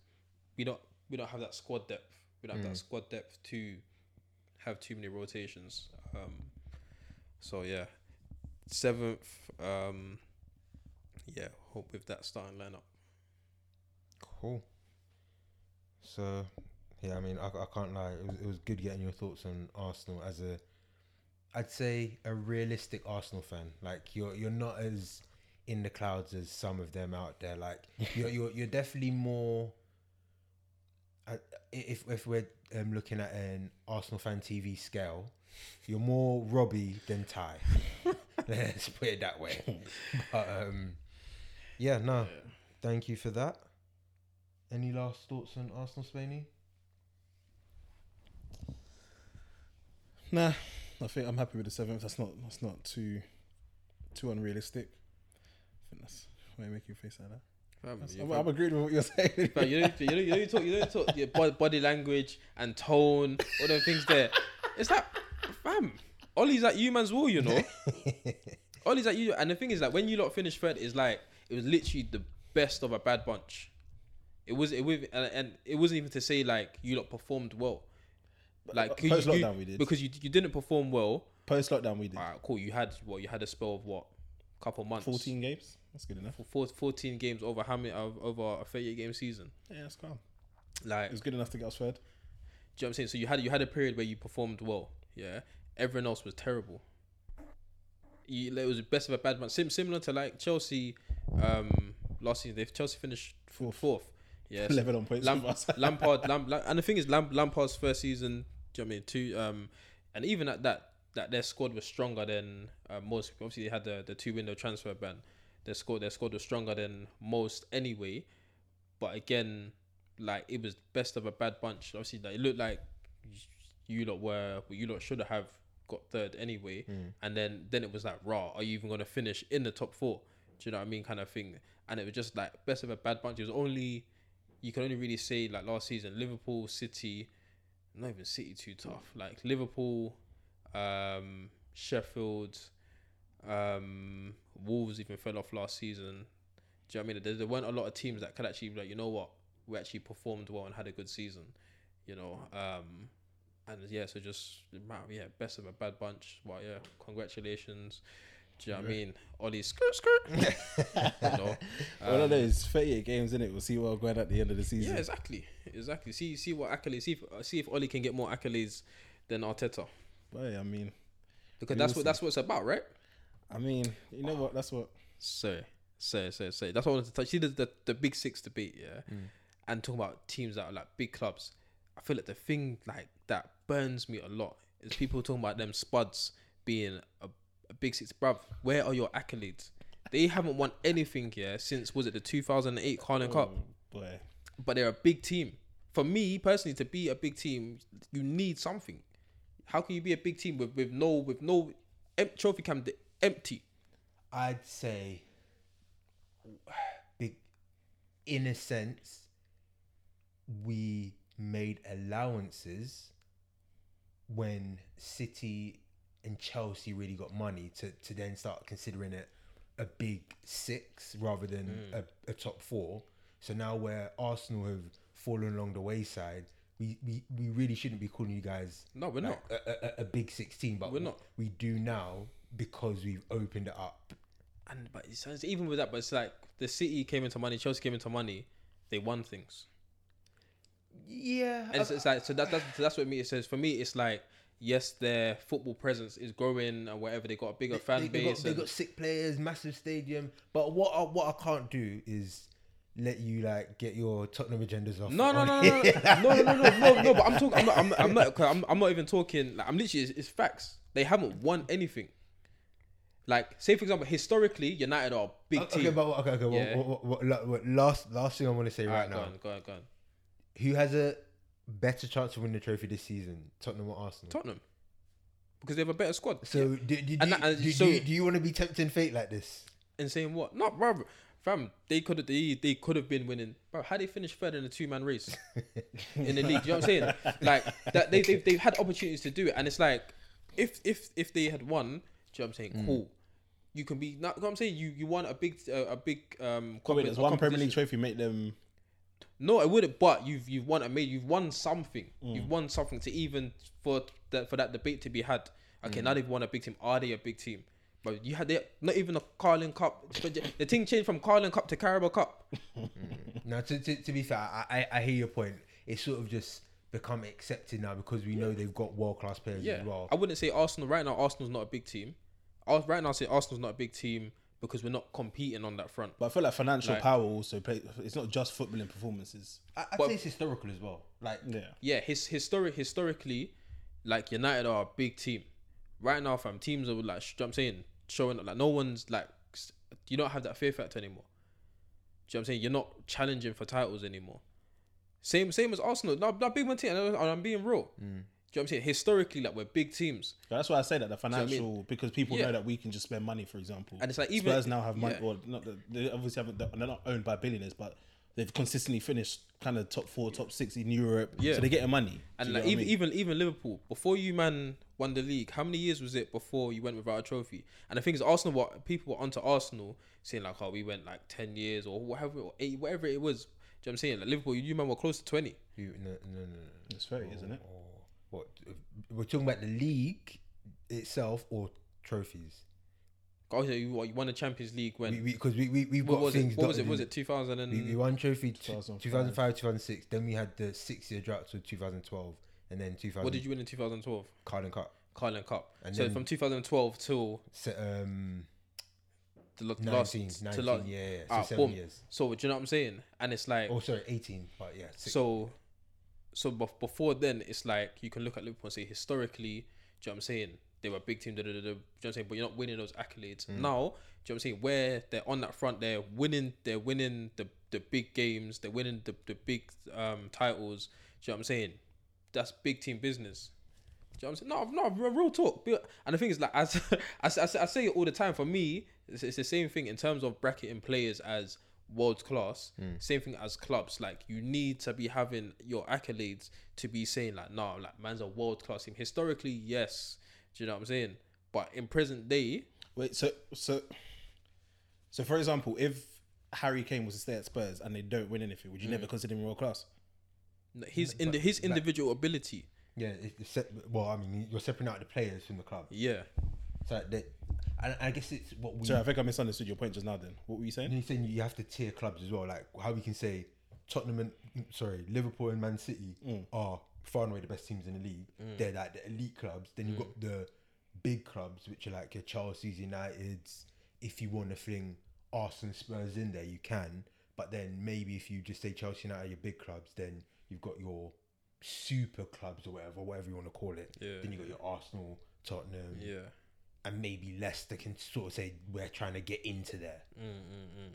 A: we don't we don't have that squad depth, we don't have that squad depth to have too many rotations. Um, so yeah, seventh. Um, yeah, hope with that starting lineup.
B: Cool. So, yeah, I mean, I, I can't lie. It was, it was good getting your thoughts on Arsenal as a, I'd say, a realistic Arsenal fan. Like you're you're not as in the clouds as some of them out there. Like you're you're you're definitely more. If if we're um, looking at an Arsenal fan TV scale, you're more Robbie than Ty. Let's put it that way. But um, yeah, no, thank you for that. Any last thoughts on Arsenal, Spaney?
C: Nah, I think I'm happy with the seventh. That's not that's not too too unrealistic. I think that's why you make your face like that. I'm. I'm agreeing with what you're saying.
A: Fam, you don't, you don't, you don't talk, you don't talk your bo- body language and tone, all them things there. It's like, fam, Ollie's at you man's wall, you know. Ollie's at you, and the thing is that when you lot finished third, it's like it was literally the best of a bad bunch. It was it was and, and it wasn't even to say like you lot performed well, like uh,
C: post
A: you-
C: lockdown we did.
A: because you you didn't perform well.
C: Post lockdown we did.
A: Alright, cool. You had what you had a spell of what, couple months,
C: 14 games. That's good enough.
A: for four- 14 games over how many over a 38 game season.
C: Yeah, that's calm.
A: Like
C: It was good enough to get us fed.
A: Do you know what I'm saying? So you had you had a period where you performed well, yeah. Everyone else was terrible. You, it was the best of a bad month. Sim, similar to like Chelsea, um, last season. If Chelsea finished fourth, fourth, yeah. so
C: Level on points
A: Lam- Lampard, Lam- Lam- and the thing is, Lam- Lampard's first season. Do you know what I mean? Two, um, and even at that, that their squad was stronger than uh, most. Obviously, they had the the two window transfer ban. Their squad, their squad was stronger than most anyway. But again, like it was best of a bad bunch. Obviously, like, it looked like you lot were, well, you lot should have got third anyway. And then then it was like, raw. Are you even gonna finish in the top four? Do you know what I mean? Kind of thing. And it was just like best of a bad bunch. It was only you can only really say like last season, Liverpool, City, not even City too tough. Like Liverpool, um, Sheffield, um, Wolves even fell off last season. Do you know what I mean? There, there weren't a lot of teams that could actually be like, you know what, we actually performed well and had a good season. You know, um, and yeah, so just yeah, best of a bad bunch. Well, yeah, congratulations. Do you know what I mean? Ollie skirt skirt. you know,
C: One of those 38 games in it. We'll see what we're going at the end of the season.
A: Yeah, exactly, exactly. See, see what accolades. See if uh, see if Ollie can get more accolades than Arteta,
C: But yeah, I mean,
A: because that's what that's what it's about, right?
C: I mean, you know what? That's what.
A: Say, say, say, say. That's what I wanted to touch. See the the, the big six debate, yeah, mm. and talking about teams that are like big clubs. I feel like the thing like that burns me a lot is people talking about them spuds being a, a big six, bruv. Where are your accolades? They haven't won anything here since was it the 2008 Carling Cup?
C: Oh, boy,
A: but they're a big team. For me personally, to be a big team, you need something. How can you be a big team with, with no with no trophy cam empty?
B: I'd say, big, in a sense, we made allowances when City and Chelsea really got money to to then start considering it a big six rather than
A: Mm.
B: a, a top four. So now where Arsenal have fallen along the wayside, we, we, we really shouldn't be calling you guys
A: No, we're
B: like
A: not.
B: a, a, a big sixteen, but
A: We're not.
B: We do now because we've opened it up.
A: And but it sounds, even with that, but it's like the City came into money, Chelsea came into money, they won things.
B: Yeah,
A: And it's, it's like so that that's, so that's what me it says. For me, it's like yes, their football presence is growing and whatever. They got a bigger fan
B: they, they
A: base.
B: got, they got sick players, massive stadium. But what I, what I can't do is let you like get your Tottenham agendas off.
A: No, no, no, no, no, no, no, no, no, no. But I'm talking. I'm not. I'm, I'm not. I'm, I'm not even talking. Like, I'm literally. It's, it's facts. They haven't won anything. Like, say for example, historically, United are a big
B: okay,
A: team.
B: but okay, okay.
A: Yeah.
B: What, what, what, what, last last thing I want to say right,
A: Alright,
B: now:
A: on, go on, go on.
B: who has a better chance to win the trophy this season, Tottenham or Arsenal?
A: Tottenham, because they have a better squad.
B: So do, do, do, you-
A: that-
B: do,
A: so-
B: do, do you want to be tempting fate like this?
A: and saying what? Not brother, fam. They could have. They, they could have been winning. Bro, how they finished third in a two man race in the league? Do you know what I'm saying? Like that. They they've, they've had opportunities to do it, and it's like if if if they had won, do you know what I'm saying?
B: Mm.
A: Cool. You can be. Not, you know what I'm saying you you won a big uh, a big um.
C: Wait,
A: compe-
C: does one Premier
A: competition.
C: League trophy make them?
A: No, I wouldn't. But you've you've won a made. You've won something.
C: Mm.
A: You've won something to even for that for that debate to be had. Okay,
C: Mm.
A: now they've won a big team. Are they a big team? But you had they not even a Carling Cup. The thing changed from Carling Cup to Carabao Cup.
B: Now, to, to, to be fair, I, I I hear your point. It's sort of just become accepted now because we know they've got world class players
A: Yeah,
B: as well.
A: I wouldn't say Arsenal right now. Arsenal's not a big team. I right now I say Arsenal's not a big team because we're not competing on that front.
C: But I feel like financial
A: Like-
C: power also play. It's not just footballing performances.
B: I, I'd
A: But-
B: say it's historical as well. Like
C: Yeah.
A: Yeah, his historic historically, like United are a big team. Right now, fam, teams are like sh- I'm saying showing like no one's like s- you don't have that fear factor anymore. Do you know what I'm saying? You're not challenging for titles anymore. Same same as Arsenal. Not, not big one team. and I'm being real. Mm. Do you know what I'm saying? Historically, like we're big teams.
C: That's why I say that the
A: what I mean?
C: financial because people
A: Yeah.
C: know that we can just spend money, for example.
A: And it's like even-
C: Spurs now have money.
A: yeah.
C: Well, not that- they obviously haven't. They're not owned by billionaires, but they've consistently finished kind of top four, top six in Europe.
A: Yeah.
C: so they're getting money.
A: And like
C: get what I
A: even
C: mean?
A: even even Liverpool before you man won the league, how many years was it before you went without a trophy? And the thing is, Arsenal, what people were onto Arsenal saying like, oh, we went like ten years or whatever, or eight, whatever it was. Do you know what I'm saying? Like Liverpool, you man were close to twenty.
B: you, no, no, no, no.
C: it's thirty, isn't it?
B: Or, what we're talking about the league itself or trophies?
A: Oh, yeah, you, what, you won the Champions League when?
B: Because we, we, we, have
A: what
B: got
A: was
B: things.
A: it? What was it? Was it 2000 and
B: We, we won trophy
C: 2005.
B: 2005, 2006. Then we had the six year drought to 2012, and then 2000.
A: what did you win in 2012?
B: Carling Cup?
A: Carling Cup.
B: And
A: so
B: then-
A: from 2012 till
B: Se- um,
A: the, lo-
B: 19,
A: last,
B: 19
A: to la-
B: yeah, yeah. So
A: Ah,
B: seven
A: boom.
B: years.
A: So do you know what I'm saying? And it's like
B: Oh, sorry, 18. But yeah, six.
A: So, so bef- before then, it's like you can look at Liverpool and say historically, do you know what I'm saying? They were a big team, da, da, da, da, do you know what I'm saying? But you're not winning those accolades.
B: Mm.
A: Now, do you know what I'm saying? Where they're on that front, they're winning, they're winning the, the big games, they're winning the, the big um, titles. Do you know what I'm saying? That's big team business. Do you know what I'm saying? No, no, real talk. And the thing is, like, as I, I, I say it all the time. For me, it's, it's the same thing in terms of bracketing players as world class. Same thing as clubs. Like, you need to be having your accolades to be saying like, no, like, man's a world class team. Historically, yes. Do you know what I'm saying? But in present day,
C: Wait, so so so for example, if Harry Kane was to stay at Spurs and they don't win anything, would you
A: Mm.
C: never consider him world class?
A: his in the, his individual ability,
B: yeah, it's, it's well, I mean, you're separating out the players from the club.
A: yeah.
B: So that, and I guess it's what we.
C: Sorry, I think I misunderstood your point just now. Then what were you saying?
B: You're saying you have to tier clubs as well, like how we can say Tottenham and sorry Liverpool and Man City
C: Mm.
B: are far and away the best teams in the league. They're like the elite clubs. Then you've got the big clubs, which are like your Chelsea's, United's. If you want to fling Arsenal, Spurs in there, you can. But then maybe if you just say Chelsea United are your big clubs, then you've got your super clubs or whatever, whatever you want to call it.
A: Yeah.
B: Then you got your Arsenal, Tottenham,
A: Yeah.
B: And maybe Leicester can sort of say we're trying to get into there.
A: Mm,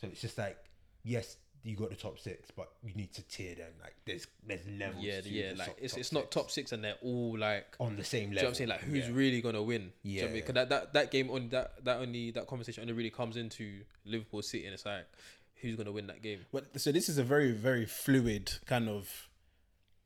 B: So it's just like, yes, you got the top six, but you need to tier them. Like there's there's levels.
A: Yeah,
B: to
A: yeah.
B: the
A: Like
B: top-
A: it's
B: top
A: it's not top six and they're all like
B: on the same
A: Do you know
B: level.
A: what I'm saying? Like, who's
B: Yeah.
A: really gonna win? Do you know I mean?
B: Yeah.
A: 'Cause that, that that game on that that only that conversation only really comes into Liverpool City, and it's like, who's gonna win that game?
C: But so this is a very very fluid kind of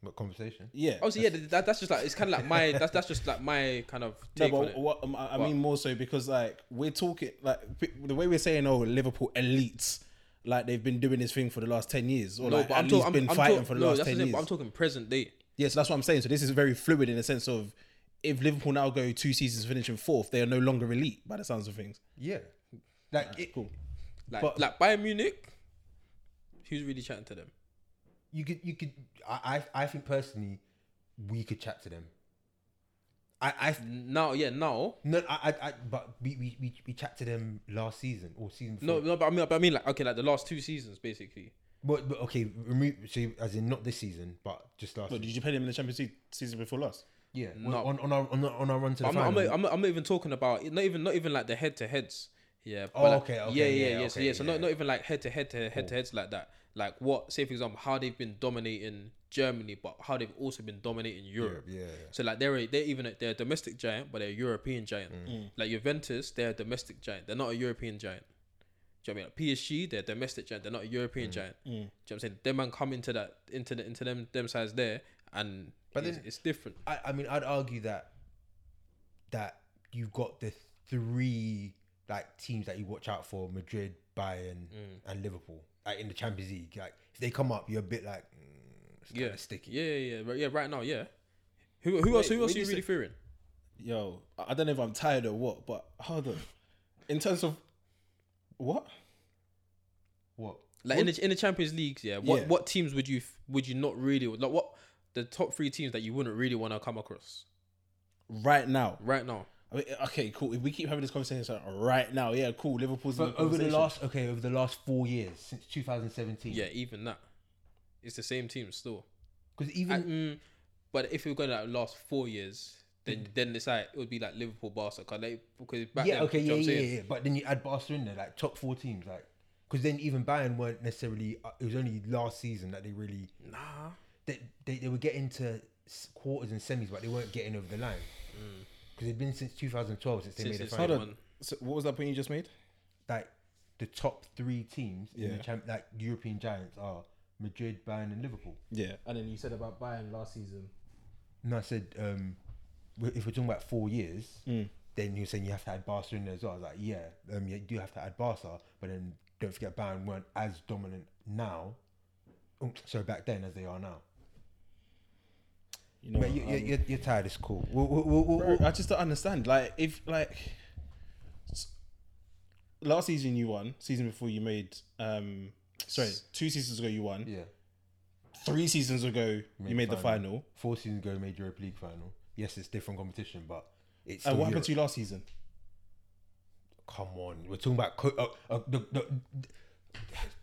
B: What conversation?
C: Yeah.
A: Obviously, yeah, that, that's just like it's kind of like my that's that's just like my kind of
C: No,
A: take on
C: but
A: it.
C: what, um, I I
A: What?
C: mean more so because like we're talking like the way we're saying oh Liverpool elites like they've been doing this thing for the last ten years or
A: No,
C: like
A: but
C: at
A: I'm
C: least
A: talking.
C: been
A: I'm,
C: fighting
A: I'm
C: for the
A: no,
C: last ten
A: the thing,
C: years.
A: but I'm talking present day.
C: Yes, that's what I'm saying. So this is very fluid in the sense of if Liverpool now go two seasons finishing fourth, they are no longer elite by the sounds of things.
B: Yeah. Like it,
C: Cool.
A: Like
B: But-
A: like Bayern Munich. Who's really chatting to them?
B: You could you could I I, I think personally we could chat to them. I I
A: Now, yeah, now.
B: no I I, I but we, we we we chat to them last season or season
A: No, no, but I mean, but I mean, like, okay, like the last two seasons, basically.
B: But, but okay, remove so as in not this season, but just last.
C: But did you play them in the Champions League season before last?
B: Yeah,
A: No.
B: on, on our on our, on our run to the
A: I'm,
B: final.
A: not, I'm, not, I'm not even talking about not even not even like the head to heads. Yeah. but
B: Oh,
A: like-
B: okay, okay,
A: Yeah,
B: yeah,
A: yeah, yeah. So
B: okay,
A: yeah, so
B: yeah.
A: not not even like head to head to head to heads like that. Like what, say for example, how they've been dominating Germany, but how they've also been dominating Europe.
B: yeah, yeah.
A: So like they're a, they're even a, they're a domestic giant, but they're a European giant. Mm. Mm. Like Juventus, they're a domestic giant. They're not a European giant. Do you know what I mean? Like PSG, they're a domestic giant. They're not a European mm. giant. Do you know what I'm saying? Them man come into that into the into them them sides there, and
B: But
A: it's,
B: then-
A: it's different.
B: I, I mean, I'd argue that that you've got the three like teams that you watch out for: Madrid, Bayern,
A: Mm.
B: and Liverpool. Like in the Champions League, like if they come up, you're a bit like, mm, it's
A: Yeah,
B: sticky.
A: Yeah, yeah, yeah, right- yeah. Right now, yeah. Who who else? Who else are you
C: you
A: really
C: say-
A: fearing?
C: Yo, I I don't know if I'm tired or what, but hold on. In terms of what?
B: What?
A: Like in the in the Champions Leagues, yeah. What
C: Yeah.
A: what teams would you would you not really like? What the top three teams that you wouldn't really want to come across
C: Right now.
A: right now?
C: I mean, okay, cool. If we keep having this conversation right now, yeah, cool. Liverpool's in
B: But over the last okay, over the last four years since 2017.
A: Yeah, even that. It's the same team still.
B: because
A: I-
B: even
A: mm, but if we're going to like last four years, then then it's like it would be like Liverpool, Barca, cause they, because back
B: yeah,
A: then,
B: okay,
A: do
B: yeah,
A: you know what I'm
B: yeah, yeah. But then you add Barca in there, like top four teams, like because then even Bayern weren't necessarily. Uh, it was only last season that they really
A: Nah,
B: they, they, they were getting to quarters and semis, but they weren't getting over the line. Because it'd been since 2012 since they
A: Since
B: made a
A: it's-
B: final.
C: Hold on. So what was that point you just made?
B: Like the top three teams in
C: Yeah.
B: the champ, like European giants, are Madrid, Bayern, and Liverpool.
C: Yeah.
D: And then you said about Bayern last season.
B: And I said, um, we- if we're talking about four years,
C: Mm.
B: then you're saying you have to add Barca in there as well. I was like, yeah, um, you do have to add Barca, but then don't forget Bayern weren't as dominant now, um, so back then as they are now.
C: You know,
B: but you,
C: um,
B: you, you're, you're tired. It's cool. We'll, we'll, we'll,
C: Bro, I just don't understand. Like, if like last season you won, season before you made, um, sorry, two seasons ago you won.
B: yeah.
C: Three seasons ago you made the final.
B: Four seasons ago, made Europa League final. Yes, it's different competition, but it's.
C: And what happened to you last season?
B: Come on, we're talking about. Co- uh, uh, the, the,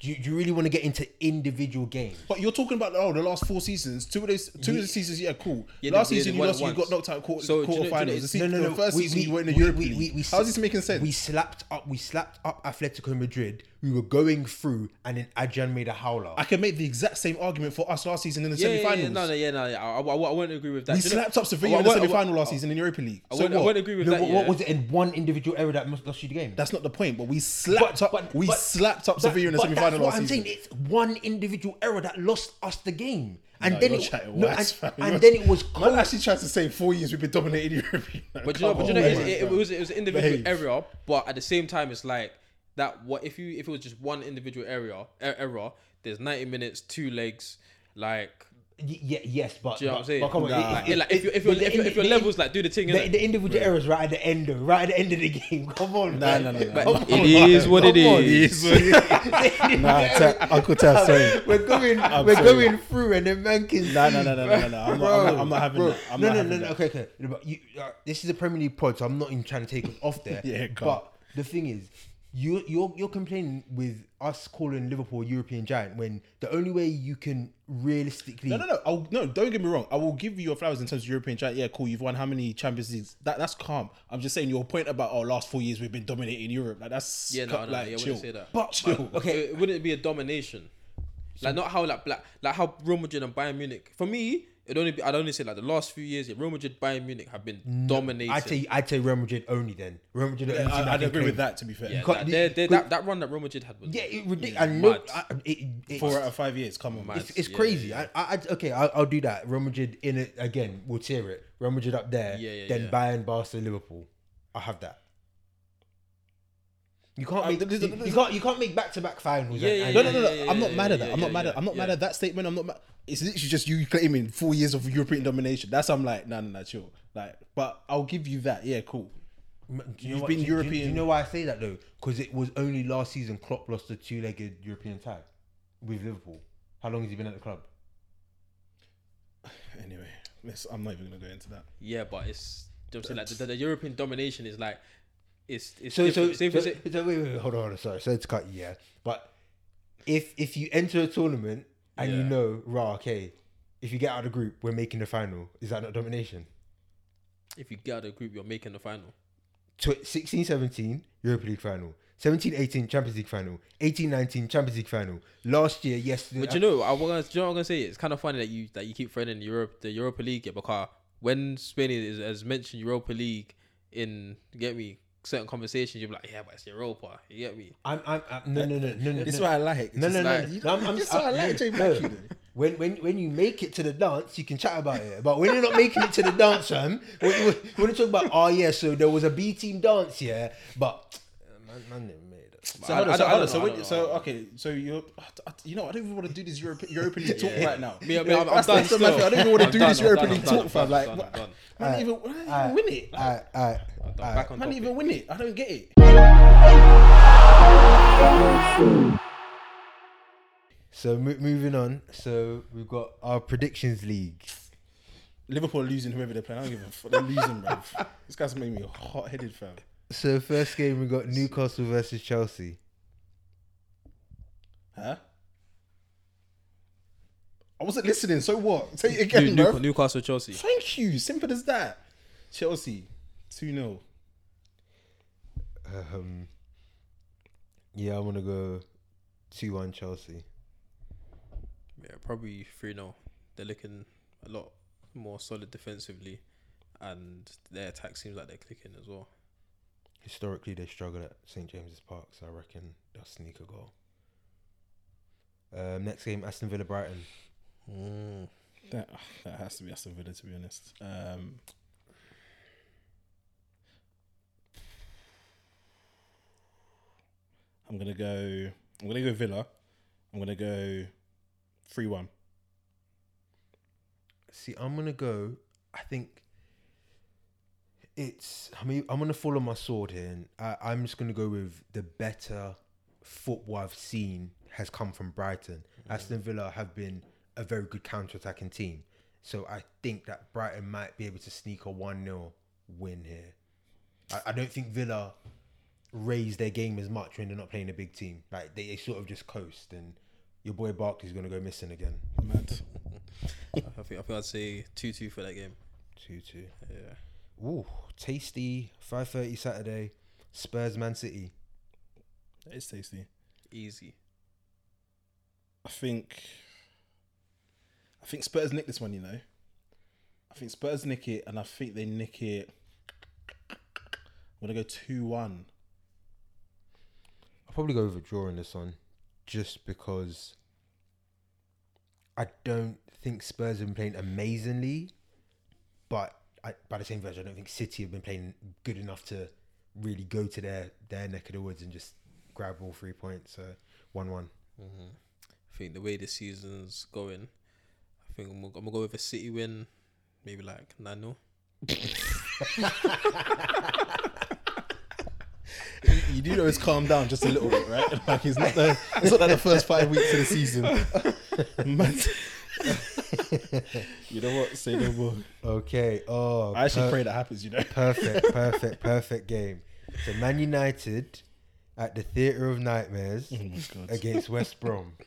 B: do, you, do you really want to get into individual games?
C: But you're talking about oh the last four seasons. Two of those, two of the seasons, yeah, cool.
A: Yeah,
C: last
A: they- they
C: season you lost, you got knocked out quarter,
A: So, do you know- do you know,
C: quarterfinals. The, season,
B: no, no, no.
C: first
B: we-
C: season
B: we-
C: you were in the
B: we-
C: Europa
B: we-
C: League.
B: we- we
C: How's this making sense?
B: We slapped up. We slapped up Atletico Madrid. We were going through, and then Adrian made a howler.
C: I can make the exact same argument for us last season in the
A: Yeah, yeah,
C: semi-finals.
A: yeah, no, no, yeah, no, yeah. I, I, I wouldn't agree with that.
C: we
A: Do you know-
C: slapped up oh,
A: I-
C: Sevilla in the
A: wouldn't-
C: semi-final last oh. season in the Europa League.
A: I
C: So
A: wouldn't, I
C: what?
A: wouldn't agree with that.
B: what, was it in one individual error that must lost you the game?
C: That's not the point. But we slapped up.
B: but-
C: we slapped up Sevilla in the
B: but
C: semi-final
B: that's what I'm
C: season.
B: saying. It's one individual error that lost us the game, and
C: No,
B: then
C: you're
B: it,
C: chatting
B: no, and, and then it was
C: Man
B: cold.
C: actually tried to say four years we've been dominating Europe.
A: But you know, but you know, it, it, it was it was an individual
C: Behave.
A: error, but at the same time, it's like that. What if you if it was just one individual area er- error? There's 90 minutes, two legs, like.
B: Y- yeah, yes, but,
A: Do you know what I'm saying?
B: but come on,
C: Nah.
B: it-
A: Like,
B: it-
A: like, if, you, if,
B: the-
A: your if, your- if your
B: the-
A: levels like do the thing,
B: the,
A: innit?
B: the individual errors right at the end, though, right at the end of the game. Come on,
C: Nah,
B: man.
C: nah, nah, nah.
A: But
C: Come on,
A: is what it
B: come on.
A: is.
C: Nah, Ta- Uncle Taz, sorry.
B: We're going,
C: I'm
B: we're
C: sorry.
B: going through, and then man can.
C: Nah, nah, nah, nah, nah, nah, nah. I'm not- I'm not- I'm not having
B: bro.
C: that. I'm
B: no,
C: not
B: no,
C: having
B: no, no.
C: that.
B: Okay, okay. No, But you, uh, this is a Premier League pod, so I'm not even trying to take us off there.
C: Yeah, go
B: But the thing is, you, you're you're complaining with us calling Liverpool a European giant when the only way you can realistically.
C: No, no, no. I'll, no, don't get me wrong. I will give you your flowers in terms of European giant. Yeah, cool. You've won how many Champions Leagues? That that's calm. I'm just saying your point about oh, last four years we've been dominating Europe. Like that's
A: Yeah, no,
C: ca-
A: no,
C: like
A: yeah, I
C: chill.
A: wouldn't say that.
B: But,
C: Chill.
B: but okay,
A: it wouldn't it be a domination. Like not how like black like how Real Madrid and Bayern Munich. For me, it only be, I'd only say like the last few years, yeah, Real Madrid, Bayern Munich have been dominating.
B: I'd say I'd say Real Madrid only then. Real Madrid.
C: Yeah,
B: only
C: I, I'd agree
B: claim-
C: with that. To be fair,
A: yeah, that, they're- they're- that, that run that Real Madrid had was
B: Yeah, it ridiculous. I know. I, it, it's,
C: four out of five years. Come on, man.
B: it's, it's
A: Yeah,
B: crazy.
A: yeah,
B: I, I, I- okay, I'll, I'll do that. Real Madrid in it again. We'll tear it. Real Madrid up there.
A: Yeah, yeah,
B: then
A: yeah.
B: Bayern, Barca, Liverpool. I have that. You can't
C: Uh,
B: make you, you can't you can't make back to back finals.
A: Yeah, yeah,
C: No, no, no, no.
A: yeah,
C: I'm
A: yeah,
C: not mad at that.
A: yeah,
C: I'm not
A: yeah,
C: mad at.
A: yeah,
C: I'm not mad at that statement. I'm not. mad. It's literally just you claiming four years of European domination. That's I'm like, no, no, no, chill. Like, but I'll give you that. Yeah, cool.
B: Do you
C: You've
B: know what-
C: been
B: do you- do you- Do
C: European-
B: you know why I say that though? Because it was only last season Klopp lost a two-legged European tag with Liverpool. How long has he been at the club?
C: Anyway, let's, I'm not even gonna go into that.
A: Yeah, but it's you know what like the, the European domination is like it's it's
B: So, so,
A: different. Say if
B: so,
A: it's
B: so wait, wait, wait, hold on, hold on, sorry, sorry to cut you, yeah. But if if you enter a tournament and you know, rah, okay, if you get out of the group, we're making the final. Is that not domination?
A: if you get out of the group, you're making the final.
B: Tw- 16, 17, Europa League final. 17, 18, Champions League final. 18, 19, Champions League final. Last year, yes.
A: But you know, I was you know what I'm gonna say? It's kind of funny that you that you keep threading the Europe the Europa League yeah, because when Spain is, has mentioned Europa League in get me certain conversations, you're like, yeah, but it's Europa. You get me?
B: I'm, I'm, I'm no, no, no, no, no.
C: This is
B: no.
C: what I like. It's
B: No, no,
C: just
B: no.
C: like-
B: no I'm, I'm,
C: This is what I like, Jay
B: no.
C: Black, you know.
B: When, when, when you make it to the dance, you can chat about it. But when you're not making it to the dance, fam, when you, when you talk about, oh yeah, so there was a B team dance, yeah, but man, man never made it.
C: So
A: I-
C: hold
A: I
C: on, so, hold
A: I
C: on. So,
A: don't
C: when, so okay, so you're, you know, I don't even want to do this Europe, European League talk
A: Yeah.
C: right now.
A: Me- me- I'm- I'm
C: That's-
A: done
C: that's the matter.
A: still.
C: I don't even want to do
A: done,
C: this
A: I'm
C: European
A: done,
C: talk,
A: done,
C: fam.
A: I'm
C: Like,
A: done,
C: what-
A: I'm done.
C: man,
B: Alright.
C: even, man,
B: Alright.
C: even win it.
B: Alright, alright,
A: I'm done.
B: alright.
A: Back on
C: Man, even win it. I don't get it.
B: So mo- moving on. So we've got our predictions league.
C: Liverpool losing whoever they're playing. I don't give a fuck. They're losing, bro. This guy's made me a hot headed, fam.
B: So first game we got Newcastle versus Chelsea.
C: Huh? I wasn't listening. So what? Say it again,
A: New-
C: bro.
A: Newcastle Chelsea.
C: Thank you. Simple as that. Chelsea, 2 0.
B: Um, yeah, I'm gonna go two one Chelsea.
A: Yeah, probably 3 0. They're looking a lot more solid defensively, and their attack seems like they're clicking as well.
B: Historically, they struggle at St James's Park, so I reckon they'll sneak a goal. Um, next game, Aston Villa Brighton.
C: That, that has to be Aston Villa, to be honest. Um, I'm gonna go. I'm gonna go Villa. I'm gonna go three one.
B: See, I'm gonna go. I think it's. I mean, I'm gonna fall on my sword here, and I, I'm just gonna go with the better football I've seen has come from Brighton. Mm-hmm. Aston Villa have been a very good counter-attacking team, so I think that Brighton might be able to sneak a one 0 win here. I, I don't think Villa raise their game as much when they're not playing a big team. Like they, they sort of just coast, and your boy Barkley's gonna go missing again.
C: Mad.
A: I think I think I'd say 2 2 for that game.
B: Two two.
A: Yeah.
B: Ooh, tasty. Five thirty Saturday. Spurs Man City.
C: It's tasty.
A: Easy.
C: I think. I think Spurs nick this one. You know. I think Spurs nick it, and I think they nick it. I'm gonna go two one.
B: I'll probably go with a draw in this one, just because I don't think Spurs have been playing amazingly, but I, by the same version, I don't think City have been playing good enough to really go to their their neck of the woods and just grab all three points. Uh, so one one. Mm-hmm.
A: I think the way the season's going, I think I'm gonna, I'm gonna go with a City win, maybe like 9 0.
C: You do know it's calmed down just a little bit, right? Like it's not the it's not like the first five weeks of the season. Man. you know what? Say no more.
B: Okay. Oh,
C: I actually
B: per-
C: pray that happens. You know.
B: perfect, perfect, perfect game. So Man United at the Theatre of Nightmares
C: Oh my god.
B: against West Brom.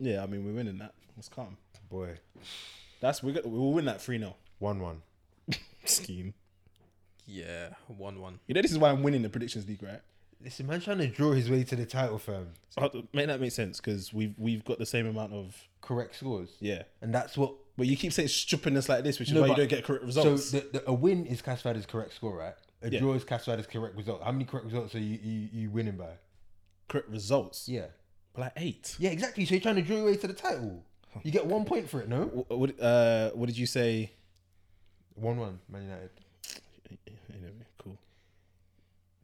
C: Yeah, I mean we're winning that. Let's calm.
B: Boy,
C: That's we got. We'll win that three 0
B: one one.
C: scheme.
A: Yeah, 1 1.
C: You know this is why I'm winning the predictions league, right?
B: Listen, man, trying to draw his way to the title, firm.
C: So, make that make sense because we've we've got the same amount of
B: Correct scores,
C: yeah.
B: and that's what
C: But you keep saying stupidness like this, which is
B: No,
C: why you
B: but-
C: don't get correct results.
B: So the, the, a win is classified as correct score, right? A
C: Yeah.
B: draw is classified as correct result. How many correct results are you, you, you winning by?
C: correct results.
B: Yeah.
C: but Like eight.
B: Yeah, exactly. So you're trying to draw your way to the title. You get one point for it, no?
C: What, what, uh, what did you say?
B: 1 1, Man United.
C: Anyway, cool.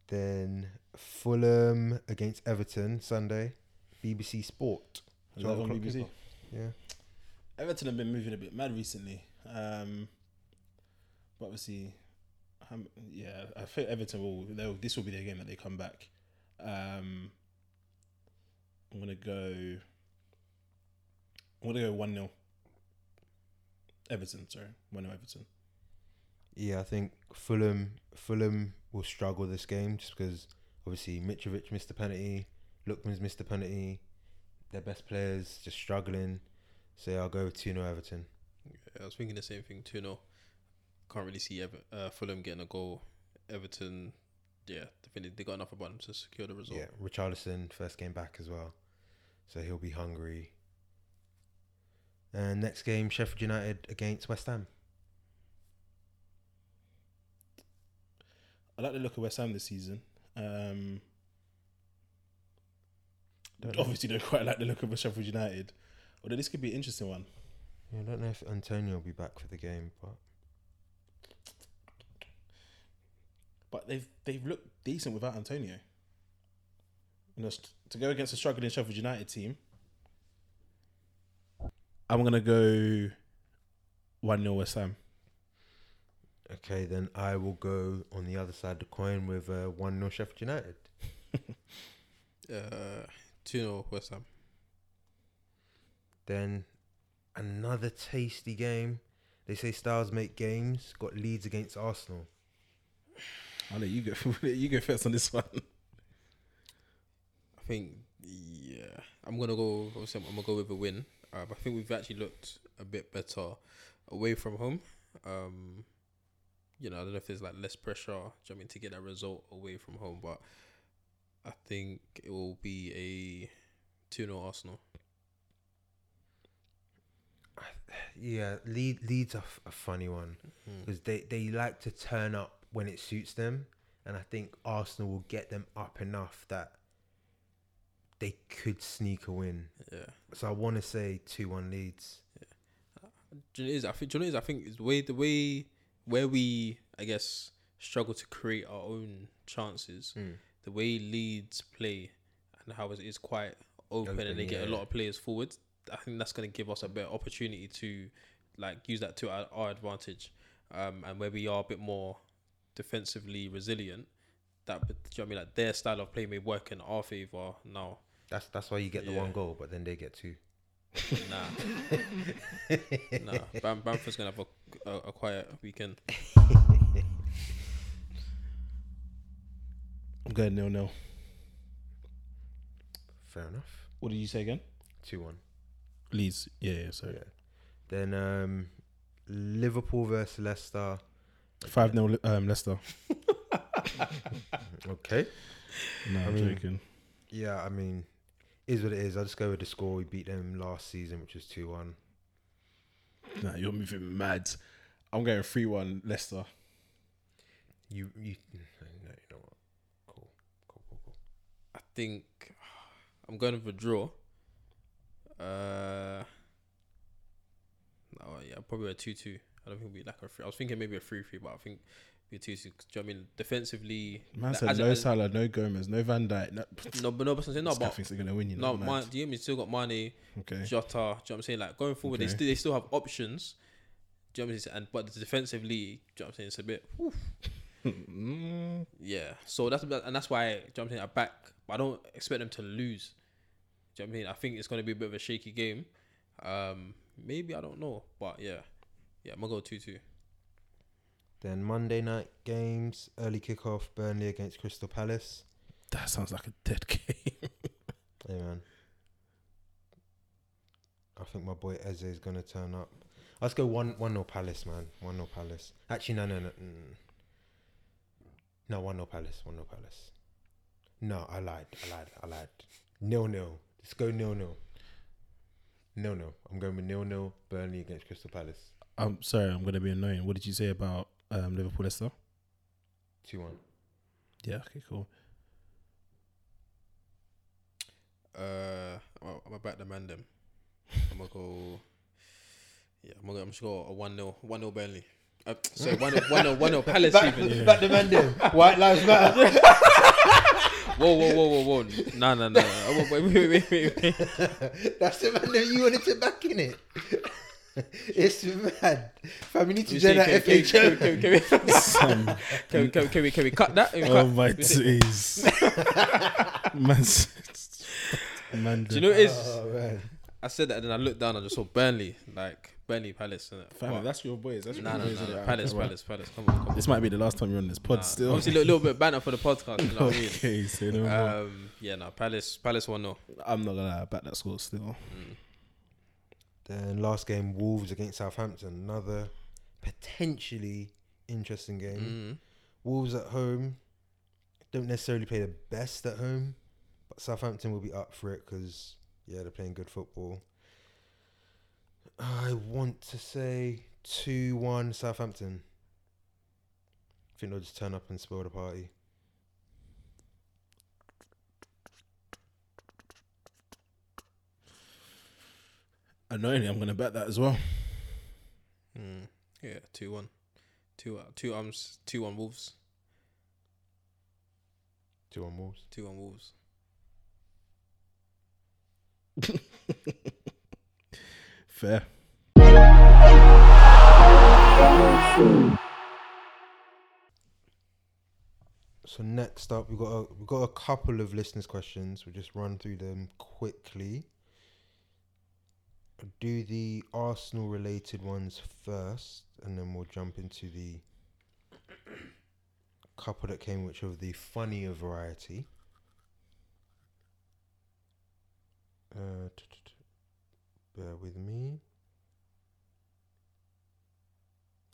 B: Then Fulham against Everton Sunday. BBC Sport.
C: Is that on BBC?
B: Yeah.
C: Everton have been moving a bit mad recently. Um, but obviously, um, yeah, I think Everton will. they'll- This will be their game that they come back. Um, I'm gonna go. I'm gonna go one 0 Everton, sorry, one 0 Everton.
B: Yeah, I think Fulham Fulham will struggle this game just because obviously Mitrovic missed the penalty, Lookman's missed the penalty, their best players just struggling. So yeah, I'll go with 2 0 Everton.
A: Yeah, I was thinking the same thing. Two 0 Can't really see Ever- uh, Fulham getting a goal. Everton, yeah, I think they got enough about them to secure the result.
B: Yeah, Richarlison first game back as well, so he'll be hungry. And next game, Sheffield United against West Ham.
C: I like the look of West Ham this season. Um,
B: Don't know.
C: obviously, don't quite like the look of a Sheffield United. Although this could be an interesting one.
B: Yeah, I don't know if Antonio will be back for the game, but
C: but they've they've looked decent without Antonio. You know, to go against a struggling Sheffield United team, I'm gonna go one 0 West Ham.
B: Okay, then I will go on the other side of the coin with uh, 1 0 Sheffield United.
A: Uh, two 0 West Ham.
B: Then another tasty game. They say Styles make games. Got Leeds against Arsenal.
C: I'll let you go. you go first on this one.
A: I think yeah, I'm gonna go. Obviously, I'm gonna go with a win. Um, I think we've actually looked a bit better away from home. Um, you know, I don't know if there's like less pressure. You know I mean to get that result away from home, but I think it will be a two 0 Arsenal.
B: Yeah, Lead, Leeds are f- a funny one
A: mm-hmm.
B: because they, they like to turn up when it suits them. And I think Arsenal will get them up enough that they could sneak a win.
A: Yeah.
B: So I want to say 2 1 Leeds.
A: Uh, do you know is? I think. Do you know is? I think it's the way the way where we I guess struggle to create our own chances. The way Leeds play and how it is quite open,
B: Open,
A: and they get a lot of players forward. I think that's going to give us a better opportunity to like use that to our, our advantage. Um, and where we are a bit more defensively resilient, that do you know what I mean? Like their style of play may work in our favor now.
B: That's that's why you get the
A: Yeah.
B: one goal, but then they get two.
A: Nah, nah. Bam- Bamford's gonna have a, a, a quiet weekend.
C: I'm going nil nil.
B: Fair enough.
C: What did you say again?
B: 2 1.
C: Leeds. Yeah, yeah. Sorry.
B: Yeah. Then um, Liverpool versus Leicester.
C: Five 0 um, Leicester.
B: Okay.
C: No, I'm
B: mean-
C: joking.
B: Yeah, I mean, is what it is. I'll just go with the score. We beat them last season, which was 2 1.
C: Nah, you're moving mad. I'm going three one Leicester.
B: You, you, no, you know what? Cool. Cool, cool, cool.
A: I think I'm going a draw. Uh, no, yeah, probably a two-two. I don't think it'll be like a three. I was thinking maybe a three-three, but I think it'll be a two-two. 'cause, Do you know what I mean defensively?
C: Man
A: like,
C: said no Salah, no Gomez, no Van Dijk. No,
A: No, but no, but I'm saying no, but
C: thinks they're gonna win. You
A: no,
C: know,
A: man,
C: mad.
A: do you mean still got money?
C: Okay.
A: Jota? Do you know what I'm saying? Like going forward, they still they still have options. Do you know what I'm saying? And but defensively, do you know what I'm saying? It's a bit.
C: Mm,
A: Yeah, so that's and that's why do you know what I'm saying I back, but I don't expect them to lose. Do you know what I mean? I think it's going to be a bit of a shaky game. Um, maybe I don't know, but yeah, yeah, I'm gonna go two two.
B: Then Monday night games, early kickoff, Burnley against Crystal Palace.
C: that sounds like a dead game.
B: Hey man, I think my boy Eze is gonna turn up. Let's go one one nil Palace, man. One nil Palace. Actually, no, no, no, mm. no. One nil Palace. One nil Palace. No, I lied. I lied. I lied. Nil nil. Let's go nil nil. Nil nil. I'm going with nil nil. Burnley against Crystal Palace.
D: I'm sorry, I'm gonna be annoying. What did you say about um, Liverpool Leicester?
B: Two one.
D: Yeah, okay, cool.
A: Uh, I'm I'm gonna back man them. I'm gonna go. Yeah, I'm gonna. I'm just go a one 0 one 0 Burnley. Uh, sorry, one 0 one 0 one 0 Palace
B: Back,
A: even.
B: back the man then. White lives matter.
A: Whoa, whoa, whoa, whoa, whoa! No, no, no. no. Wait, wait, wait, wait, wait.
B: That's the man that you wanted to back in it. it's mad. Fam, we need to
A: You
B: join
A: see,
B: that
A: can, can, can, can, we, can, we, can, we, can, we, can we cut that? Can we
D: oh
A: cut-
D: my days, man. man
A: Do you know what it is?
B: Oh, man.
A: I said that, and then I looked down. I just saw Burnley, like Burnley Palace. Innit?
D: Fam, that's your boys. That's your
A: No, no,
D: boys.
A: no,
D: innit?
A: no. Palace,
D: Okay, right.
A: Palace, Palace. Come on, come on.
D: This might be the last time you're on this pod.
A: Nah,
D: still,
A: Obviously, a little, little bit of banner for the podcast. You know what I mean?
D: okay. So no more.
A: Um, yeah, no, Palace, Palace one 0
D: I'm not gonna lie, I back that score still.
B: Then last game, Wolves against Southampton. Another potentially interesting game.
A: Mm.
B: Wolves at home don't necessarily play the best at home, but Southampton will be up for it because yeah, they're playing good football. I want to say two one Southampton. I think they'll just turn up and spoil the party.
D: Annoyingly, I'm gonna bet that as well.
A: Mm. Yeah, two one, two uh, two arms, two one Wolves,
B: Two one Wolves.
A: two one Wolves.
D: Fair.
B: So next up, we got a, we got a couple of listeners' questions. We'll just run through them quickly. Do the Arsenal related ones first, and then we'll jump into the couple that came, which of the funnier variety. Uh, bear with me.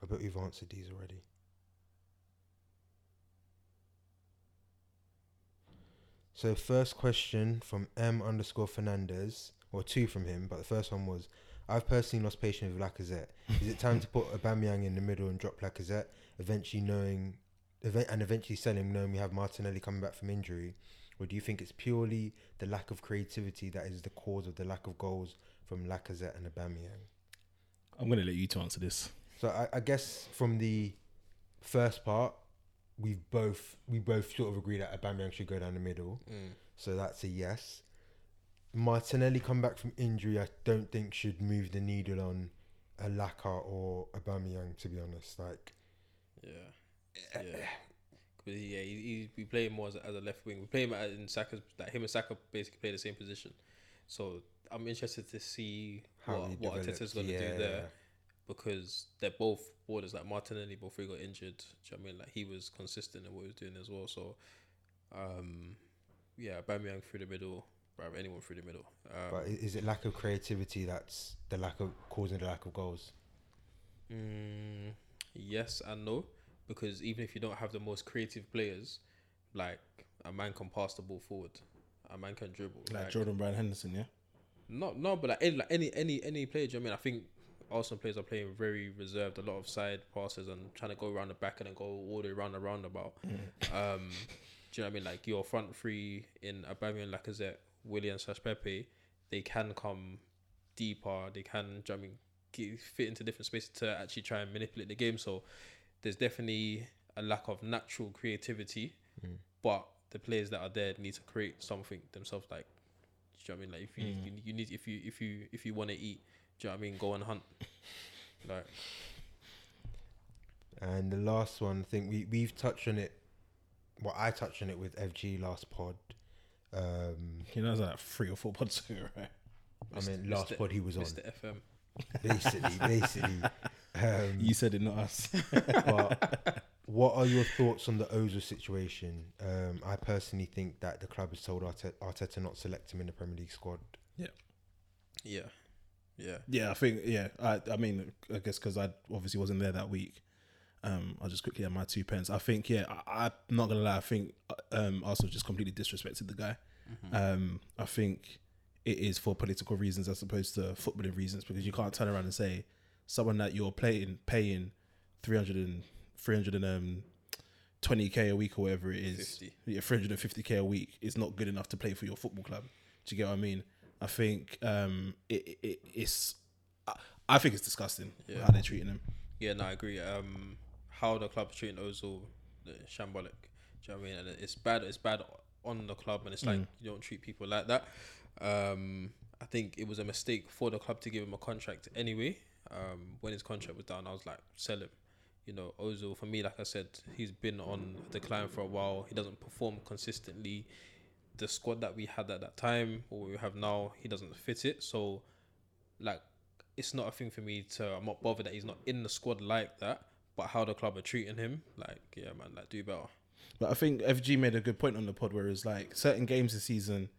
B: I bet you've answered these already. So first question from M underscore Fernandez, or two from him, but the first one was, I've personally lost patience with Lacazette. Is it time to put Aubameyang in the middle and drop Lacazette, eventually knowing, event, and eventually sell him knowing we have Martinelli coming back from injury, or do you think it's purely the lack of creativity that is the cause of the lack of goals from Lacazette and Aubameyang?
D: I'm gonna let you to answer this.
B: So I, I guess from the first part, we've both we both sort of agree that Aubameyang should go down the middle.
A: Mm.
B: So that's a yes. Martinelli come back from injury. I don't think should move the needle on a Laka or Aubameyang. To be honest, like
A: Yeah, yeah. yeah, he, he, we play him more as a, as a left wing. We play him in Saka's like him and Saka basically play the same position. So I'm interested to see
B: how
A: what what. Arteta's gonna
B: yeah.
A: do there because they're both borders. Like Martinelli, before he got injured, do you know what I mean? Like he was consistent in what he was doing as well. So, um, yeah, Bamiyang through the middle, rather anyone through the middle. Um,
B: But is it lack of creativity that's the lack of causing the lack of goals?
A: Mm, yes and no, because even if you don't have the most creative players, like a man can pass the ball forward, a man can dribble.
D: Like
A: Like,
D: Jordan Bryan Henderson, yeah.
A: no, no, but like any, like any, any, any player. Do you know what I mean? I think Arsenal players are playing very reserved, a lot of side passes and trying to go around the back and then go all the way around the roundabout. Um, do you know what I mean? Like your front three in Aubameyang, Lacazette, Willian slash Pepe, they can come deeper. They can, you know I mean, get, fit into different spaces to actually try and manipulate the game. So there's definitely a lack of natural creativity, mm. but the players that are there need to create something themselves. Like, do you know what I mean? Like if you, mm. you, you need if you if you if you want to eat, do you know what I mean? Go and hunt. Like
B: And the last one, I think we we've touched on it. Well, I touched on it with FG last pod. Um,
D: You know, it was like three or four pods ago, right?
B: I mean, last
A: Mr.
B: pod he was on.
A: Mr. FM.
B: Basically, basically. Um,
D: You said it, not us.
B: but what are your thoughts on the Ozil situation? Um, I personally think that the club has told Arteta, Arteta not to select him in the Premier League squad.
A: Yeah. Yeah,
D: yeah. Yeah, I think yeah. I I mean, I guess because I obviously wasn't there that week. Um, I'll just quickly add my two pence. I think yeah. I, I'm not gonna lie. I think um, Arsenal just completely disrespected the guy. Um, I think
C: it is for political reasons as opposed to footballing reasons because you can't turn around and say someone that you're playing paying 300 and 300 and um 20k a week or whatever it is
A: 50.
C: yeah 350k a week is not good enough to play for your football club do you get what i mean i think um it, it- it it's I, I think it's disgusting
A: Yeah.
C: how they're treating him
A: Yeah, no, I agree. Um, how the club's treating Ozil, the shambolic. Do you know what I mean? And it's bad. It's bad on the club, and it's like you don't treat people like that. Um, I think it was a mistake for the club to give him a contract anyway. Um, when his contract was down, I was like, sell him. You know, Ozil for me, like I said, he's been on decline for a while. He doesn't perform consistently. The squad that we had at that time, or we have now, he doesn't fit it. So, like it's not a thing for me to I'm not bothered that he's not in the squad like that, but how the club are treating him, like yeah man, like do better.
C: But I think FG made a good point on the pod where it's like certain games this season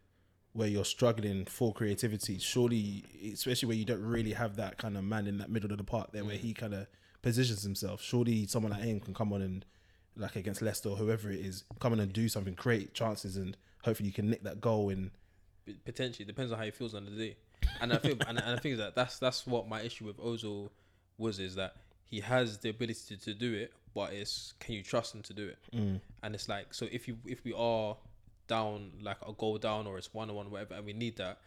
C: where you're struggling for creativity, surely, especially where you don't really have that kind of man in that middle of the park there where mm. he kind of positions himself. Surely someone like him can come on and, like against Leicester or whoever it is, come on and do something, create chances, and hopefully you can nick that goal. And
A: Potentially depends on how he feels on the day. And I think and, and I think that that's that's what my issue with Ozil was is that he has the ability to, to do it, but it's can you trust him to do it? Mm. And it's like so if you if we are down like a goal down or it's one on one whatever and we need that,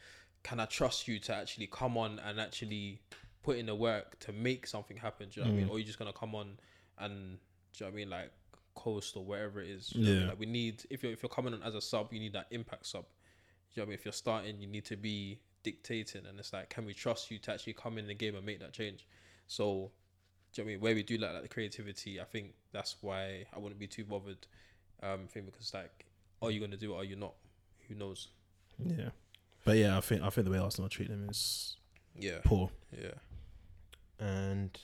A: can I trust you to actually come on and actually put in the work to make something happen? Do you know what I mean? Mm. Or you just gonna come on and do you know what I mean like coast or wherever it is. do you know I mean?
C: Yeah.
A: Like we need if you're if you're coming on as a sub, you need that impact sub. Do you know what I mean? If you're starting, you need to be dictating, and it's like, can we trust you to actually come in the game and make that change? So, do you know I mean? Where we do like, like the creativity, I think that's why I wouldn't be too bothered. Um, thing because like, are you gonna do it? Or are you not? Who knows?
C: yeah, but yeah, I think I think the way Arsenal treat them is
A: Yeah,
C: poor.
A: yeah.
B: And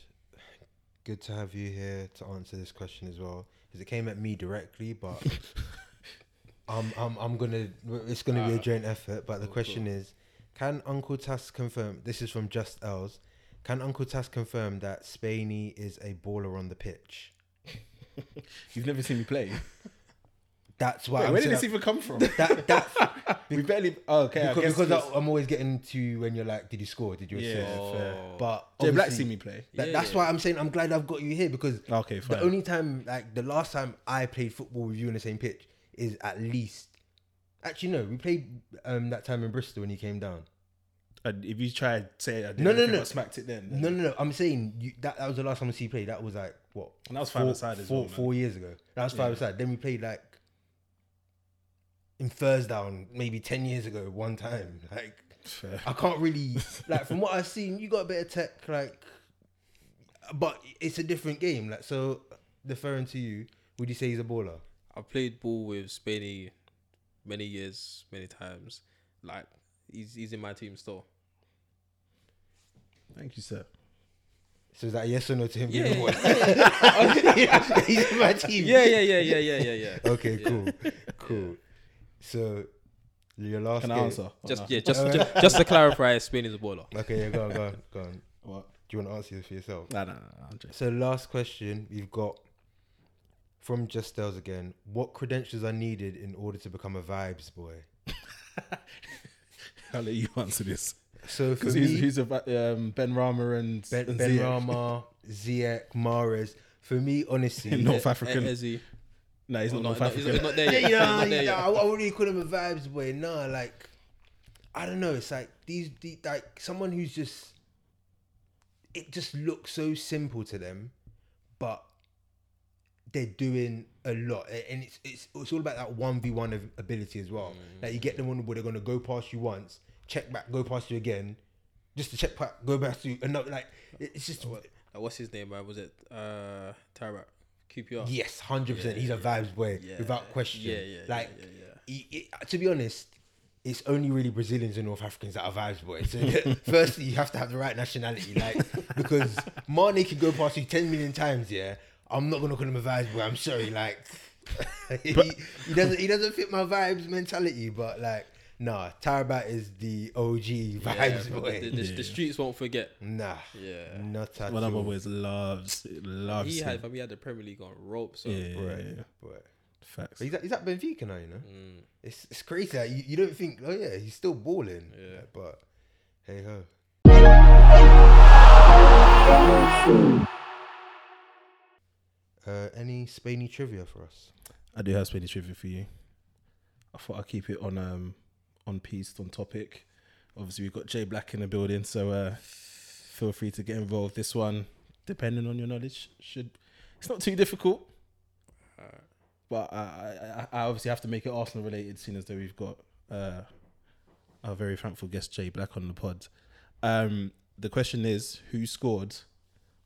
B: good to have you here to answer this question as well, because it came at me directly, but I'm I'm I'm gonna it's gonna be a
A: Ah.
B: joint effort. But the
A: Cool,
B: question
A: cool.
B: is, can Uncle Tas confirm? This is from Just Els. Can Uncle Tas confirm that Spainy is a baller on the pitch?
C: You've never seen me play.
B: That's why
C: Wait,
B: I'm
C: where did this even come from?
B: that that
C: we barely. Oh, okay, I
B: because,
C: guess
B: because
C: because
B: I, am always getting to when you're like, did you score? Did you
C: Yeah,
B: assist?
C: fair.
B: But
C: Jay Black
B: obviously-
C: seen me play.
B: That,
A: Yeah,
B: that's
A: yeah.
B: why I'm saying I'm glad I've got you here because
C: Okay, fine.
B: the only time, like the last time I played football with you on the same pitch is at least. Actually, no, we played um, that time in Bristol when you came down.
C: And if you try to say I did
B: No, no, no.
C: but smacked it then.
B: No, no, no. I'm saying you, that that was the last time I see you play. That was like what?
C: And that was five
B: four,
C: aside as
B: four,
C: well, man.
B: four years ago. That was five
C: Yeah.
B: aside. Then we played like in Thursdown maybe ten years ago. One time, like
C: Fair.
B: I can't really like from what I've seen. You got a bit of tech, like, but it's a different game. Like so, deferring to you, would you say he's a baller?
A: I played ball with Spainy many years, many times. Like he's he's in my team still.
C: Thank you, sir.
B: So is that a yes or no to him
A: Yeah,
B: being a
A: yeah,
B: he's my team.
A: Yeah, yeah, yeah, yeah, yeah, yeah, yeah.
B: Okay,
A: Yeah.
B: cool, cool. So your last
C: Can I
B: game.
C: answer?
A: Just
C: no?
A: yeah, just uh, just, just to clarify, Spain is a baller.
B: Okay, yeah, go on, go on, go on.
C: What?
B: Do you want to answer this for yourself?
C: Nah, nah, nah, I'm joking.
B: So last question we've got from Justels again. What credentials are needed in order to become a vibes boy?
C: I'll let you answer this.
B: So
C: Because
B: he's,
C: who's, who's about um, Ben Rama and
B: Ben,
C: and
B: ben
C: Ziyech?
B: Rama, Ziyech, Mahrez. For me, honestly,
C: North
A: E-
C: African.
A: Eh, Ezzy.
C: Oh, no, he's
A: Oh,
C: not
A: no,
C: North African.
A: he's not there
B: yeah,
A: yet.
B: yeah,
A: He's not
B: yeah. I, I wouldn't call him a vibes boy. No, like I don't know. It's like these, the like someone who's just. It just looks so simple to them, but they're doing a lot, and it's it's it's all about that one v one ability as well. Mm. Like you get them on where they're gonna go past you once, check back, go past you again, just to check back, go back to you, another. Like it's just
A: What, uh, what's his name? Man? Was it uh Tarak? QPR.
B: Yes, hundred percent. He's a vibes boy
A: Yeah.
B: without question.
A: Yeah, yeah, yeah,
B: Like,
A: yeah, yeah.
B: he- he- to be honest, it's only really Brazilians and North Africans that are vibes boys. So firstly, you have to have the right nationality, like because Mané can go past you ten million times. Yeah, I'm not gonna call him a vibes boy. I'm sorry, like he, he doesn't he doesn't fit my vibes mentality. But like, nah, Taarabt is the OG vibes
A: bro,
B: boy.
A: The, the, the streets won't forget.
B: Nah,
A: Yeah.
B: not at
C: One of my
B: all.
C: boys loves loves
A: He
C: him.
A: had, fam, he had the Premier League on rope. So
C: Yeah,
B: Boy,
C: yeah, yeah.
B: boy.
C: Facts.
B: He's at, he's at Benfica now, you know.
A: Mm.
B: It's it's crazy. Like, you, you don't think, oh yeah, he's still balling.
A: Yeah.
B: Like, but hey ho. Uh, any Spainy trivia for us?
C: I do have Spanish trivia for you. I thought I'd keep it on um on piece on topic. Obviously, we've got Jay Black in the building, so uh, feel free to get involved. This one, depending on your knowledge, should it's not too difficult, but I, I, I obviously have to make it Arsenal related, seeing as though we've got uh, our very thankful guest Jay Black on the pod. Um, the question is, who scored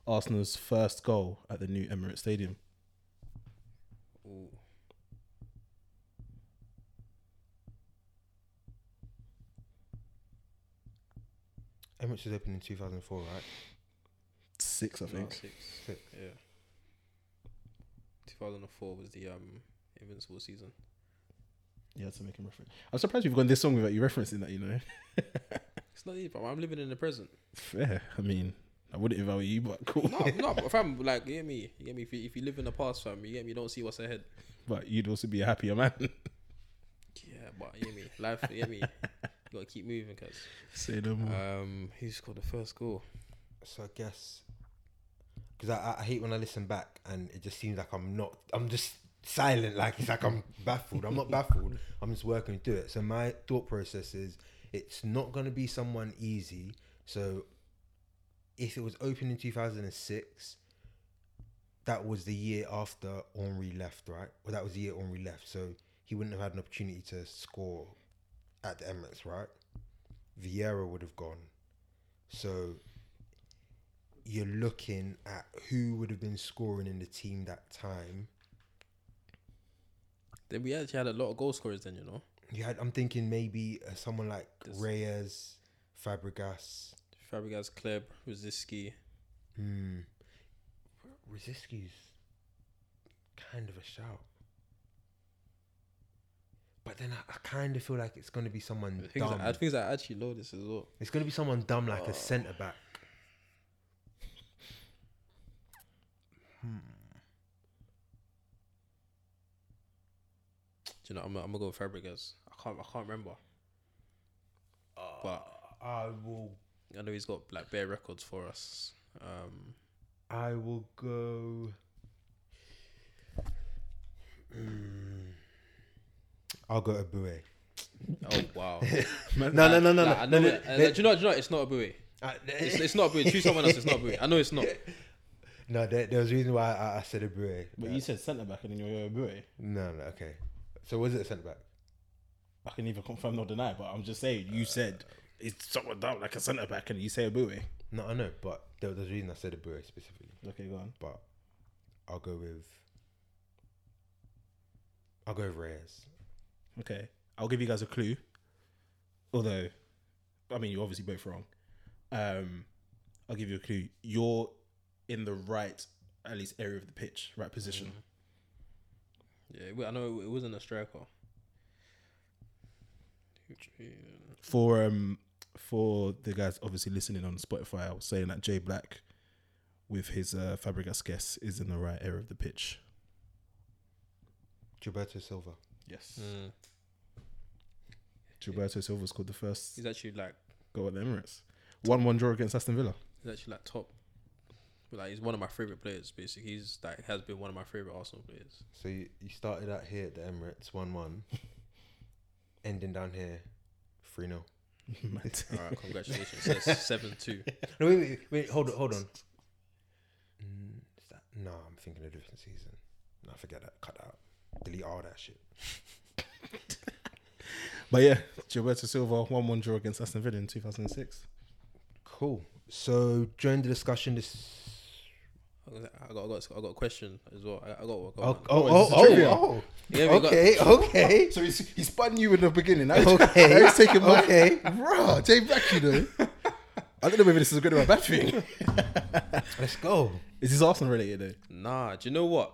C: Arsenal's first goal at the new Emirates Stadium?
A: Ooh.
B: Emirates was opened in 2004, right?
C: Six, I
A: No,
C: think.
A: six.
B: Six.
A: Yeah. 2004 was the um Invincible season.
C: Yeah, to make him reference. I'm surprised we've gone this song without you referencing that. You know,
A: It's not even. I'm living in the present.
C: fair. I mean, I wouldn't if I were you, but cool.
A: No, no, but fam, like, you get me? You get me? If you, if you live in the past, fam, you get me? You don't see what's ahead.
C: But you'd also be a happier man.
A: Yeah, but you get me? Life, you get me? You gotta keep moving, cause
C: Say no more.
A: um, he scored the first goal.
B: So I guess because I, I- I hate when I listen back and it just seems like I'm not. I'm just silent. Like it's like I'm baffled. I'm not baffled. I'm just working through it. So my thought process is it's not going to be someone easy. So if it was open in 2006, that was the year after Henry left, right? Well, that was the year Henry left. So he wouldn't have had an opportunity to score at the Emirates, right? Vieira would have gone. So you're looking at who would have been scoring in the team that time.
A: Then we actually had a lot of goal scorers. Then you know,
B: had, I'm thinking maybe uh, someone like
A: This-
B: Reyes, Fabregas.
A: Fabregas, Hleb, Rosický.
B: Hmm. Rosický's kind of a shout. But then I, I kind of feel like it's going to be someone
A: The things
B: dumb.
A: I think I actually know this as well.
B: It's going to be someone dumb like
A: Oh.
B: a centre back. Hmm.
A: Do you know, I'm, I'm gonna go with Fabregas. I can't, I can't remember. but
B: I will.
A: I know he's got like bare records for us. Um,
B: I will go. Hmm. I'll go to Eboué.
A: oh wow!
B: No, no, no, no,
A: Like,
B: no.
A: I know
B: no,
A: it- uh, do you know? Do you know? It's not a buoy.
B: Uh,
A: It's, it's not a buoy. Choose someone else. It's not a buoy. I know it's not.
B: no, there, there was a reason why I, I said Eboué.
C: but you said centre back and then you're a boy.
B: no, no, okay. So was it a centre back?
C: I can neither confirm nor deny, but I'm just saying. You said it's someone down like a centre back, and you say a boy.
B: No, I know, but there, there's a reason I said a Eboué specifically.
C: Okay, go on.
B: But I'll go with. I'll go with Reyes.
C: Okay, I'll give you guys a clue. Although, I mean, you're obviously both wrong. Um, I'll give you a clue. You're in the right, at least area of the pitch, right position.
A: Yeah, well, I know it wasn't a striker.
C: For um, for the guys obviously listening on Spotify, I was saying that Jay Black, with his uh, Fabregas guess, is in the right area of the pitch.
B: Gilberto Silva.
C: Yes.
A: Mm.
C: Gilberto Silva scored the first
A: He's actually like
C: goal at the Emirates. One-one draw against Aston Villa.
A: he's actually like top. But like he's one of my favorite players. Basically, he's like has been one of my favorite Arsenal players.
B: So you, you started out here at the Emirates, 1 1. ending down here, 3 0.
C: Mad.
A: All right, congratulations. That's seven two.
B: No, wait, wait, wait, hold on, hold on. Mm, is that, no, I'm thinking a different season. No, forget that. Cut that out. Delete all that shit.
C: But yeah, Gilberto Silva one-one draw against Aston Villa in 2006.
B: Cool. So during the discussion, this.
A: I got, I got, I got, a question as well. I, I got, I got
B: Oh,
A: one.
B: oh, oh, oh, oh.
A: Yeah, we got-
B: Okay, okay.
C: So he's, he spun you in the beginning. Now he's,
B: Okay,
C: now he's taking my
B: okay.
C: Bro, Jay Black, you know. I don't know whether this is a good or a bad thing.
B: Let's go.
C: Is this Arsenal related though?
A: Nah, do you know what?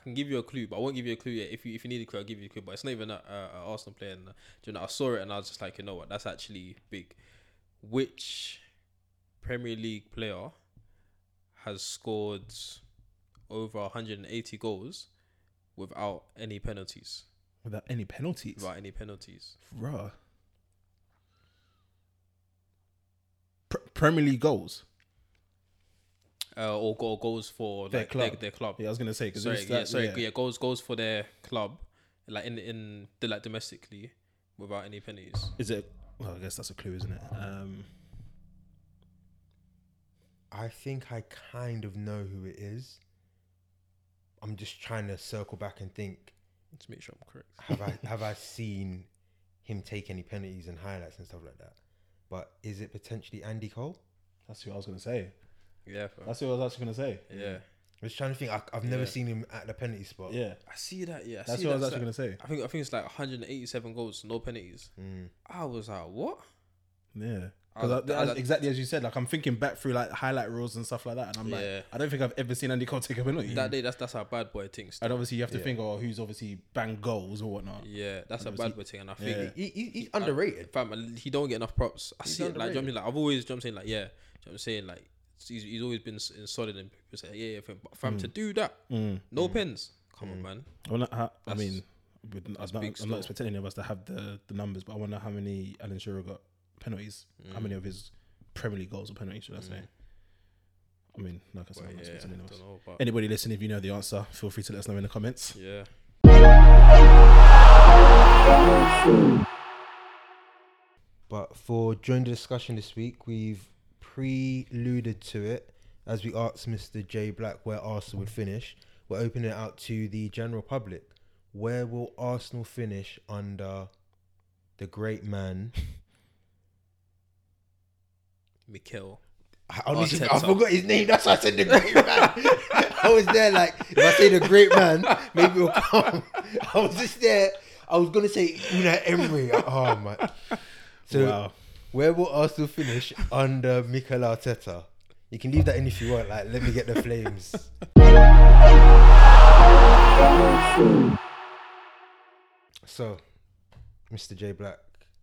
A: I can give you a clue, but I won't give you a clue yet. If you if you need a clue, I'll give you a clue. But it's not even a, a, a Arsenal player. And, uh, you know, I saw it and I was just like, you know what? That's actually big. Which Premier League player has scored over 180 goals without any penalties.
C: Without any penalties.
A: Without any penalties.
C: Bruh. Pr- Premier League goals.
A: Uh, or, go- goals for
C: Their
A: like,
C: club.
A: their club.
C: Yeah, I was gonna say because
A: sorry, yeah, sorry, yeah. goals goals for their club, like in in the like domestically, without any penalties.
C: Is it? Well, I guess that's a clue, isn't it? Um,
B: I think I kind of know who it is. I'm just trying to circle back and think:
A: To make sure I'm correct.
B: Have I have I seen him take any penalties and highlights and stuff like that? But is it potentially Andy Cole?
C: that's who I was gonna say.
A: Yeah, fam.
C: That's what I was actually gonna say.
A: yeah.
B: I was trying to think. I, I've never
A: Yeah.
B: seen him at the penalty spot.
C: Yeah,
A: I see that. Yeah, I
C: that's
A: see
C: what I was actually
A: like-
C: gonna say.
A: I think I think it's like 187 goals, no penalties.
B: Mm.
A: I was like, what?
C: Yeah. Because
A: I- I-
C: exactly as you said, like I'm thinking back through like highlight reels and stuff like that, and I'm
A: Yeah.
C: like, I don't think I've ever seen Andy Cole take a penalty.
A: That day, that's that's how bad boy thinks.
C: and obviously you have to
B: Yeah.
C: think, oh, who's obviously banged goals or whatnot.
A: Yeah, that's a
C: And
A: bad
C: obviously-
A: boy thing, and I think
C: Yeah.
B: He, he, he's underrated.
A: fam, he don't get enough props. I
B: He's
A: see it. Like, do you know what I mean? Like, I've always, do you know what I'm saying? Like, yeah, do you know what I'm saying? Like, he's, he's always been s- in solid and people say, yeah, yeah, fam. But fam, to do that,
C: Mm.
A: no pens. Come on, man.
C: I wonder how, I
A: That's-
C: mean, with, I'm,
A: that's
C: not,
A: big
C: I'm
A: still.
C: not expecting any of us to have the, the numbers, but I wonder how many Alan Shearer got penalties. How
A: Mm.
C: many of his Premier League goals or penalties, should I say? I mean, like I said,
A: But
C: I'm not
A: yeah,
C: expecting any of us.
A: don't know, but
C: Anybody listening, if you know the answer, feel free to let us know in the comments.
A: yeah.
B: But for during the discussion this week, we've preluded to it as we asked Mr. J Black where Arsenal would finish. We're opening it out to the general public. Where will Arsenal finish under the great man?
A: Mikel.
B: I, honestly, I forgot his name. That's why I said the great man. I was there like, if I say the great man, maybe it'll come. I was just there. I was gonna say Unai Emery. Oh my. So
C: wow.
B: Where will Arsenal finish under Mikel Arteta? You can leave that in if you want. Like, let me get the flames. so, Mr. J Black,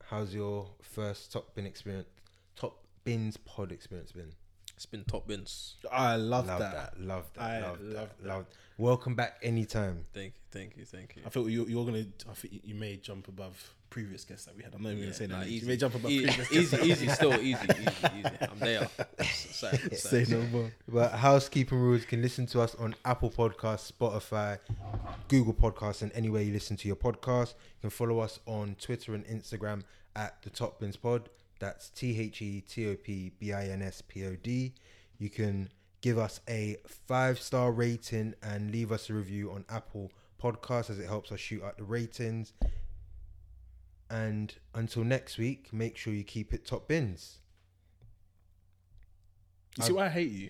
B: how's your first top bin experience? Top bins pod experience been?
A: It's been top bins.
C: I love,
B: Love
C: that.
B: that. Love that.
C: I
B: love,
C: love
B: that.
C: that.
B: Love. Welcome back anytime.
A: Thank you, thank you, thank you.
C: I feel you, you're gonna. I think you may jump above previous guests that we had. I'm not even
A: Yeah,
C: gonna say
A: nah,
C: that.
A: easy.
C: You may jump above
A: E-
C: previous
A: easy,
C: guests.
A: easy, still easy, easy, easy. I'm there. Sorry,
C: Say no more.
B: But housekeeping rules can listen to us on Apple Podcasts, Spotify, Google Podcasts, and anywhere you listen to your podcast. You can follow us on Twitter and Instagram at the Top Bins Pod. That's T H E T O P B I N S P O D. You can give us a five star rating and leave us a review on Apple Podcasts as it helps us shoot up the ratings. And until next week, make sure you keep it top bins.
C: You see why I hate you?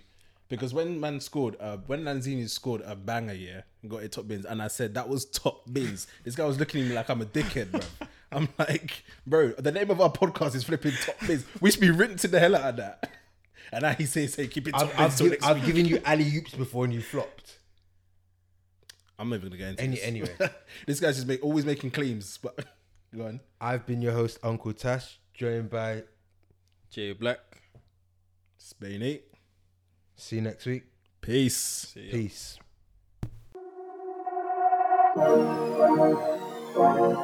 C: Because when man scored, uh, when Lanzini scored a banger, yeah, got it top bins, and I said that was top bins. this guy was looking at me like I'm a dickhead, bro. I'm like, bro, the name of our podcast is flipping top bins. We should be rinsing the hell out of that. And now he's saying, say, keep it top
B: I've,
C: bins
B: I've,
C: till next
B: I've given you alley oops before and you flopped.
C: I'm not even gonna get into
B: Any-
C: this.
B: anyway.
C: this guy's just make, always making claims. But go on.
B: I've been your host, Uncle Tash, joined by.
A: J Black.
C: Spain eight.
B: See you next week.
C: Peace.
A: See ya.
B: Peace.
E: Thank